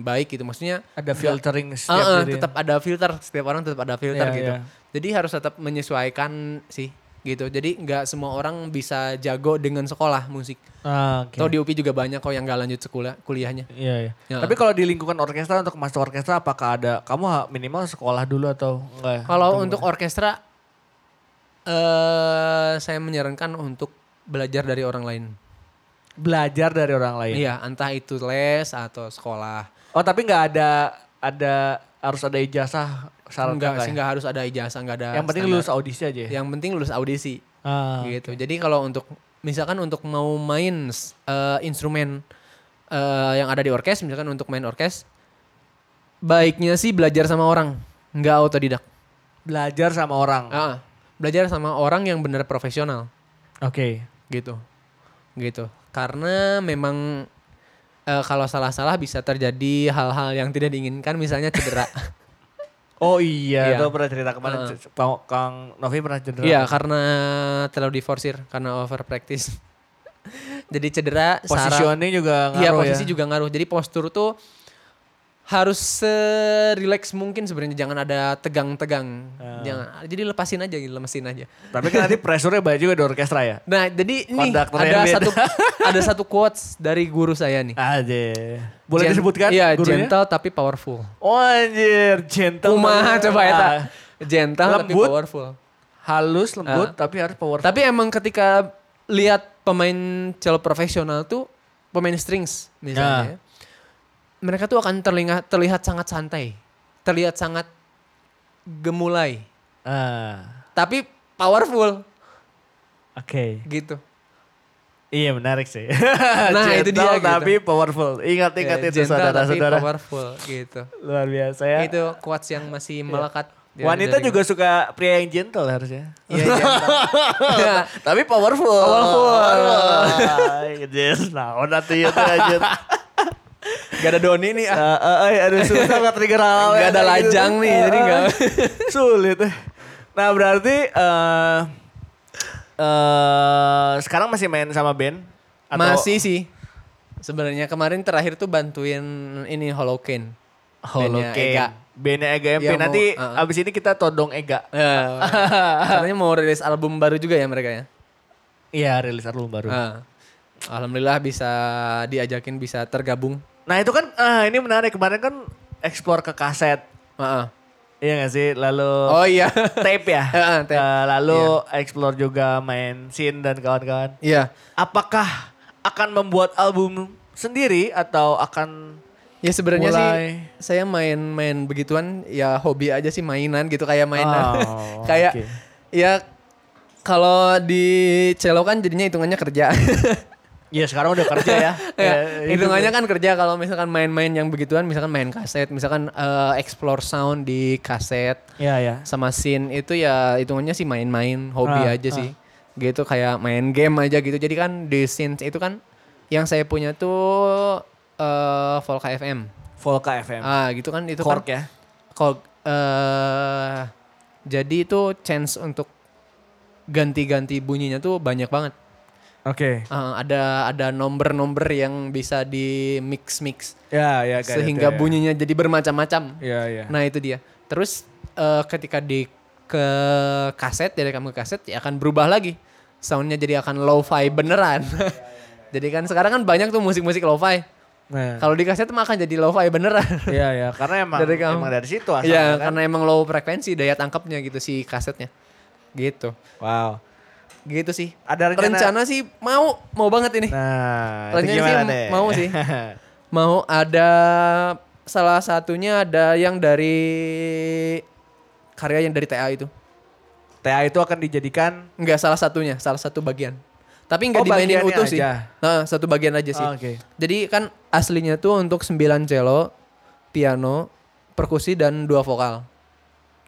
baik gitu. Maksudnya Ada filtering setiap eh, diri. tetap ada filter setiap orang tetap ada filter Iya, gitu. iya. Jadi harus tetap menyesuaikan sih gitu. Jadi nggak semua orang bisa jago dengan sekolah musik. Ah, oke. Atau di UPI juga banyak kok yang nggak lanjut sekolah kuliahnya. Iya, iya. Ya. Tapi kalau di lingkungan orkestra untuk masuk orkestra apakah ada kamu minimal sekolah dulu atau enggak? Kalau untuk orkestra eh saya menyarankan untuk belajar dari orang lain. Belajar dari orang lain. Iya, entah itu les atau sekolah. Oh, tapi nggak ada ada harus ada ijazah syarat Enggak nggak sih, ya? enggak harus ada ijazah, enggak ada. Yang penting standar. lulus audisi aja ya. Yang penting lulus audisi. Ah, gitu. Jadi kalau untuk misalkan untuk mau main eh, instrumen eh, yang ada di orkes, misalkan untuk main orkes, baiknya sih belajar sama orang, nggak autodidak. belajar sama orang. Ah, belajar sama orang yang benar profesional, Oke. gitu, gitu. Karena memang eh, kalau salah-salah bisa terjadi hal-hal yang tidak diinginkan, misalnya cedera. Oh iya, Iya. itu pernah cerita kemarin. Pak- Kang Novi pernah cerita. Iya, karena terlalu diforsir, karena over practice. Jadi cedera, saraf, Positioning juga ngaruh Iya posisi ya. juga ngaruh. Jadi postur tuh harus se-relax mungkin sebenarnya jangan ada tegang-tegang. Ah. Jangan. Jadi lepasin aja gitu, lemesin aja. Tapi kan nanti pressure-nya banyak juga di orkestra ya. Nah, jadi Konduktornya ada satu ada satu quotes dari guru saya nih. Aja. Boleh Gen- disebutkan Iya, gurunya? gentle tapi powerful. Oh anjir, gentle. Tapi- coba ya Ah, Gentle tapi Lembut. powerful. halus, lembut, Ah. tapi harus power. Tapi emang ketika lihat pemain cello profesional tuh pemain strings misalnya. Mereka tuh akan terlihat terlihat sangat santai. Terlihat sangat gemulai, Ah, tapi powerful oke. gitu. Iya menarik sih. Nah, itu dia gitu. Tapi powerful. Ingat-ingat Ya, itu gentle saudara-saudara. powerful gitu. Luar biasa ya. Itu quotes yang masih melekat. dari- Wanita dari juga suka pria yang gentle harusnya. Iya, gentle. Iya. Tapi powerful. Powerful. Yes, nah, tuh itu aja. Gak ada Doni nih ah. Eh, eh, aduh susah nggak trigger hal. Gak ada kayak gitu. lajang nih, jadi Eh, gak. Sulit. Nah berarti eh eh sekarang masih main sama band? Atau Masih sih. Sebenarnya kemarin terakhir tuh bantuin ini Holocane. Bandnya Holocane. Ega. Bandnya Ega MP. Iya, mau- Nanti uh-uh. abis ini kita todong Ega. Ya, katanya mau rilis album baru juga ya mereka ya. Iya rilis album baru. Ah. Alhamdulillah bisa diajakin bisa tergabung. Nah itu kan ah ini menarik kemarin kan explore ke kaset. Ah, ah. Iya gak sih? Lalu Oh iya. tape ya? Tape. Eh, lalu explore juga main scene dan kawan-kawan. Iya. Apakah akan membuat album sendiri atau akan Ya sebenarnya sih mulai saya main-main begituan ya hobi aja sih mainan gitu kayak mainan. Oh, kayak oke. ya kalau di cello kan jadinya hitungannya kerja. Iya sekarang udah kerja ya. ya, Ya, hitungannya kan kerja kalau misalkan main-main yang begituan misalkan main kaset, misalkan eh, explore sound di kaset Iya ya. sama scene itu ya hitungannya sih main-main hobi Ah, aja sih. Gitu kayak main game aja gitu. Jadi kan di scene itu kan yang saya punya tuh eh Volca FM. Volca FM. Ah, gitu kan itu Korg ya. kan Korg eh jadi itu chance untuk ganti-ganti bunyinya tuh banyak banget. Oke. Ah, ada ada nomor-nomor yang bisa di mix-mix Ya ya kayak sehingga itu ya. bunyinya jadi bermacam-macam. Iya iya. Nah itu dia. Terus eh, ketika di ke kaset dari kamu ke kaset ya akan berubah lagi. Soundnya jadi akan lo-fi beneran. jadi kan sekarang kan banyak tuh musik-musik lo-fi. Nah. Kalau di kaset mah akan jadi lo-fi beneran. Iya ya, karena emang Dari kamu. emang dari situ asalnya Iya, kan. karena emang low frekuensi daya tangkapnya gitu si kasetnya. Gitu. Wow. Gitu sih. Ada rencana, Rencana sih mau mau banget ini. Nah, Rencana sih deh? mau sih. Mau ada salah satunya ada yang dari karya yang dari TA itu. TA itu akan dijadikan Enggak salah satunya, salah satu bagian. Tapi enggak Oh, dimainin utuh sih. aja. Nah, satu bagian aja sih. Oh, Oke. Jadi kan aslinya tuh untuk 9 cello, piano, perkusi dan dua vokal.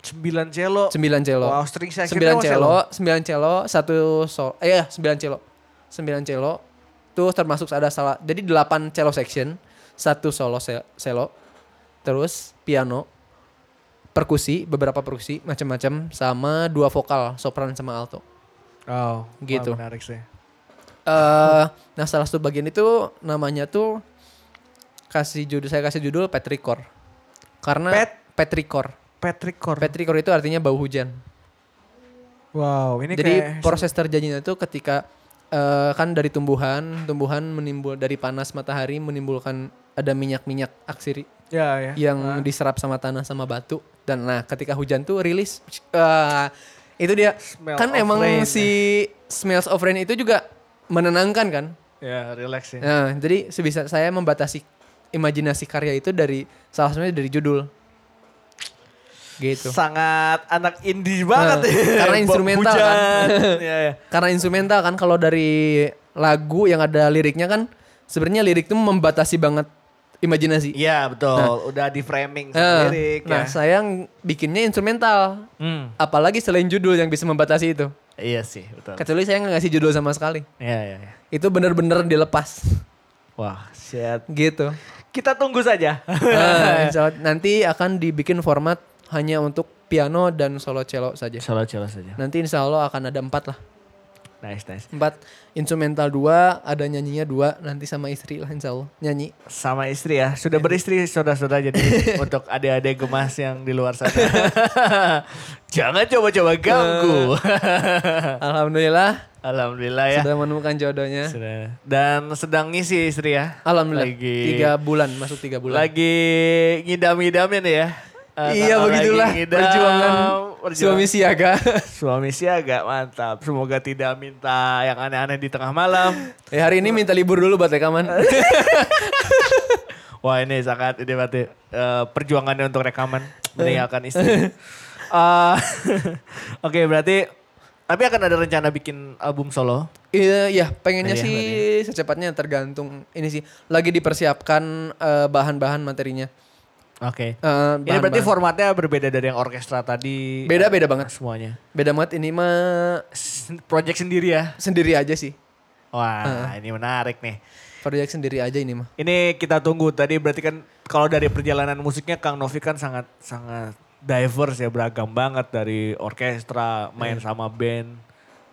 9 cello. 9 cello. Wow, string section 9 cello, 9 cello, satu sol. Eh ya, 9 cello. 9 cello. Tuh termasuk ada salah. Jadi 8 cello section, satu solo cello. Terus piano, perkusi, beberapa perkusi, macam-macam sama dua vokal, sopran sama alto. Oh, Gitu. Wah, menarik sih. eh nah salah satu bagian itu namanya tuh kasih judul saya kasih judul petricor. Karena Pet? petricor. Patrick Core. Petricor itu artinya bau hujan. wow, ini Jadi kayak proses terjadinya itu ketika eh, kan dari tumbuhan, tumbuhan menimbul dari panas matahari menimbulkan ada minyak-minyak aksiri ya ya. yang diserap sama tanah sama batu dan nah ketika hujan tuh rilis eh, itu dia Smell kan emang rain. si smells of rain itu juga menenangkan kan Ya, relax ya. Nah, jadi sebisa saya membatasi imajinasi karya itu dari salah satunya dari judul. Gitu. Sangat anak indie banget Nah, ya. karena instrumental hujan. kan. Iya, iya. Karena instrumental kan kalau dari lagu yang ada liriknya kan sebenarnya lirik itu membatasi banget imajinasi. Iya, betul. Udah di framing Nah, lirik nah, ya. saya ng- bikinnya instrumental. Hmm. Apalagi selain judul yang bisa membatasi itu. Iya sih, betul. Kecuali saya nggak ngasih judul sama sekali. Iya, iya, iya. Itu bener-bener dilepas. Wah, shit. gitu. Kita tunggu saja. Nah, insya Allah nanti akan dibikin format hanya untuk piano dan solo cello saja. Salah salah saja. Nanti insya Allah akan ada empat lah. Nice, nice. Empat instrumental dua, ada nyanyinya dua, nanti sama istri lah insya Allah nyanyi. Sama istri ya. Sudah beristri saudara-saudara jadi untuk adik-adik gemas yang di luar sana. Jangan coba-coba ganggu. Alhamdulillah Alhamdulillah ya. sudah menemukan jodohnya. Sudah. Dan sedang ngisi istri ya. Alhamdulillah Lagi tiga bulan masuk tiga bulan. lagi ngidam-ngidamnya nih ya. Eh, iya begitulah ngidam, perjuangan perjuangan. suami siaga. Suami siaga mantap. Semoga tidak minta yang aneh-aneh di tengah malam. eh hari ini minta libur dulu buat rekaman. Wah ini sangat ini berarti eh, perjuangannya untuk rekaman meninggalkan istri. Eh, Oke berarti tapi akan ada rencana bikin album solo. Iya, iya, pengennya Iya, sih secepatnya tergantung ini sih. Lagi dipersiapkan eh, bahan-bahan materinya. Oke. Eh, Ini berarti formatnya berbeda dari yang orkestra tadi. Beda-beda banget. Semuanya. Beda banget ini mah Project sendiri ya. sendiri aja sih. Wah ini menarik nih. Project sendiri aja ini mah. Ini kita tunggu tadi berarti kan kalau dari perjalanan musiknya Kang Novi kan sangat sangat diverse ya beragam banget dari orkestra main Iya. sama band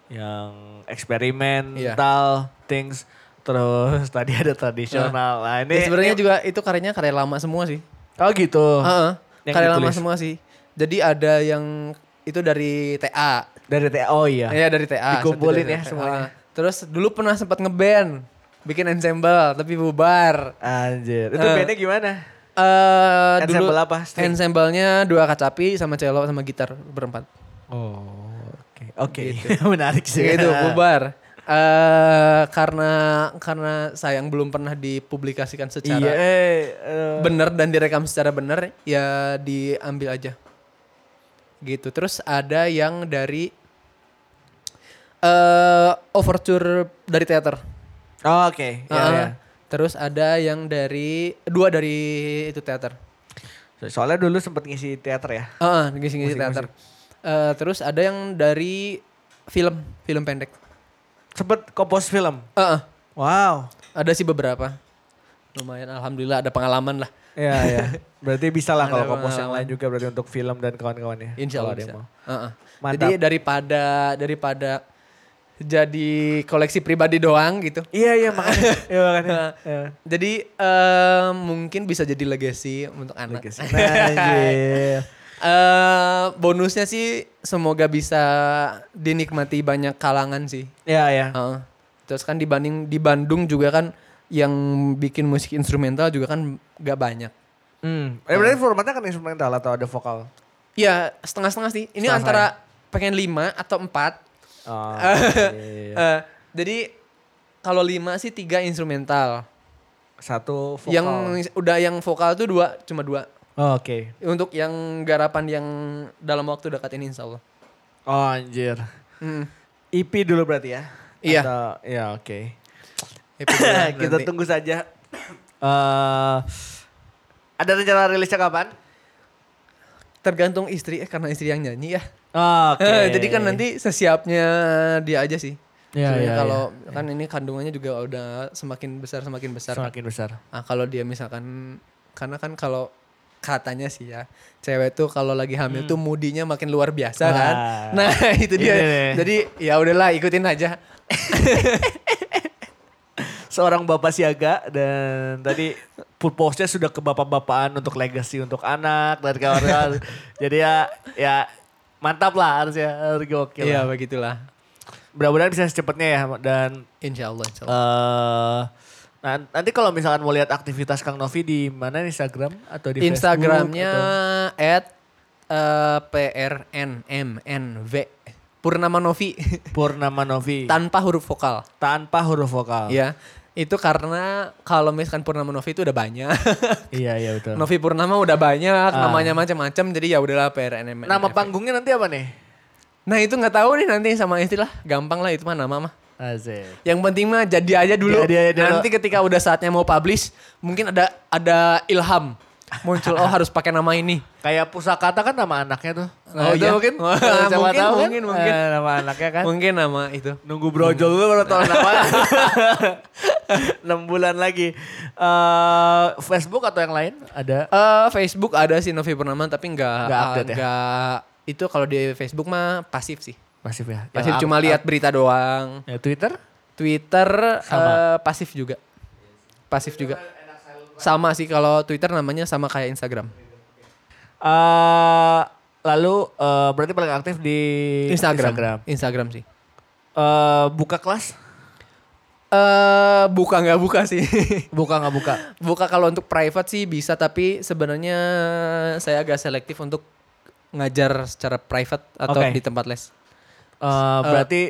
yang eksperimental things terus tadi ada tradisional. Nah, ini Ya, sebenarnya juga itu karyanya karya lama semua sih. Oh gitu. Heeh. Yang karya lama semua sih. Jadi ada yang itu dari TA. Dari T oh iya. Iya dari TA. Dikumpulin dari ya TA. semuanya. Terus dulu pernah sempat ngeband, bikin ensemble tapi bubar. Anjir. Itu Eh. bandnya gimana? Eh dulu Ensemble apa? String? ensemble-nya dua kacapi sama cello sama gitar berempat. Oh, oke. Oke. Menarik sih. Gitu, bubar. Eh karena karena sayang belum pernah dipublikasikan secara Iya, eh, benar dan direkam secara benar ya diambil aja gitu terus ada yang dari eh overture dari teater oh, oke. Iya, Ah, iya. terus ada yang dari dua dari itu teater So- Soalnya dulu sempat ngisi teater ya. ah ngisi ngisi Musik-musik. teater Eh, terus ada yang dari film film pendek Sempet kompos film. Ah, ah. Wow. ada sih beberapa lumayan alhamdulillah ada pengalaman lah Iya, iya. Berarti bisa lah kalau kompos yang lain juga berarti untuk film dan kawan-kawannya. Insya Allah bisa. mau. Heeh. Mantap. Jadi daripada daripada jadi koleksi pribadi doang gitu. Iya, iya makanya. Iya makanya. Iya. Jadi eh, mungkin bisa jadi legacy untuk anak. Legacy. Nah, Eh, bonusnya sih semoga bisa dinikmati banyak kalangan sih. Iya, iya. Heeh. Terus kan dibanding di Bandung juga kan yang bikin musik instrumental juga kan gak banyak. Hmm. Eh berarti formatnya kan instrumental atau ada vokal? Ya setengah-setengah sih. Ini Setengah antara pengen lima atau empat. Oh, Eh, jadi kalau lima sih tiga instrumental. Satu vokal. Yang udah yang vokal tuh dua, cuma dua. Oh, Oke. Untuk yang garapan yang dalam waktu dekat ini insya Allah. Oh anjir. Hmm. EP dulu berarti ya? Iya. Atau, ya oke. Banget Kita nanti. tunggu saja. Eh ada rencana rilisnya kapan? Tergantung istri, eh, karena istri yang nyanyi ya. Oke. Eh, Jadi kan nanti sesiapnya dia aja sih. Iya, iya, kalau kan ini kandungannya juga udah semakin besar semakin besar. kan. semakin besar. Nah, kalau dia misalkan karena kan kalau katanya sih ya, cewek tuh kalau lagi hamil tuh mudinya makin luar biasa kan. Hmm. Wah. Nah, itu dia. Nih. Jadi ya udahlah ikutin aja. Seorang bapak siaga dan tadi purpose-nya sudah ke bapak-bapakan untuk legacy untuk anak dan kawan-kawan. Jadi ya ya mantap lah harusnya harus gokil. Iya, lah. begitulah. Mudah-mudahan bisa secepatnya ya dan Insya Allah, insya Allah. eh nah, nanti kalau misalkan mau lihat aktivitas Kang Novi di mana Instagram atau di Instagramnya at eh, prnmmv Purnama Novi Purnama Novi tanpa huruf vokal. tanpa huruf vokal. Ya, itu karena kalau misalkan Purnama Novi itu udah banyak. Iya iya betul. Novi Purnama udah banyak, Ah. namanya macam-macam jadi ya udahlah PRNM. Nama panggungnya nanti apa nih? Nah itu nggak tahu nih nanti sama istilah, gampang lah itu mah nama mah. Azir. Yang penting mah jadi aja dulu. Jadi aja dulu. Nanti ketika udah saatnya mau publish, mungkin ada ada ilham muncul oh harus pakai nama ini. Kayak pusakata kan nama anaknya tuh. Oh, itu iya. mungkin. Siapa mungkin, tahu kan? mungkin, mungkin. Eh, nama anaknya kan. Mungkin nama itu. Nunggu brojol dulu baru tahu nama. 6 bulan lagi. Eh Facebook atau yang lain ada? Eh Facebook ada sih Novi Purnama tapi nggak Nggak update ya? nggak- itu kalau di Facebook mah pasif sih. Pasif ya. Pasif Yang cuma up- lihat berita doang. Ya, Twitter? Twitter Sama. eh, pasif juga. Pasif juga. Sama sih kalau Twitter namanya sama kayak Instagram. Eh lalu eh, berarti paling aktif di Instagram. Instagram. Instagram, sih. Eh, buka kelas? Eh buka nggak buka sih. Buka nggak buka? buka kalau untuk private sih bisa tapi sebenarnya saya agak selektif untuk ngajar secara private atau Oke. di tempat les. Eh, berarti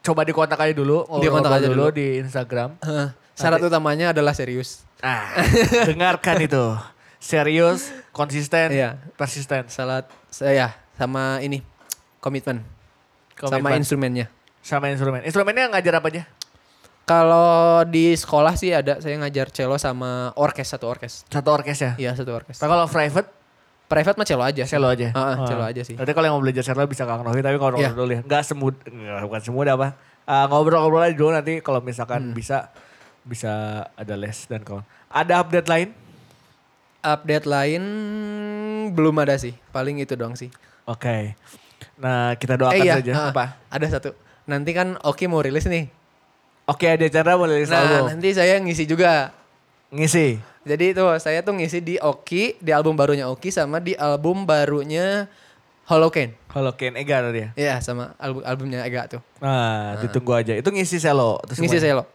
coba dikontak aja dulu, Dikontak ngobrol aja dulu dulu. di Instagram. Syarat utamanya adalah serius. Ah, dengarkan itu. Serius, konsisten, Iya. persisten. Salat saya sama ini komitmen, sama instrumennya. Sama instrumen. Instrumennya ngajar apa aja? Kalau di sekolah sih ada saya ngajar cello sama orkes satu orkes. Satu orkes ya? Iya satu orkes. Tapi kalau private, Private mah cello aja. sih. cello aja? Ah, Oh. cello aja sih. Berarti kalau yang mau belajar cello bisa Kang Novi, tapi kalau Iya. ngobrol dulu ya. Nggak semud, nggak, bukan semudah apa. Ah, ngobrol-ngobrol aja dulu nanti kalau Hmm. misalkan bisa, bisa ada les dan kawan. Ada update lain? Update lain belum ada sih. Paling itu doang sih. Oke. Nah kita doakan eh iya, saja. ah, Apa? Ada satu. Nanti kan Oki mau rilis nih. Oke ada cara mau rilis Nah, album. nanti saya ngisi juga. Ngisi. Jadi tuh saya tuh ngisi di Oki, di album barunya Oki sama di album barunya Holocene. Kalau Ken Ega tadi ya. Iya, sama album albumnya Ega tuh. Nah, ditunggu aja. Itu ngisi selo. Itu Ngisi selo.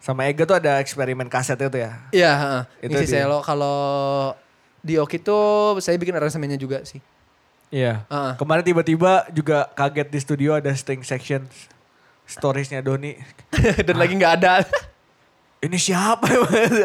Sama Ega tuh ada eksperimen kaset itu ya. Iya, heeh. Itu ngisi dia. selo. Kalau di Oki tuh saya bikin aransemennya juga sih. Iya. Heeh. Kemarin tiba-tiba juga kaget di studio ada string section storiesnya Doni. Dan lagi nggak ada. Ini siapa?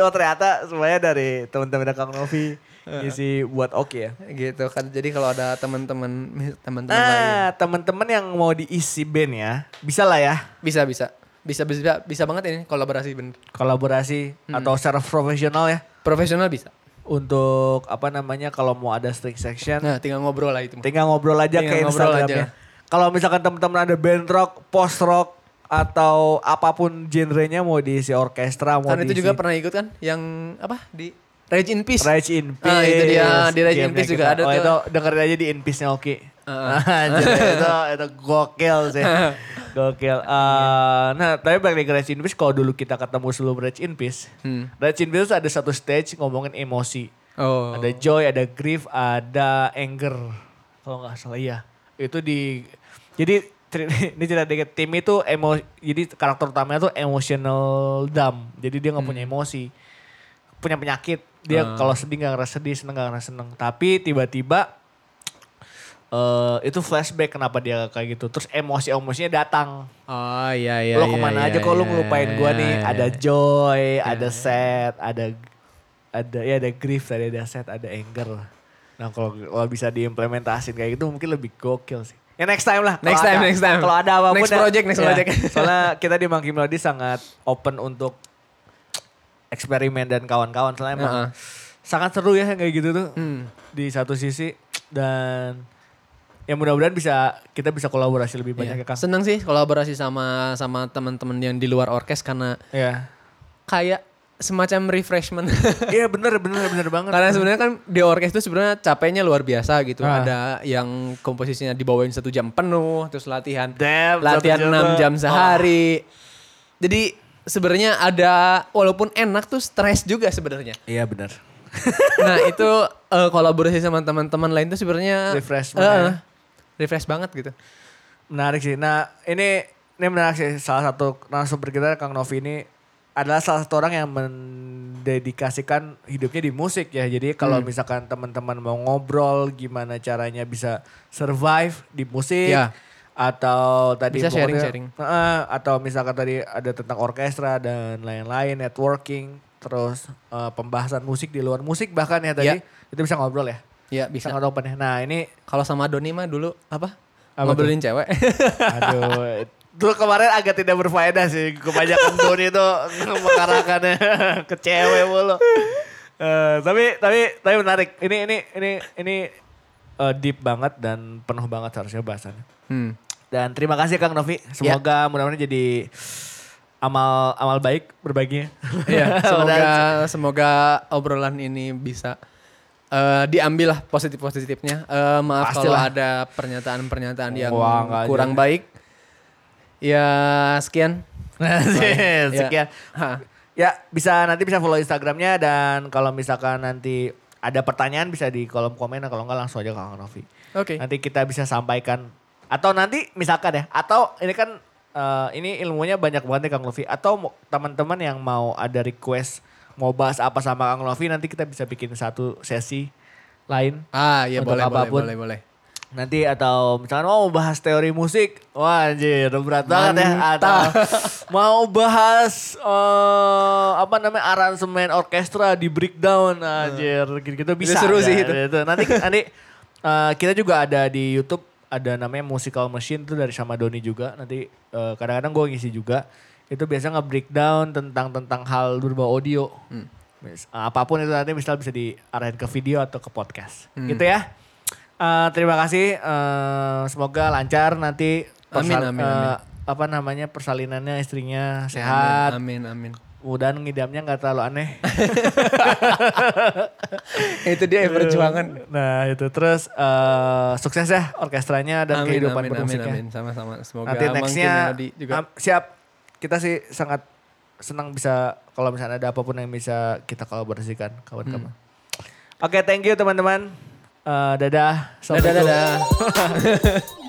oh ternyata semuanya dari teman-teman Kang Novi ngisi buat oke ya. gitu kan. Jadi kalau ada teman-teman teman-teman lain Nah, teman-teman yang mau diisi band ya, bisa lah ya bisa bisa. Bisa bisa bisa banget ini kolaborasi bener. kolaborasi atau secara profesional ya Profesional bisa. untuk apa namanya kalau mau ada string section Nah, tinggal ngobrol lah itu. tinggal ngobrol aja Tinggal ke ngobrol aja. Kalau misalkan teman-teman ada band rock, post rock atau apa pun genrenya mau diisi orkestra mau itu diisi juga pernah ikut kan yang apa di Rage in Peace. Rage in Peace. Ah, itu dia. Di Rage in Peace juga kita. ada oh, tuh. itu dengerin aja di In Peace-nya Oki. Anjir, itu, itu gokil sih. gokil. Eh, nah, tapi balik lagi Rage in Peace, kalau dulu kita ketemu sebelum Rage in Peace, Hmm. Rage in Peace ada satu stage ngomongin emosi. Oh. Ada joy, ada grief, ada anger. Kalau nggak salah iya. Itu di jadi ini cerita dikit. Tim itu emo, jadi karakter utamanya tuh emotional dumb. Jadi dia nggak punya emosi, punya penyakit. Dia Ah. kalau sedih nggak ngerasa sedih, seneng nggak ngerasa seneng. Tapi tiba-tiba eh itu flashback kenapa dia kayak gitu. Terus emosi-emosinya datang. Oh iya iya. lo ke mana iya, aja iya, kok lo iya, ngelupain iya, gue iya, nih. iya, ada iya. joy, ada sad, ada ada ya ada grief tadi ada sad, ada anger. Nah kalau kalau bisa diimplementasin kayak gitu mungkin lebih gokil sih. Ya next time lah. Next time, ada- next time. Kalau ada apa pun Next ya. project, next Ya, project. Soalnya kita di Monkey Melody sangat open untuk eksperimen dan kawan-kawan. Soalnya emang Heeh. sangat seru ya kayak gitu tuh. Hmm. Di satu sisi dan ya mudah-mudahan bisa kita bisa kolaborasi lebih banyak Iya. ya Kang. Seneng sih kolaborasi sama sama teman-teman yang di luar orkes karena Iya. kayak semacam refreshment. Iya bener bener bener banget. Karena sebenarnya kan di orkes itu sebenarnya capeknya luar biasa gitu. Ah. Ada yang komposisinya dibawain satu jam penuh, terus latihan Damn, latihan 6 jam tuh. sehari. Jadi sebenarnya ada walaupun enak tuh stres juga sebenarnya. Iya benar. Nah itu eh, kolaborasi sama teman-teman lain tuh sebenarnya Refreshment eh, ya. refresh banget gitu. Menarik sih. Nah ini ini menarik sih. Salah satu narasumber kita Kang Novi ini adalah salah satu orang yang mendedikasikan hidupnya di musik ya. Jadi kalau misalkan teman-teman mau ngobrol gimana caranya bisa survive di musik. Ya. Atau tadi Bisa pokoknya- sharing-sharing. Heeh, atau misalkan tadi ada tentang orkestra dan lain-lain, networking, terus eh, pembahasan musik di luar musik bahkan ya tadi Ya. itu bisa ngobrol ya. Ya bisa. Sangat open ya. Nah ini Kalau sama Doni mah dulu apa? Apa Ngobrolin cewek. Aduh, itu kemarin agak tidak berfaedah sih. Kebanyakan Doni itu mengarahkannya ke cewek mulu. Eh, tapi tapi tapi menarik. Ini ini ini ini eh, deep banget dan penuh banget seharusnya bahasannya. hmm. Dan terima kasih Kang Novi. Semoga mudah-mudahan jadi amal amal baik berbaginya. Iya, semoga semoga obrolan ini bisa eh, diambil lah positif-positifnya. Eh, maaf kalau Pastilah. ada pernyataan-pernyataan yang Wah, nggak aja. kurang baik. Ya, sekian. Sekian. Ha. Ya bisa nanti bisa follow Instagramnya dan kalau misalkan nanti ada pertanyaan bisa di kolom komen kalau enggak langsung aja ke Kang Novi. Oke. Nanti kita bisa sampaikan atau nanti misalkan ya atau ini kan eh, ini ilmunya banyak banget nih Kang Novi atau teman-teman yang mau ada request mau bahas apa sama Kang Novi nanti kita bisa bikin satu sesi lain Ah, ya Untuk boleh, boleh, boleh, boleh. Nanti atau misalkan mau bahas teori musik wah anjir berat banget ya. Atau mau bahas eh, apa namanya aransemen orkestra di breakdown anjir gitu-gitu bisa seru sih itu. itu. nanti nanti eh, kita juga ada di YouTube ada namanya musical machine itu dari sama Doni juga. Nanti eh, kadang-kadang gue ngisi juga. Itu biasa nge-breakdown tentang tentang hal berbau audio. Mis- apa pun itu nanti misal bisa diarahin ke video atau ke podcast. Gitu ya Eh, terima kasih. eh, semoga lancar nanti. Amin, amin, amin. eh, apa namanya persalinannya istrinya sehat. Amin, amin. Mudah ngidamnya nggak terlalu aneh. Itu dia yang perjuangan. nah itu terus eh, sukses ya orkestranya dan amin, kehidupan amin, amin, bermusiknya. amin. Sama-sama. Semoga Nanti nextnya juga. siap. Kita sih sangat senang bisa kalau misalnya ada apa pun yang bisa kita kolaborasikan kawan-kawan. Hmm. Oke, thank you teman-teman. Eh, dadah. Dadah, dadah.